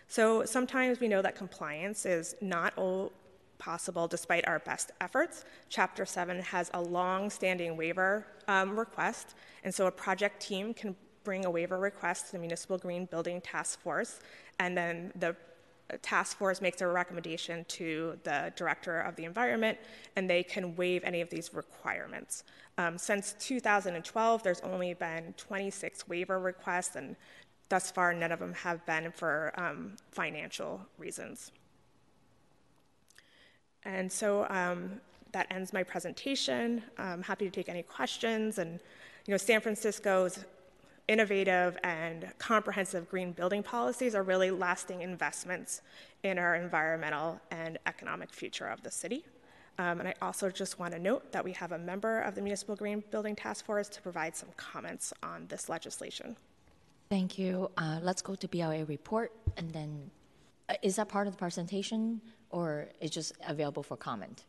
so sometimes we know that compliance is not all possible despite our best efforts. Chapter 7 has a long standing waiver um, request, and so a project team can bring a waiver request to the Municipal Green Building Task Force, and then the task force makes a recommendation to the director of the environment, and they can waive any of these requirements. Um, since 2012, there's only been 26 waiver requests, and thus far, none of them have been for um, financial reasons. And so um, that ends my presentation. I'm happy to take any questions. And you know, San Francisco's innovative and comprehensive green building policies are really lasting investments in our environmental and economic future of the city. Um, and I also just want to note that we have a member of the Municipal Green Building Task Force to provide some comments on this legislation. Thank you. Uh, let's go to BLA report, and then uh, is that part of the presentation, or is just available for comment?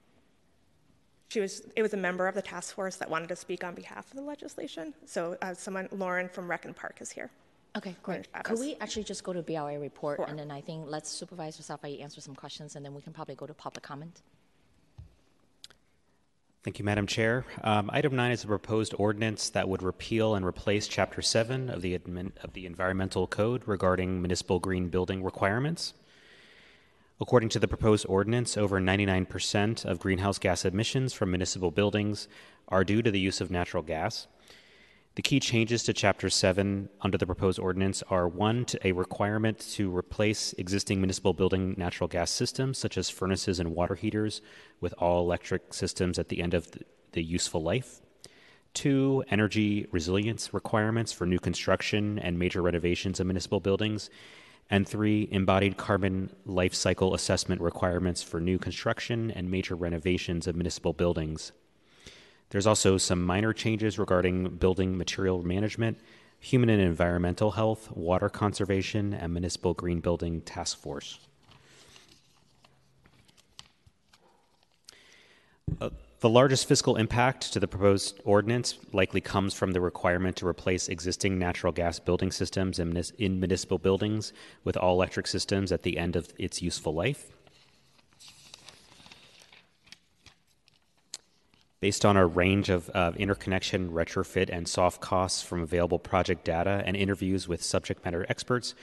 She was. It was a member of the task force that wanted to speak on behalf of the legislation. So, uh, someone, Lauren from Rec and Park, is here. Okay, great. Could we actually just go to BLA report, and then I think let's Supervisor Safai answer some questions, and then we can probably go to public comment. Thank you, Madam Chair. Um, item nine is a proposed ordinance that would repeal and replace Chapter 7 of the, admin, of the Environmental Code regarding municipal green building requirements. According to the proposed ordinance, over 99% of greenhouse gas emissions from municipal buildings are due to the use of natural gas. The key changes to Chapter 7 under the proposed ordinance are one, a requirement to replace existing municipal building natural gas systems, such as furnaces and water heaters, with all electric systems at the end of the useful life. Two, energy resilience requirements for new construction and major renovations of municipal buildings. And three, embodied carbon life cycle assessment requirements for new construction and major renovations of municipal buildings. There's also some minor changes regarding building material management, human and environmental health, water conservation, and municipal green building task force. Uh, the largest fiscal impact to the proposed ordinance likely comes from the requirement to replace existing natural gas building systems in, in municipal buildings with all electric systems at the end of its useful life. Based on a range of, of interconnection, retrofit, and soft costs from available project data and interviews with subject matter experts,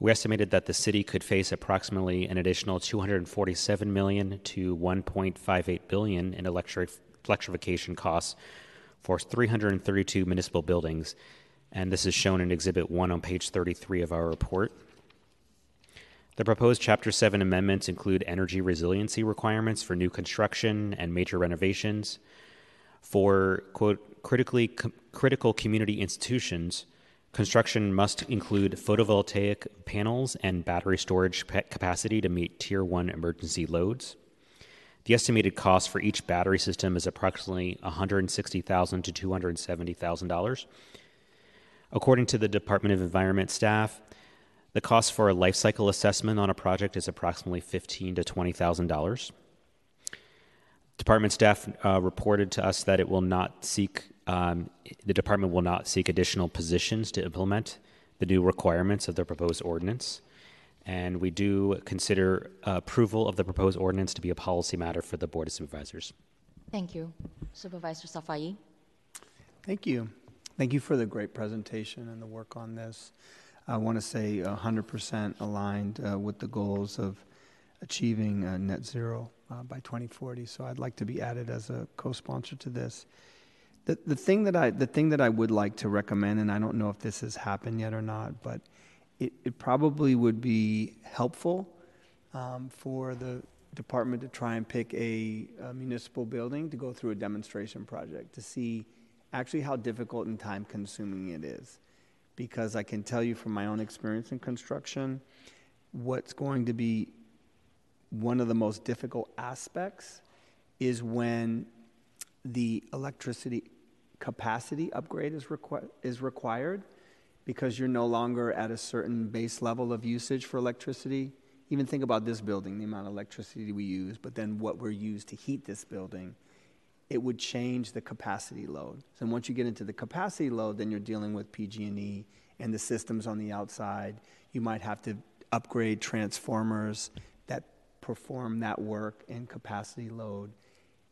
we estimated that the city could face approximately an additional 247 million to 1.58 billion in electric, electrification costs for 332 municipal buildings, and this is shown in Exhibit 1 on page 33 of our report. The proposed Chapter 7 amendments include energy resiliency requirements for new construction and major renovations, for quote, critically com- critical community institutions, construction must include photovoltaic panels and battery storage capacity to meet Tier 1 emergency loads. The estimated cost for each battery system is approximately $160,000 to $270,000. According to the Department of Environment staff, the cost for a life cycle assessment on a project is approximately $15,000 to $20,000. Department staff uh, reported to us that it will not seek, um, the department will not seek additional positions to implement the new requirements of the proposed ordinance. And we do consider uh, approval of the proposed ordinance to be a policy matter for the Board of Supervisors. Thank you. Supervisor Safai. Thank you. Thank you for the great presentation and the work on this. I want to say 100% aligned uh, with the goals of achieving uh, net zero uh, by 2040. So I'd like to be added as a co-sponsor to this. The, the thing that I the thing that I would like to recommend, and I don't know if this has happened yet or not, but it, it probably would be helpful um, for the department to try and pick a, a municipal building to go through a demonstration project to see actually how difficult and time consuming it is. Because I can tell you from my own experience in construction, what's going to be one of the most difficult aspects is when the electricity capacity upgrade is, requ- is required because you're no longer at a certain base level of usage for electricity. Even think about this building, the amount of electricity we use, but then what we're used to heat this building. It would change the capacity load. So once you get into the capacity load, then you're dealing with PG&E and the systems on the outside. You might have to upgrade transformers that perform that work in capacity load,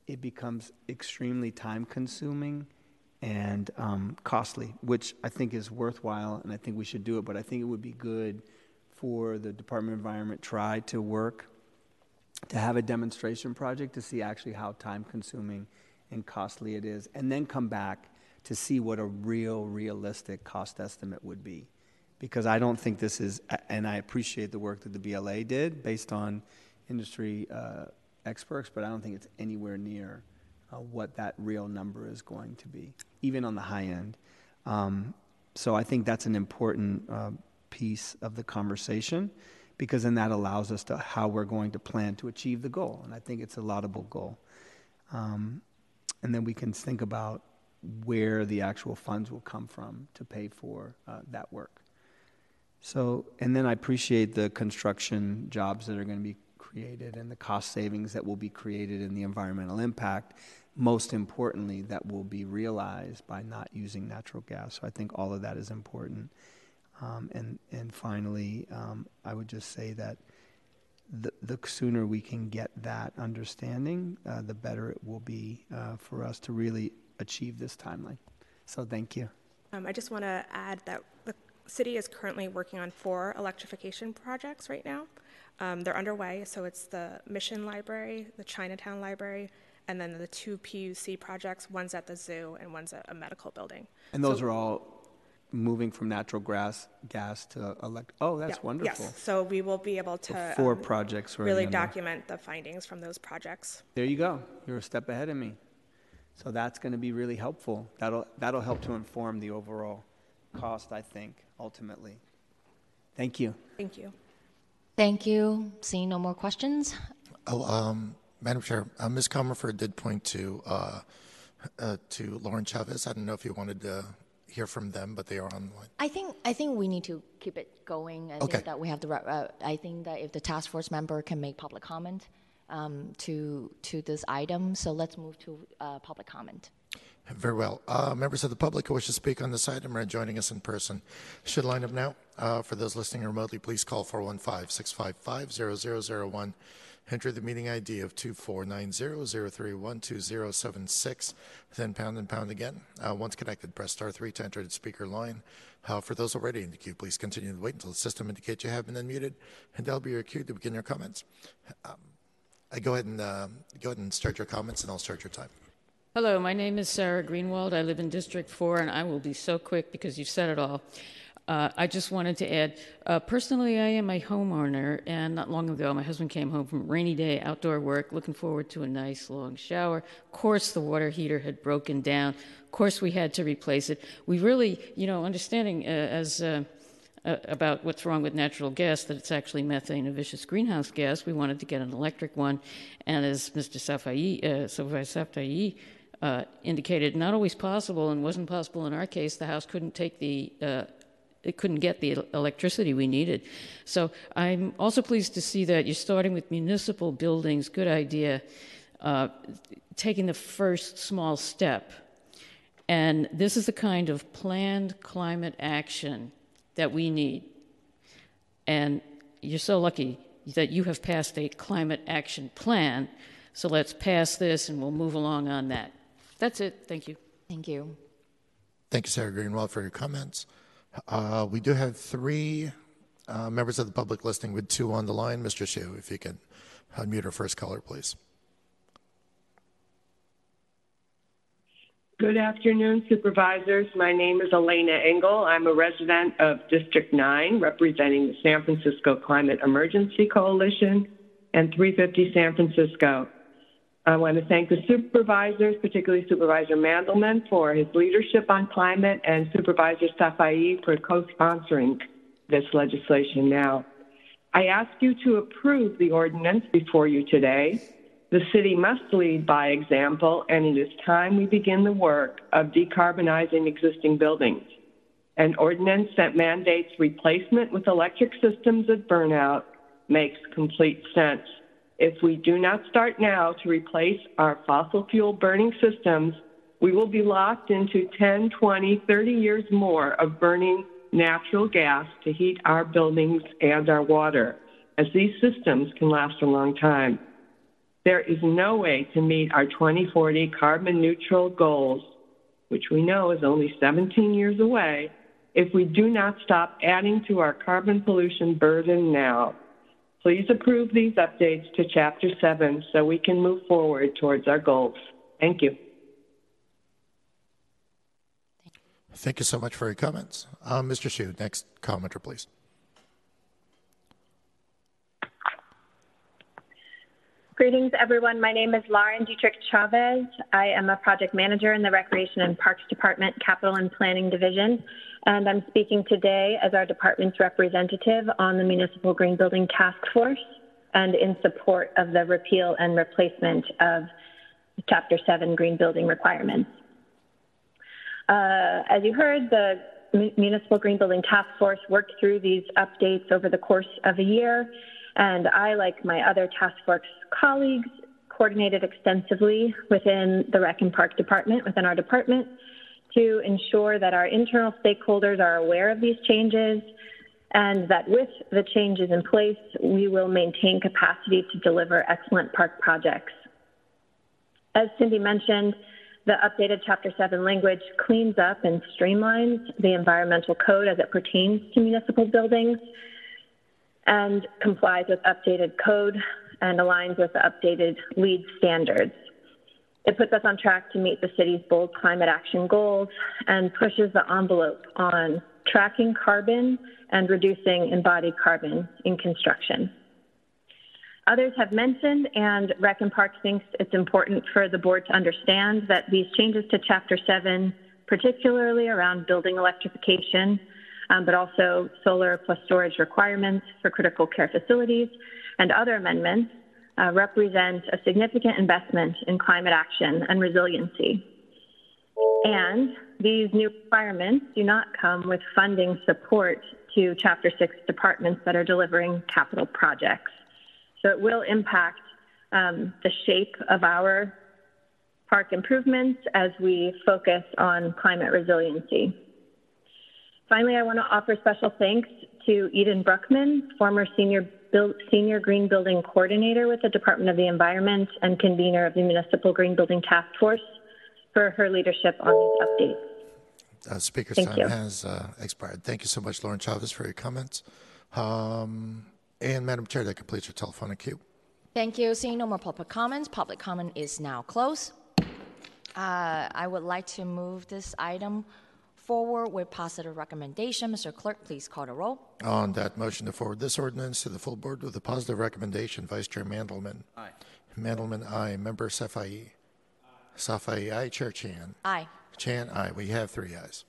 it becomes extremely time consuming and um, costly, which I think is worthwhile and I think we should do it. But I think it would be good for the Department of Environment try to work to have a demonstration project to see actually how time consuming and costly it is, and then come back to see what a real, realistic cost estimate would be. Because I don't think this is, and I appreciate the work that the BLA did based on industry uh, experts, but I don't think it's anywhere near uh, what that real number is going to be, even on the high end. Um, so I think that's an important uh, piece of the conversation because then that allows us to how we're going to plan to achieve the goal. And I think it's a laudable goal. Um, and then we can think about where the actual funds will come from to pay for uh, that work. So, and then I appreciate the construction jobs that are going to be created and the cost savings that will be created and the environmental impact. Most importantly, that will be realized by not using natural gas. So I think all of that is important. Um, and, and finally, um, I would just say that the, the sooner we can get that understanding, uh, the better it will be uh, for us to really achieve this timeline. So thank you. Um, I just want to add that the city is currently working on four electrification projects right now. Um, they're underway, so it's the Mission Library, the Chinatown Library, and then the two PUC projects. One's at the zoo and one's at a medical building. And those So- are all moving from natural gas gas to elect. Oh, that's Yeah, wonderful. Yes, so we will be able to four um, projects really document the findings from those projects. There you go. You're a step ahead of me. So that's going to be really helpful. That'll that'll help to inform the overall cost, I think, ultimately. Thank you. Thank you. Thank you. Seeing no more questions, Oh, um, Madam Chair, uh, Ms. Comerford did point to uh, uh, to Lauren Chavez. I don't know if you wanted to hear from them, but they are online. I think I think we need to keep it going. I Okay. think that we have the. Uh, I think that if the task force member can make public comment um, to to this item, so let's move to uh, public comment. Very well. Uh, members of the public who wish to speak on this item are joining us in person. Should line up now. Uh, for those listening remotely, please call 415-655-0001. Enter the meeting ID of 2490-031-2076. Then pound and pound again. Uh, once connected, press star 3 to enter the speaker line. Uh, for those already in the queue, please continue to wait until the system indicates you have been unmuted, and that'll be your cue to begin your comments. Um, go ahead and uh, go ahead and start your comments, and I'll start your time. Hello, my name is Sarah Greenwald. I live in District 4, and I will be so quick because you've said it all. Uh, I just wanted to add uh, personally, I am a homeowner, and not long ago, my husband came home from rainy day outdoor work, looking forward to a nice long shower. Of course, the water heater had broken down. Of course, we had to replace it. We really, you know, understanding uh, as uh, uh, about what's wrong with natural gas, that it's actually methane, a vicious greenhouse gas. We wanted to get an electric one, and as Mr. Safai, uh, Safai uh, indicated, not always possible, and wasn't possible in our case. The house couldn't take the uh, it couldn't get the electricity we needed. So I'm also pleased to see that you're starting with municipal buildings. Good idea. Uh, taking the first small step. And this is the kind of planned climate action that we need. And you're so lucky that you have passed a climate action plan. So let's pass this and we'll move along on that. That's it. Thank you. Thank you. Thank you, Sarah Greenwald, for your comments. Uh, we do have three uh, members of the public listening with two on the line. Mr. Shu, if you can unmute our first caller, please. Good afternoon, supervisors. My name is Elena Engel. I'm a resident of District 9, representing the San Francisco Climate Emergency Coalition and 350 San Francisco. I want to thank the supervisors, particularly Supervisor Mandelman, for his leadership on climate, and Supervisor Safai for co-sponsoring this legislation now. I ask you to approve the ordinance before you today. The city must lead by example, and it is time we begin the work of decarbonizing existing buildings. An ordinance that mandates replacement with electric systems at burnout makes complete sense. If we do not start now to replace our fossil fuel burning systems, we will be locked into 10, 20, 30 years more of burning natural gas to heat our buildings and our water, as these systems can last a long time. There is no way to meet our 2040 carbon neutral goals, which we know is only 17 years away, if we do not stop adding to our carbon pollution burden now. Please approve these updates to Chapter 7 so we can move forward towards our goals. Thank you. Thank you so much for your comments. Uh, Mr. Shu, next commenter, please. Greetings, everyone. My name is Lauren Dietrich Chavez. I am a project manager in the Recreation and Parks Department Capital and Planning Division, and I'm speaking today as our department's representative on the Municipal Green Building Task Force and in support of the repeal and replacement of Chapter 7 green building requirements. Uh, as you heard, the Municipal Green Building Task Force worked through these updates over the course of a year, and I, like my other task force colleagues, coordinated extensively within the Rec and Park Department, within our department, to ensure that our internal stakeholders are aware of these changes and that with the changes in place, we will maintain capacity to deliver excellent park projects. As Cindy mentioned, the updated Chapter 7 language cleans up and streamlines the environmental code as it pertains to municipal buildings and complies with updated code and aligns with the updated LEED standards. It puts us on track to meet the city's bold climate action goals and pushes the envelope on tracking carbon and reducing embodied carbon in construction. Others have mentioned, and Rec and Parks thinks it's important for the board to understand that these changes to Chapter 7, particularly around building electrification, but also solar plus storage requirements for critical care facilities, and other amendments, uh, represent a significant investment in climate action and resiliency. And these new requirements do not come with funding support to Chapter 6 departments that are delivering capital projects. So it will impact um, the shape of our park improvements as we focus on climate resiliency. Finally, I want to offer special thanks to Eden Bruckman, former senior, build, senior green building coordinator with the Department of the Environment and convener of the Municipal Green Building Task Force, for her leadership on these updates. Uh, speaker's Thank time you. has uh, expired. Thank you so much, Lauren Chavez, for your comments. Um, and Madam Chair, that completes your telephonic queue. Thank you. Seeing no more public comments, public comment is now closed. Uh, I would like to move this item forward with positive recommendation. Mr. Clerk, please call the roll. On that motion to forward this ordinance to the full board with a positive recommendation, Vice Chair Mandelman. Aye. Mandelman, aye. Member Safai. Safai, aye. Chair Chan. Aye. Chan, aye. We have three ayes.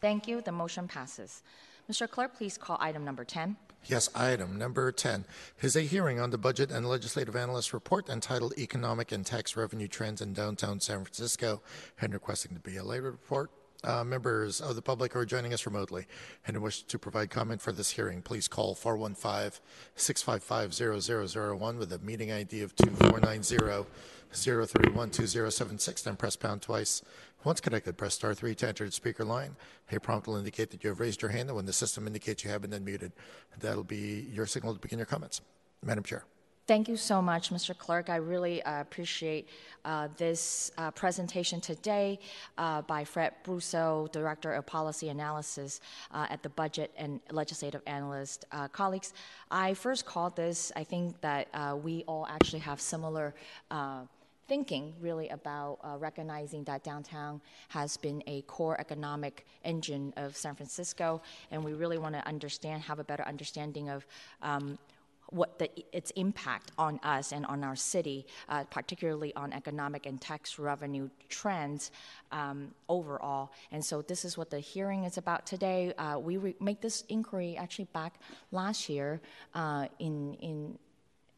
Thank you. The motion passes. Mr. Clerk, please call item number 10. Yes, item number 10 is a hearing on the budget and legislative analyst report entitled Economic and Tax Revenue Trends in Downtown San Francisco and requesting the BLA report. Uh, members of the public who are joining us remotely and wish to provide comment for this hearing, please call 415-655-0001 with a meeting ID of 2490-031-2076, then press pound twice. Once connected, press star 3 to enter the speaker line. A prompt will indicate that you have raised your hand, and when the system indicates you have been unmuted, that'll be your signal to begin your comments. Madam Chair. Thank you so much, Mr. Clerk. I really uh, appreciate uh, this uh, presentation today uh, by Fred Brousseau, Director of Policy Analysis uh, at the Budget and Legislative Analyst. Uh, colleagues, I first called this, I think that we all actually have similar thinking really about uh, recognizing that downtown has been a core economic engine of San Francisco, and we really want to understand, have a better understanding of. Um, what the, its impact on us and on our city, uh, particularly on economic and tax revenue trends um, overall. And so this is what the hearing is about today. Uh, we re- make this inquiry actually back last year uh, in in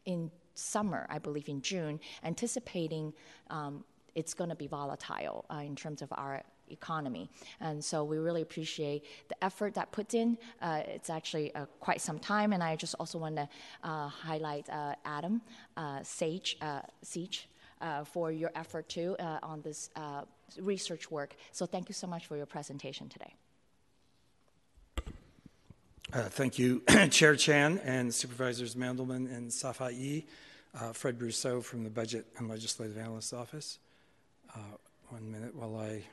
in summer, I believe in June, anticipating um, it's going to be volatile uh, in terms of our economy. And so we really appreciate the effort that put in. Uh, it's actually uh, quite some time, and I just also want to uh, highlight uh, Adam uh, Sage Siege. for your effort too on this research work. So, thank you so much for your presentation today. Thank you, [CLEARS THROAT] Chair Chan and Supervisors Mandelman and Safai. Uh, Fred Brousseau from the Budget and Legislative Analyst Office. Uh, one minute while I.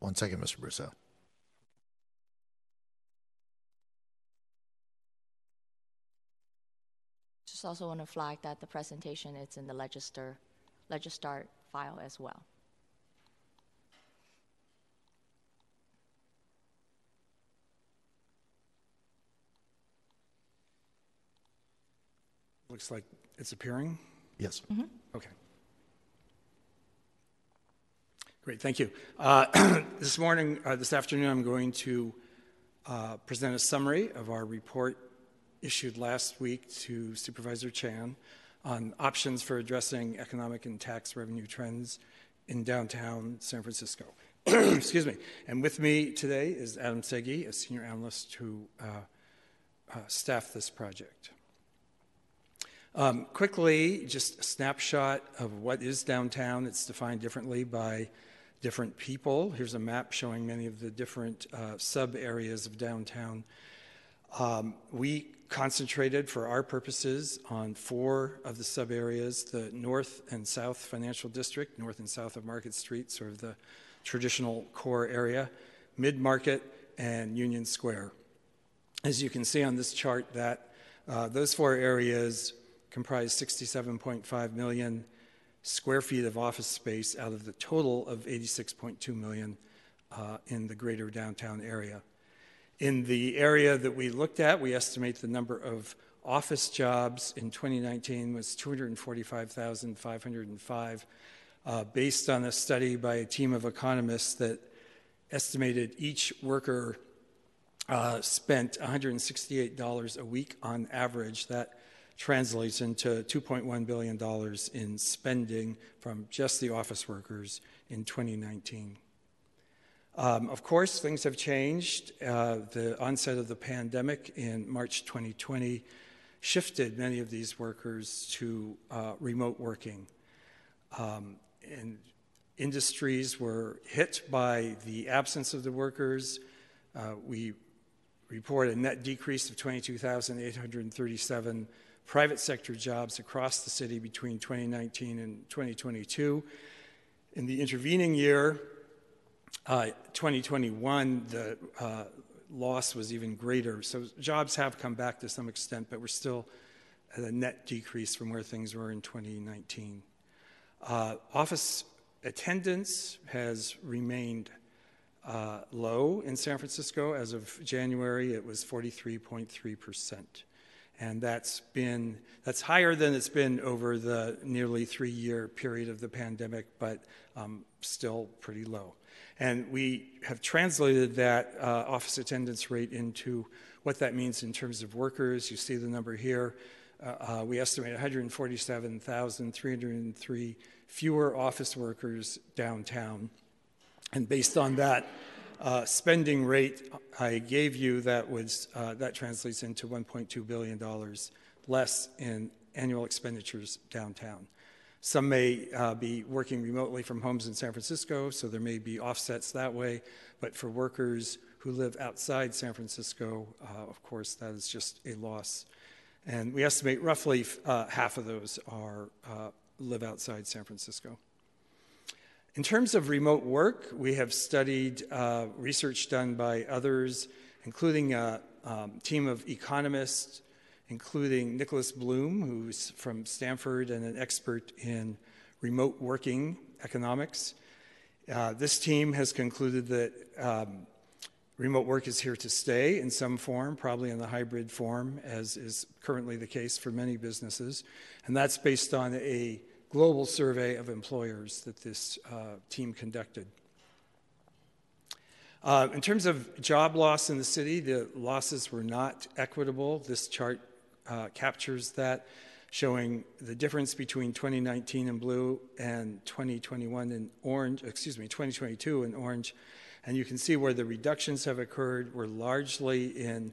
One second, Mr. Brousseau. Just also want to flag that the presentation is in the Legistar, file as well. Looks like it's appearing? Yes. Mm-hmm. Okay. Great, thank you. Uh, [CLEARS THROAT] this morning, uh, this afternoon, I'm going to uh, present a summary of our report issued last week to Supervisor Chan on options for addressing economic and tax revenue trends in downtown San Francisco. [CLEARS THROAT] Excuse me. And with me today is Adam Segi, a senior analyst who uh, uh, staffed this project. Um, quickly, just a snapshot of what is downtown. It's defined differently by different people. Here's a map showing many of the different uh, sub areas of downtown. Um, we concentrated for our purposes on four of the sub areas the north and south financial district, north and south of Market Street, sort of the traditional core area, mid market, and Union Square. As you can see on this chart, that uh, those four areas comprise 67.5 million square feet of office space out of the total of 86.2 million uh, in the greater downtown area. In the area that we looked at, we estimate the number of office jobs in 2019 was 245,505, uh, based on a study by a team of economists that estimated each worker uh, spent $168 a week on average. That translates into $2.1 billion in spending from just the office workers in 2019. Um, of course, things have changed. Uh, the onset of the pandemic in March 2020 shifted many of these workers to uh, remote working. Um, and industries were hit by the absence of the workers. Uh, we report a net decrease of 22,837 private sector jobs across the city between 2019 and 2022. In the intervening year, uh, 2021, the uh, loss was even greater. So jobs have come back to some extent, but we're still at a net decrease from where things were in 2019. Uh, office attendance has remained uh, low in San Francisco. As of January, it was 43.3 percent and that's been that's higher than it's been over the nearly three-year period of the pandemic, but um, still pretty low. And we have translated that uh, office attendance rate into what that means in terms of workers. You see the number here. Uh, uh, we estimate 147,303 fewer office workers downtown. And based on that, uh, spending rate I gave you that was uh, that translates into 1.2 billion dollars less in annual expenditures downtown. Some may uh, be working remotely from homes in San Francisco, so there may be offsets that way. But for workers who live outside San Francisco, uh, of course, that is just a loss. And we estimate roughly uh, half of those are uh, live outside San Francisco. In terms of remote work, we have studied uh, research done by others, including a um, team of economists, including Nicholas Bloom, who's from Stanford and an expert in remote working economics. Uh, this team has concluded that um, remote work is here to stay in some form, probably in the hybrid form, as is currently the case for many businesses. And that's based on a global survey of employers that this uh, team conducted. Uh, in terms of job loss in the city, the losses were not equitable. This chart uh, captures that, showing the difference between 2019 in blue and 2021 in orange, excuse me, 2022 in orange. And you can see where the reductions have occurred were largely in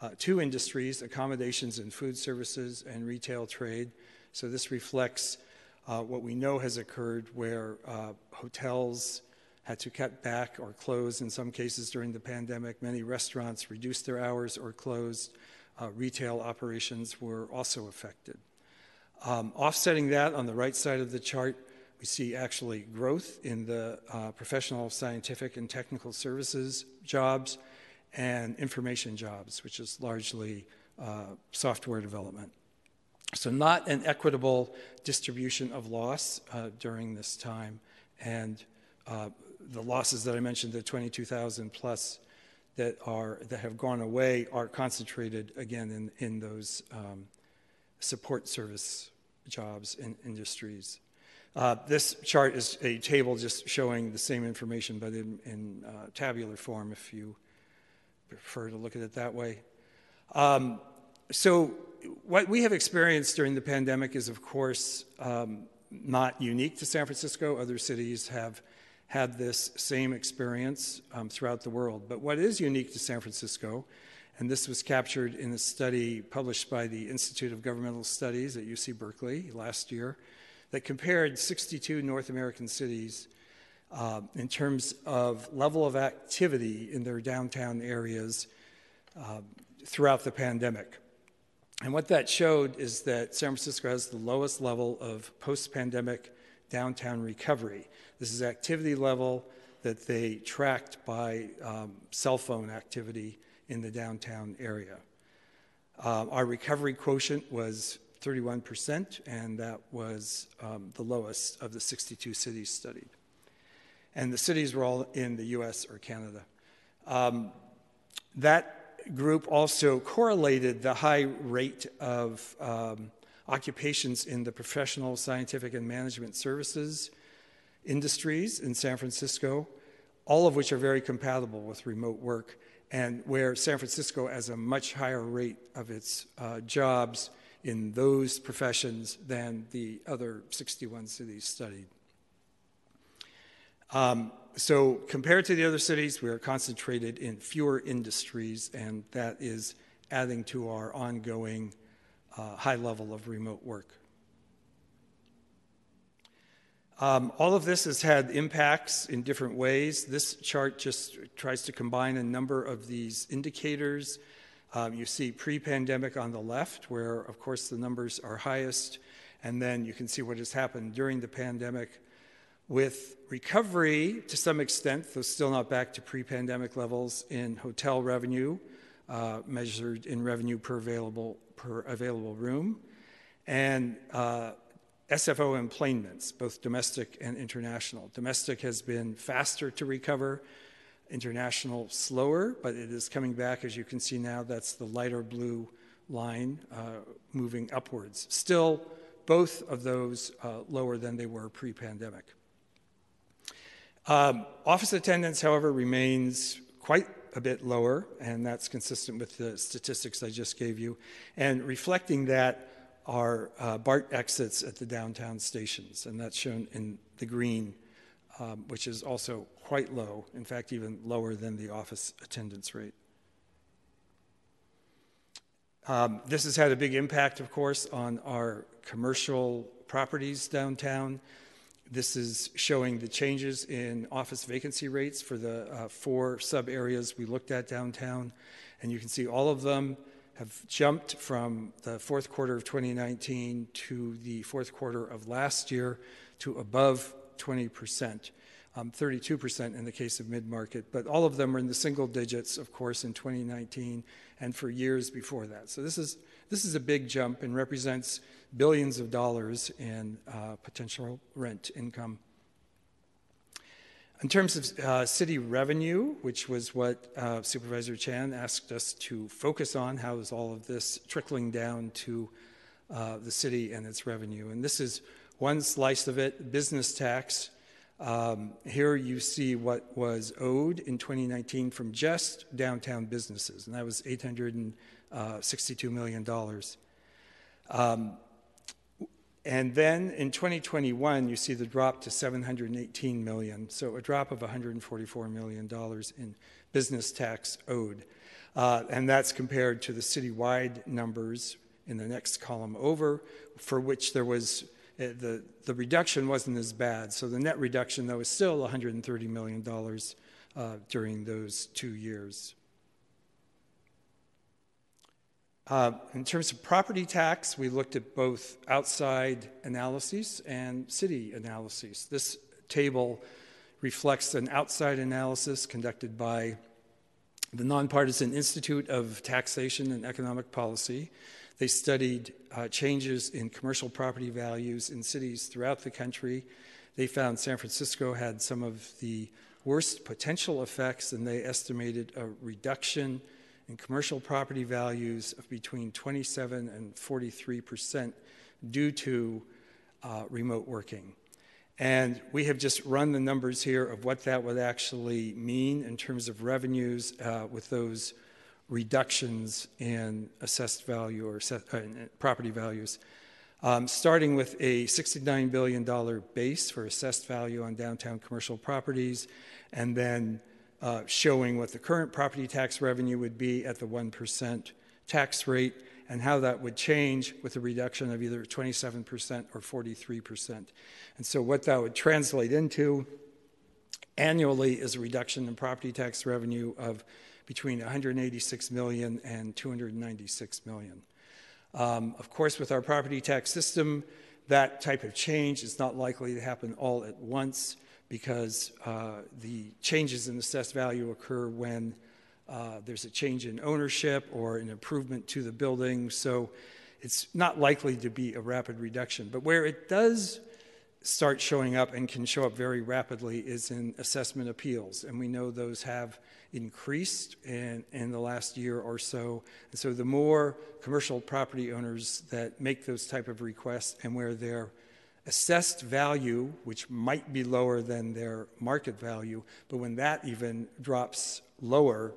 uh, two industries accommodations and food services and retail trade. So this reflects uh, what we know has occurred where uh, hotels had to cut back or close in some cases during the pandemic. Many restaurants reduced their hours or closed. Uh, retail operations were also affected. Um, offsetting that on the right side of the chart, we see actually growth in the uh, professional, scientific, and technical services jobs and information jobs, which is largely uh, software development. So, not an equitable distribution of loss uh, during this time. And uh, the losses that I mentioned, the 22,000 plus that are that have gone away, are concentrated again in in those um, support service jobs and industries. Uh, this chart is a table just showing the same information, but in, in uh, tabular form if you prefer to look at it that way. Um, so, what we have experienced during the pandemic is, of course, um, not unique to San Francisco. Other cities have had this same experience um, throughout the world. But what is unique to San Francisco, and this was captured in a study published by the Institute of Governmental Studies at UC Berkeley last year, that compared 62 North American cities uh, in terms of level of activity in their downtown areas uh, throughout the pandemic. And what that showed is that San Francisco has the lowest level of post pandemic downtown recovery. This is activity level that they tracked by um, cell phone activity in the downtown area. Uh, our recovery quotient was 31%, and that was um, the lowest of the 62 cities studied. And the cities were all in the US or Canada. Um, that group also correlated the high rate of um, occupations in the professional, scientific, and management services industries in San Francisco, all of which are very compatible with remote work, and where San Francisco has a much higher rate of its uh, jobs in those professions than the other 61 cities studied. Um, so, compared to the other cities, we are concentrated in fewer industries, and that is adding to our ongoing uh, high level of remote work. Um, all of this has had impacts in different ways. This chart just tries to combine a number of these indicators um, you see pre pandemic on the left, where, of course, the numbers are highest. And then you can see what has happened during the pandemic with recovery to some extent, though still not back to pre pandemic levels in hotel revenue, uh, measured in revenue per available, per available room, and uh, SFO enplanements, both domestic and international. Domestic has been faster to recover international slower, but it is coming back. As you can see now, that's the lighter blue line uh, moving upwards. Still, both of those uh, lower than they were pre pandemic. Um, office attendance, however, remains quite a bit lower, and that's consistent with the statistics I just gave you. And reflecting that are uh, BART exits at the downtown stations, and that's shown in the green, um, which is also quite low, in fact, even lower than the office attendance rate. Um, this has had a big impact, of course, on our commercial properties downtown. This is showing the changes in office vacancy rates for the uh, four sub areas we looked at downtown. And you can see all of them have jumped from the fourth quarter of 2019 to the fourth quarter of last year to above 20 percent um, 32% in the case of mid market, but all of them are in the single digits, of course, in 2019 and for years before that. So this is, this is a big jump and represents billions of dollars in uh, potential rent income. In terms of uh, city revenue, which was what uh, Supervisor Chan asked us to focus on, how is all of this trickling down to uh, the city and its revenue? And this is one slice of it business tax. Um, here you see what was owed in 2019 from just downtown businesses, and that was $862 uh. Um, and then in 2021, you see the drop to 718 million, so a drop of 144 million dollars in business tax owed, uh, and that's compared to the citywide numbers in the next column over, for which there was uh, the, the reduction wasn't as bad. So the net reduction, though, is still $130 million uh, during those two years. Uh, in terms of property tax, we looked at both outside analyses and city analyses. This table reflects an outside analysis conducted by the Nonpartisan Institute of Taxation and Economic Policy, they studied uh, changes in commercial property values in cities throughout the country. They found San Francisco had some of the worst potential effects, and they estimated a reduction and commercial property values of between 27 and 43 percent due to uh, remote working. And we have just run the numbers here of what that would actually mean in terms of revenues uh, with those reductions in assessed value or assess, uh, property values. Um, starting with a $69 billion base for assessed value on downtown commercial properties, and then uh, showing what the current property tax revenue would be at the 1% tax rate, and how that would change with a reduction of either 27% or 43%. And so, what that would translate into annually is a reduction in property tax revenue of between 186 million and 296 million. Um, of course, with our property tax system, that type of change is not likely to happen all at once because uh, the changes in assessed value occur when uh, there's a change in ownership or an improvement to the building. So it's not likely to be a rapid reduction. But where it does start showing up and can show up very rapidly is in assessment appeals. And we know those have increased in, in the last year or so. And so the more commercial property owners that make those type of requests and where their assessed value, which might be lower than their market value, but when that even drops lower,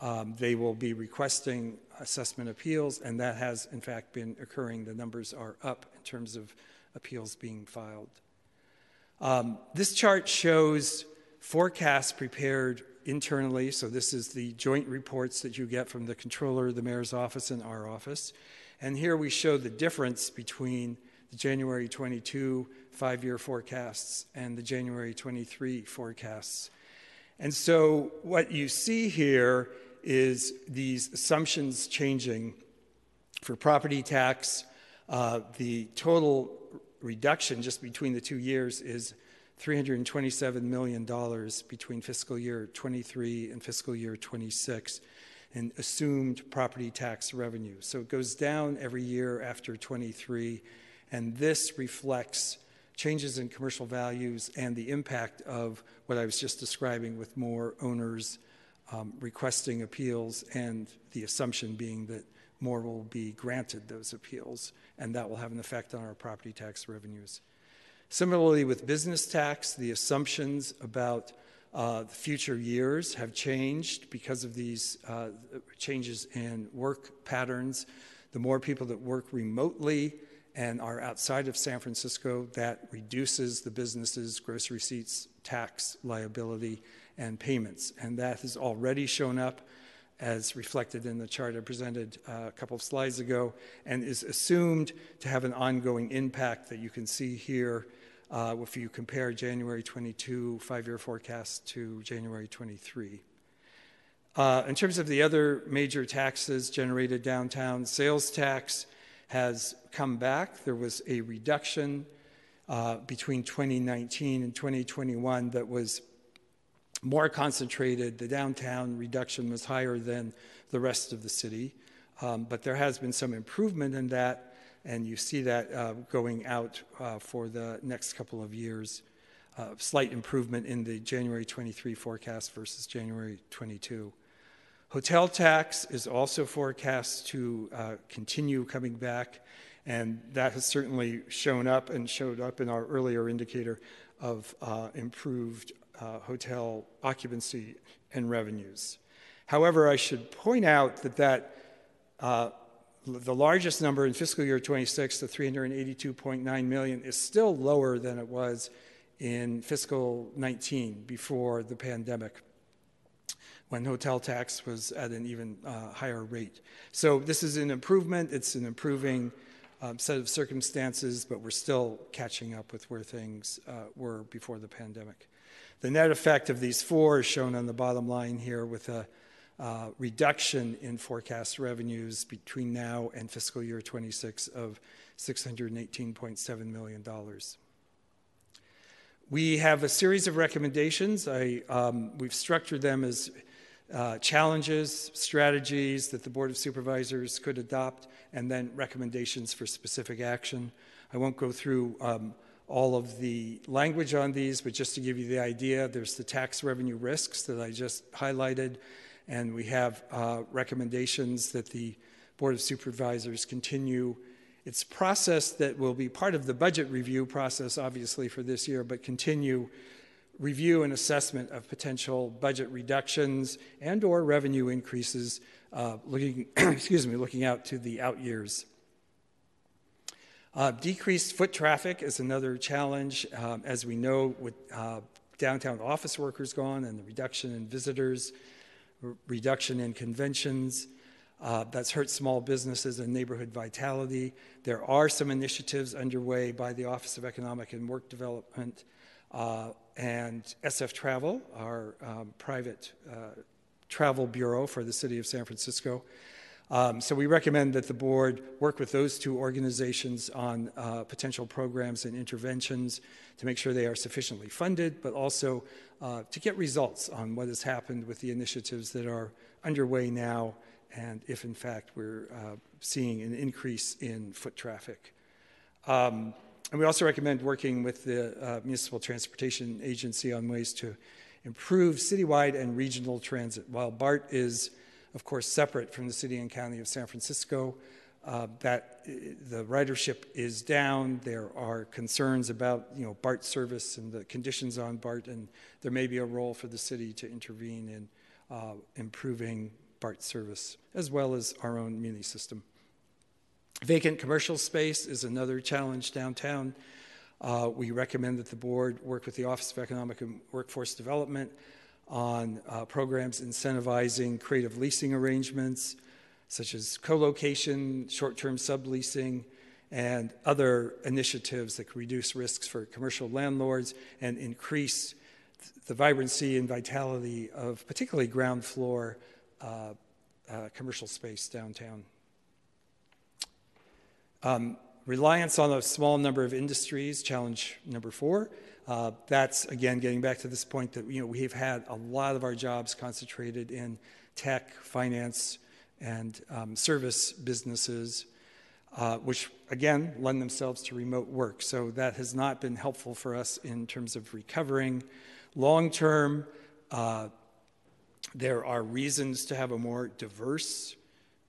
um, they will be requesting assessment appeals, and that has in fact been occurring. The numbers are up in terms of appeals being filed. Um, this chart shows forecasts prepared internally. So this is the joint reports that you get from the controller, the mayor's office, and our office. And here we show the difference between the January 22 five year forecasts and the January 23 forecasts. And so what you see here is these assumptions changing for property tax. Uh, the total reduction just between the two years is $327 million between fiscal year 23 and fiscal year 26 in assumed property tax revenue. So it goes down every year after 23, and this reflects changes in commercial values and the impact of what I was just describing with more owners um, requesting appeals and the assumption being that more will be granted those appeals, and that will have an effect on our property tax revenues. Similarly, with business tax, the assumptions about uh, future years have changed because of these uh, changes in work patterns. The more people that work remotely and are outside of San Francisco, that reduces the business's gross receipts tax liability and payments. And that has already shown up as reflected in the chart I presented uh, a couple of slides ago, and is assumed to have an ongoing impact that you can see here uh, if you compare January 22 five year forecast to January 23. Uh, in terms of the other major taxes generated downtown, sales tax has come back. There was a reduction uh, between 2019 and 2021 that was more concentrated. The downtown reduction was higher than the rest of the city, um, but there has been some improvement in that and you see that uh, going out uh, for the next couple of years. Uh, slight improvement in the January 23 forecast versus January 22. Hotel tax is also forecast to uh, continue coming back, and that has certainly shown up and showed up in our earlier indicator of uh, improved uh, hotel occupancy and revenues. However, I should point out that that the largest number in fiscal year 26, the 382.9 million, is still lower than it was in fiscal 19 before the pandemic when hotel tax was at an even uh, higher rate. So this is an improvement. It's an improving um, set of circumstances, but we're still catching up with where things uh, were before the pandemic. The net effect of these four is shown on the bottom line here with a uh, reduction in forecast revenues between now and fiscal year 26 of $618.7 million. We have a series of recommendations. I, um, we've structured them as uh, challenges, strategies that the Board of Supervisors could adopt, and then recommendations for specific action. I won't go through um, all of the language on these, but just to give you the idea, there's the tax revenue risks that I just highlighted And we have uh, recommendations that the Board of Supervisors continue its process that will be part of the budget review process, obviously, for this year, but continue review and assessment of potential budget reductions and or revenue increases uh, looking [CLEARS THROAT] excuse me looking out to the out years. Uh, decreased foot traffic is another challenge um, as we know with uh, downtown office workers gone and the reduction in visitors reduction in conventions uh, that's hurt small businesses and neighborhood vitality. There are some initiatives underway by the office of economic and work development uh, and SF Travel, our um, private uh, travel bureau for the city of San Francisco. Um, so we recommend that the board work with those two organizations on uh, potential programs and interventions to make sure they are sufficiently funded, but also uh, to get results on what has happened with the initiatives that are underway now, and if in fact we're uh, seeing an increase in foot traffic. Um, and we also recommend working with the uh, Municipal Transportation Agency on ways to improve citywide and regional transit. While BART is, of course, separate from the city and county of San Francisco, uh, that uh, the ridership is down. There are concerns about you know BART service and the conditions on BART, and there may be a role for the city to intervene in uh, improving BART service as well as our own muni system. Vacant commercial space is another challenge downtown. Uh, we recommend that the board work with the Office of Economic and Workforce Development on uh, programs incentivizing creative leasing arrangements, such as co location, short term subleasing, and other initiatives that can reduce risks for commercial landlords and increase the vibrancy and vitality of particularly ground floor uh, uh commercial space downtown. Um, reliance on a small number of industries, challenge number four. Uh, that's again getting back to this point that you know we've had a lot of our jobs concentrated in tech, finance, and um, service businesses, uh, which again lend themselves to remote work. So that has not been helpful for us in terms of recovering. Long term, uh, there are reasons to have a more diverse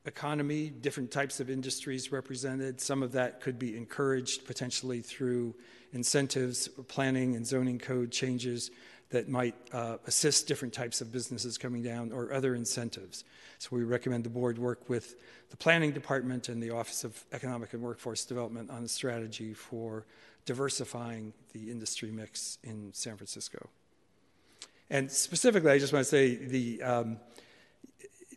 economy, different types of industries represented. Some of that could be encouraged potentially through incentives, planning, and zoning code changes that might uh, assist different types of businesses coming down or other incentives. So we recommend the board work with the planning department and the Office of Economic and Workforce Development on a strategy for diversifying the industry mix in San Francisco. And specifically, I just want to say the um,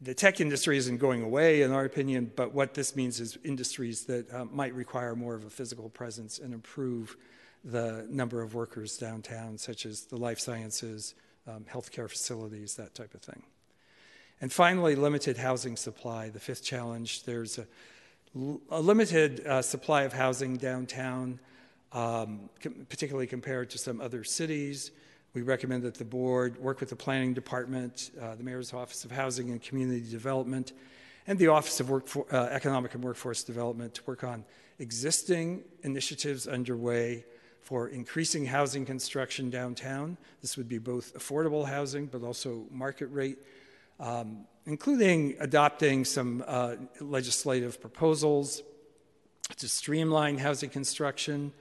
the tech industry isn't going away, in our opinion, but what this means is industries that uh, might require more of a physical presence and improve the number of workers downtown, such as the life sciences, um, healthcare facilities, that type of thing. And finally, limited housing supply, the fifth challenge. There's a, a limited uh, supply of housing downtown, um, com- particularly compared to some other cities. We recommend that the board work with the planning department, uh, the mayor's office of housing and community development, and the office of uh, economic and workforce development to work on existing initiatives underway for increasing housing construction downtown. This would be both affordable housing but also market rate, um, including adopting some uh, legislative proposals to streamline housing construction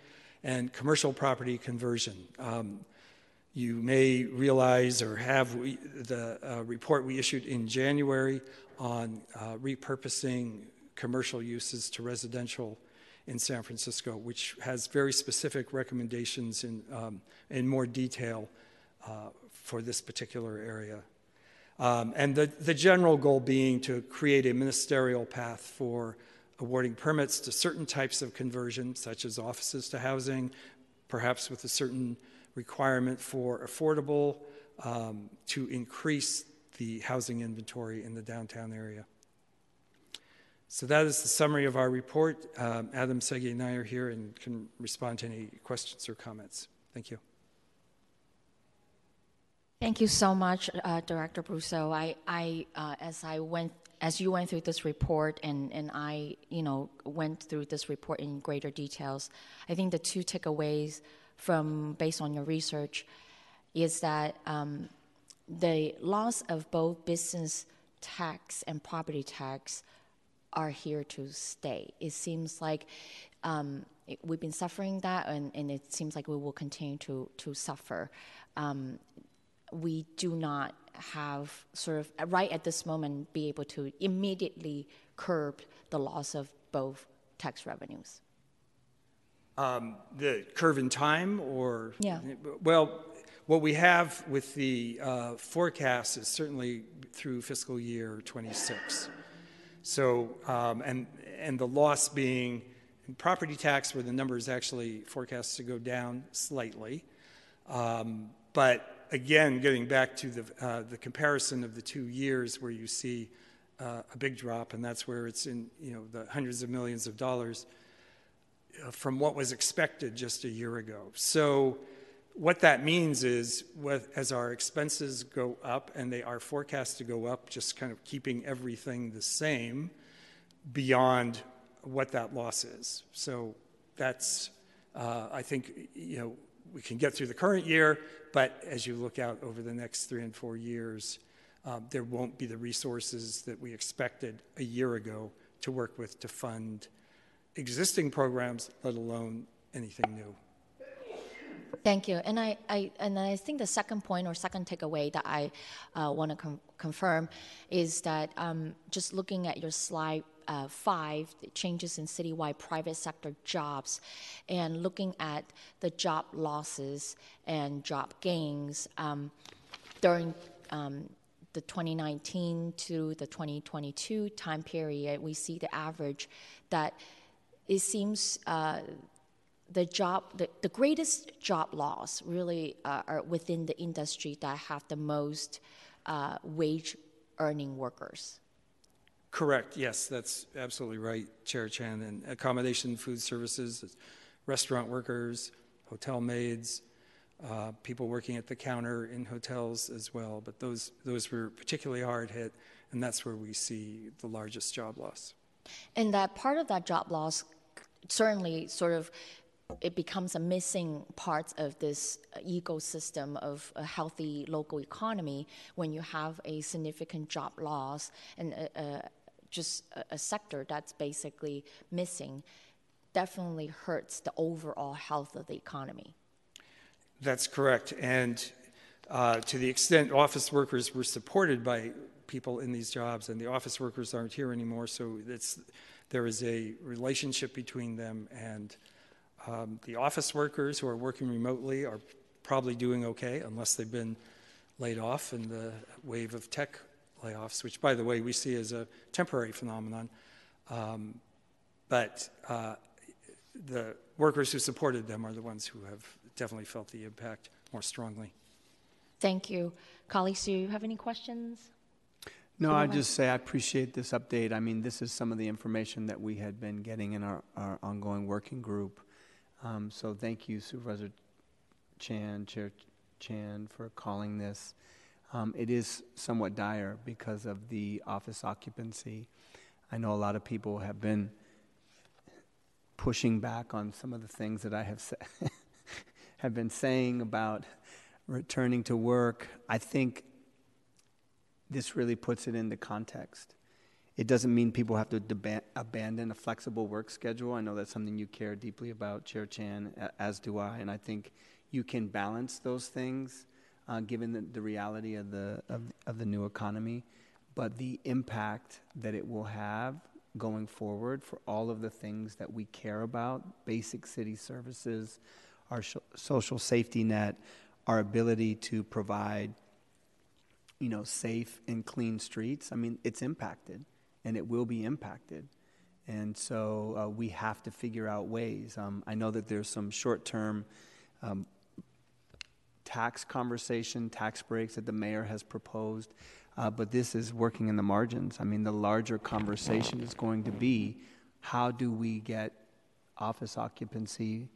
and commercial property conversion. Um, you may realize or have we, the uh, report we issued in January on uh, repurposing commercial uses to residential in San Francisco, which has very specific recommendations in, um, in more detail uh, for this particular area. Um, and the, the general goal being to create a ministerial path for awarding permits to certain types of conversion, such as offices to housing, perhaps with a certain requirement for affordable um, to increase the housing inventory in the downtown area. So that is the summary of our report. Um, Adam Segi and I are here and can respond to any questions or comments. Thank you. Thank you so much, uh, Director Brousseau. I, I uh, as I went, as you went through this report, and and I, you know, went through this report in greater details. I think the two takeaways from based on your research is that um, the loss of both business tax and property tax are here to stay. It seems like um, it, we've been suffering that, and, and, it seems like we will continue to to suffer. Um, we do not have sort of right at this moment be able to immediately curb the loss of both tax revenues. Um, the curve in time, or yeah, well, what we have with the uh, forecast is certainly through fiscal year 26. So, um, and and the loss being property tax, where the number is actually forecast to go down slightly. Um, but again, getting back to the uh, the comparison of the two years, where you see uh, a big drop, and that's where it's in you know the hundreds of millions of dollars from what was expected just a year ago. So what that means is with, as our expenses go up and they are forecast to go up, just kind of keeping everything the same beyond what that loss is. So that's, uh, I think, you know, we can get through the current year, but as you look out over the next three and four years, um, there won't be the resources that we expected a year ago to work with to fund existing programs, let alone anything new. Thank you. And I, I, and I think the second point or second takeaway that I uh, want to com- confirm is that um, just looking at your slide uh, five, changes in citywide private sector jobs, and looking at the job losses and job gains um, during um, the 2019 to the 2022 time period, we see the average that it seems uh, the job, the, the greatest job loss really uh, are within the industry that have the most uh, wage earning workers. Correct. Yes, that's absolutely right, Chair Chan. And accommodation, food services, restaurant workers, hotel maids, uh, people working at the counter in hotels as well. But those those were particularly hard hit, and that's where we see the largest job loss. And that part of that job loss certainly sort of it becomes a missing part of this uh, ecosystem of a healthy local economy when you have a significant job loss and a, a, just a, a sector that's basically missing definitely hurts the overall health of the economy. That's correct. And uh, to the extent office workers were supported by people in these jobs, and the office workers aren't here anymore, so there is a relationship between them and um, the office workers who are working remotely are probably doing okay, unless they've been laid off in the wave of tech layoffs, which, by the way, we see as a temporary phenomenon. Um, but uh, the workers who supported them are the ones who have definitely felt the impact more strongly. Thank you. Colleagues, do you have any questions? No, I just say I appreciate this update. I mean, this is some of the information that we had been getting in our, our ongoing working group. Um, so thank you, Supervisor Chan, Chair Chan, for calling this. Um, it is somewhat dire because of the office occupancy. I know a lot of people have been pushing back on some of the things that I have sa- [LAUGHS] have been saying about returning to work. I think this really puts it into context. It doesn't mean people have to abandon a flexible work schedule. I know that's something you care deeply about, Chair Chan, as do I, and I think you can balance those things uh, given the, the, reality of the, of, of the new economy. But the impact that it will have going forward for all of the things that we care about basic city services, our social safety net, our ability to provide you know, safe and clean streets, I mean, it's impacted and it will be impacted. And so uh, we have to figure out ways. Um, I know that there's some short term um, tax conversation, tax breaks that the mayor has proposed, uh, but this is working in the margins. I mean, the larger conversation is going to be how do we get office occupancy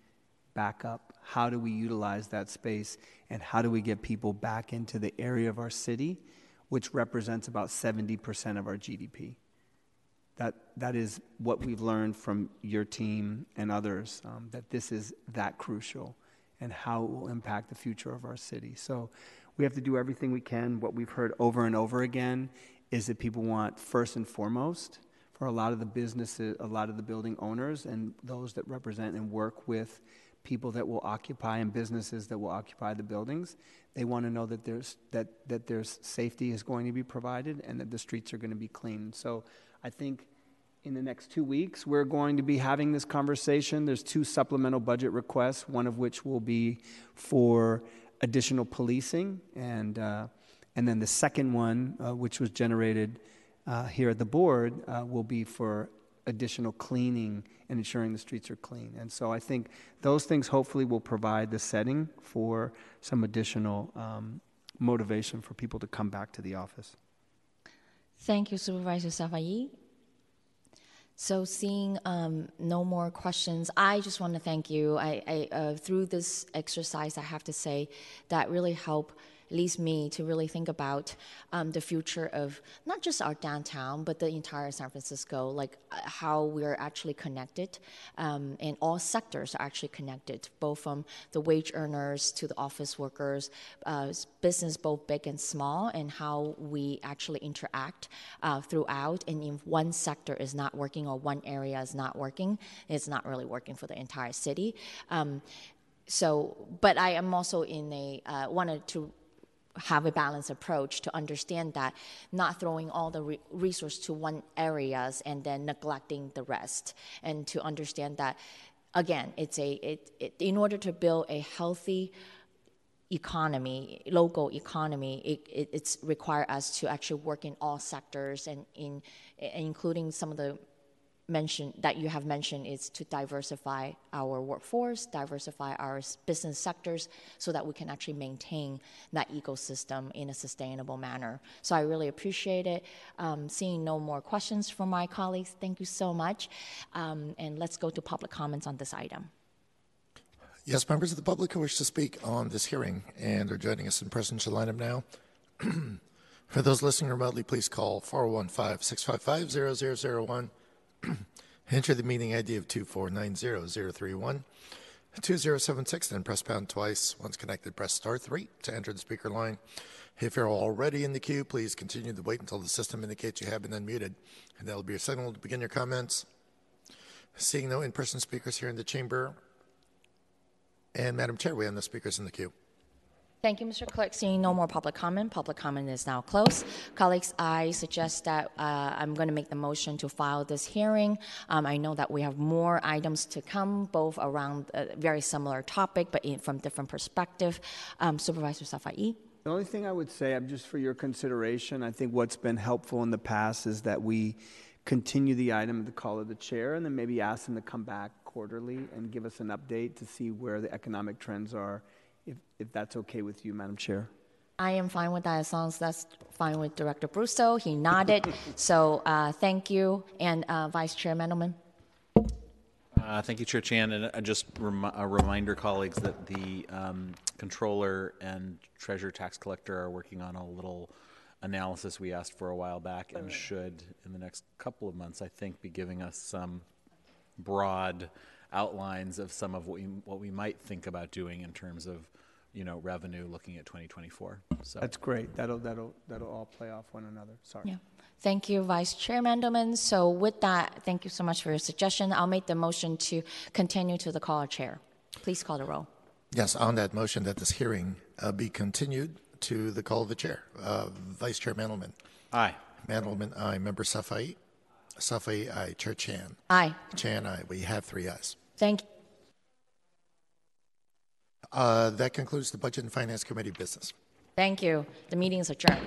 back up? How do we utilize that space? And how do we get people back into the area of our city, which represents about 70% of our GDP? That, that is what we've learned from your team and others, um, that this is that crucial and how it will impact the future of our city. So we have to do everything we can. What we've heard over and over again is that people want first and foremost for a lot of the businesses, a lot of the building owners, and those that represent and work with people that will occupy and businesses that will occupy the buildings. They want to know that there's that that there's safety is going to be provided and that the streets are going to be clean. So I think in the next two weeks we're going to be having this conversation. There's two supplemental budget requests, one of which will be for additional policing and. Uh, and then the second one, uh, which was generated uh, here at the board, uh, will be for additional cleaning and ensuring the streets are clean. And so I think those things hopefully will provide the setting for some additional um, motivation for people to come back to the office. Thank you, Supervisor Safai. So, seeing um, no more questions, I just want to thank you. I, I uh, through this exercise, I have to say that really helped leads me to really think about um, the future of not just our downtown, but the entire San Francisco, like uh, how we're actually connected, um, and all sectors are actually connected, both from the wage earners to the office workers, uh, business both big and small, and how we actually interact uh, throughout. And if one sector is not working or one area is not working, it's not really working for the entire city. Um, so, but I am also in a uh, wanted to have a balanced approach to understand that not throwing all the re- resource to one areas and then neglecting the rest. And to understand that again it's a it, it in order to build a healthy economy local economy it, it, it's require us to actually work in all sectors and in including some of the mentioned that you have mentioned is to diversify our workforce, diversify our business sectors, so that we can actually maintain that ecosystem in a sustainable manner. So I really appreciate it. Um, seeing no more questions from my colleagues, thank you so much. Um, and let's go to public comments on this item. Yes, members of the public who wish to speak on this hearing and are joining us in person should line up now. [CLEARS THROAT] For those listening remotely, please call 415 655 0001 [CLEARS THROAT] Enter the meeting ID of 2490031. 2076, then press pound twice. Once connected, press star 3 to enter the speaker line. If you're already in the queue, please continue to wait until the system indicates you have been unmuted, and that'll be your signal to begin your comments. Seeing no in person speakers here in the chamber, and Madam Chair, we have no speakers in the queue. Thank you, Mr. Clerk. Seeing no more public comment, public comment is now closed. Colleagues, I suggest that uh, I'm going to make the motion to file this hearing. Um, I know that we have more items to come, both around a very similar topic, but in, from different perspective. Um, Supervisor Safai. The only thing I would say, I'm just for your consideration, I think what's been helpful in the past is that we continue the item at the call of the chair and then maybe ask them to come back quarterly and give us an update to see where the economic trends are if, if that's okay with you, Madam Chair. I am fine with that as long as that's fine with Director Brusto. He nodded. [LAUGHS] so uh, thank you. And uh, Vice Chair Mandelman. Uh, thank you, Chair Chan. And uh, just rem- a reminder, colleagues, that the um, controller and treasurer tax collector are working on a little analysis we asked for a while back and should, in the next couple of months, I think, be giving us some broad outlines of some of what we, what we might think about doing in terms of you know revenue looking at 2024 so that's great that'll that'll that'll all play off one another sorry yeah Thank you, Vice Chair Mandelman. So with that, thank you so much for your suggestion. I'll make the motion to continue to the call of chair. Please call the roll. Yes, on that motion that this hearing uh, be continued to the call of the chair. Uh, Vice Chair Mandelman. Aye. Mandelman, aye. Member Safai. Safai, aye. Chair Chan. Aye. Chan, aye. We have three ayes. Thank you. Uh, that concludes the Budget and Finance Committee business. Thank you. The meeting is adjourned.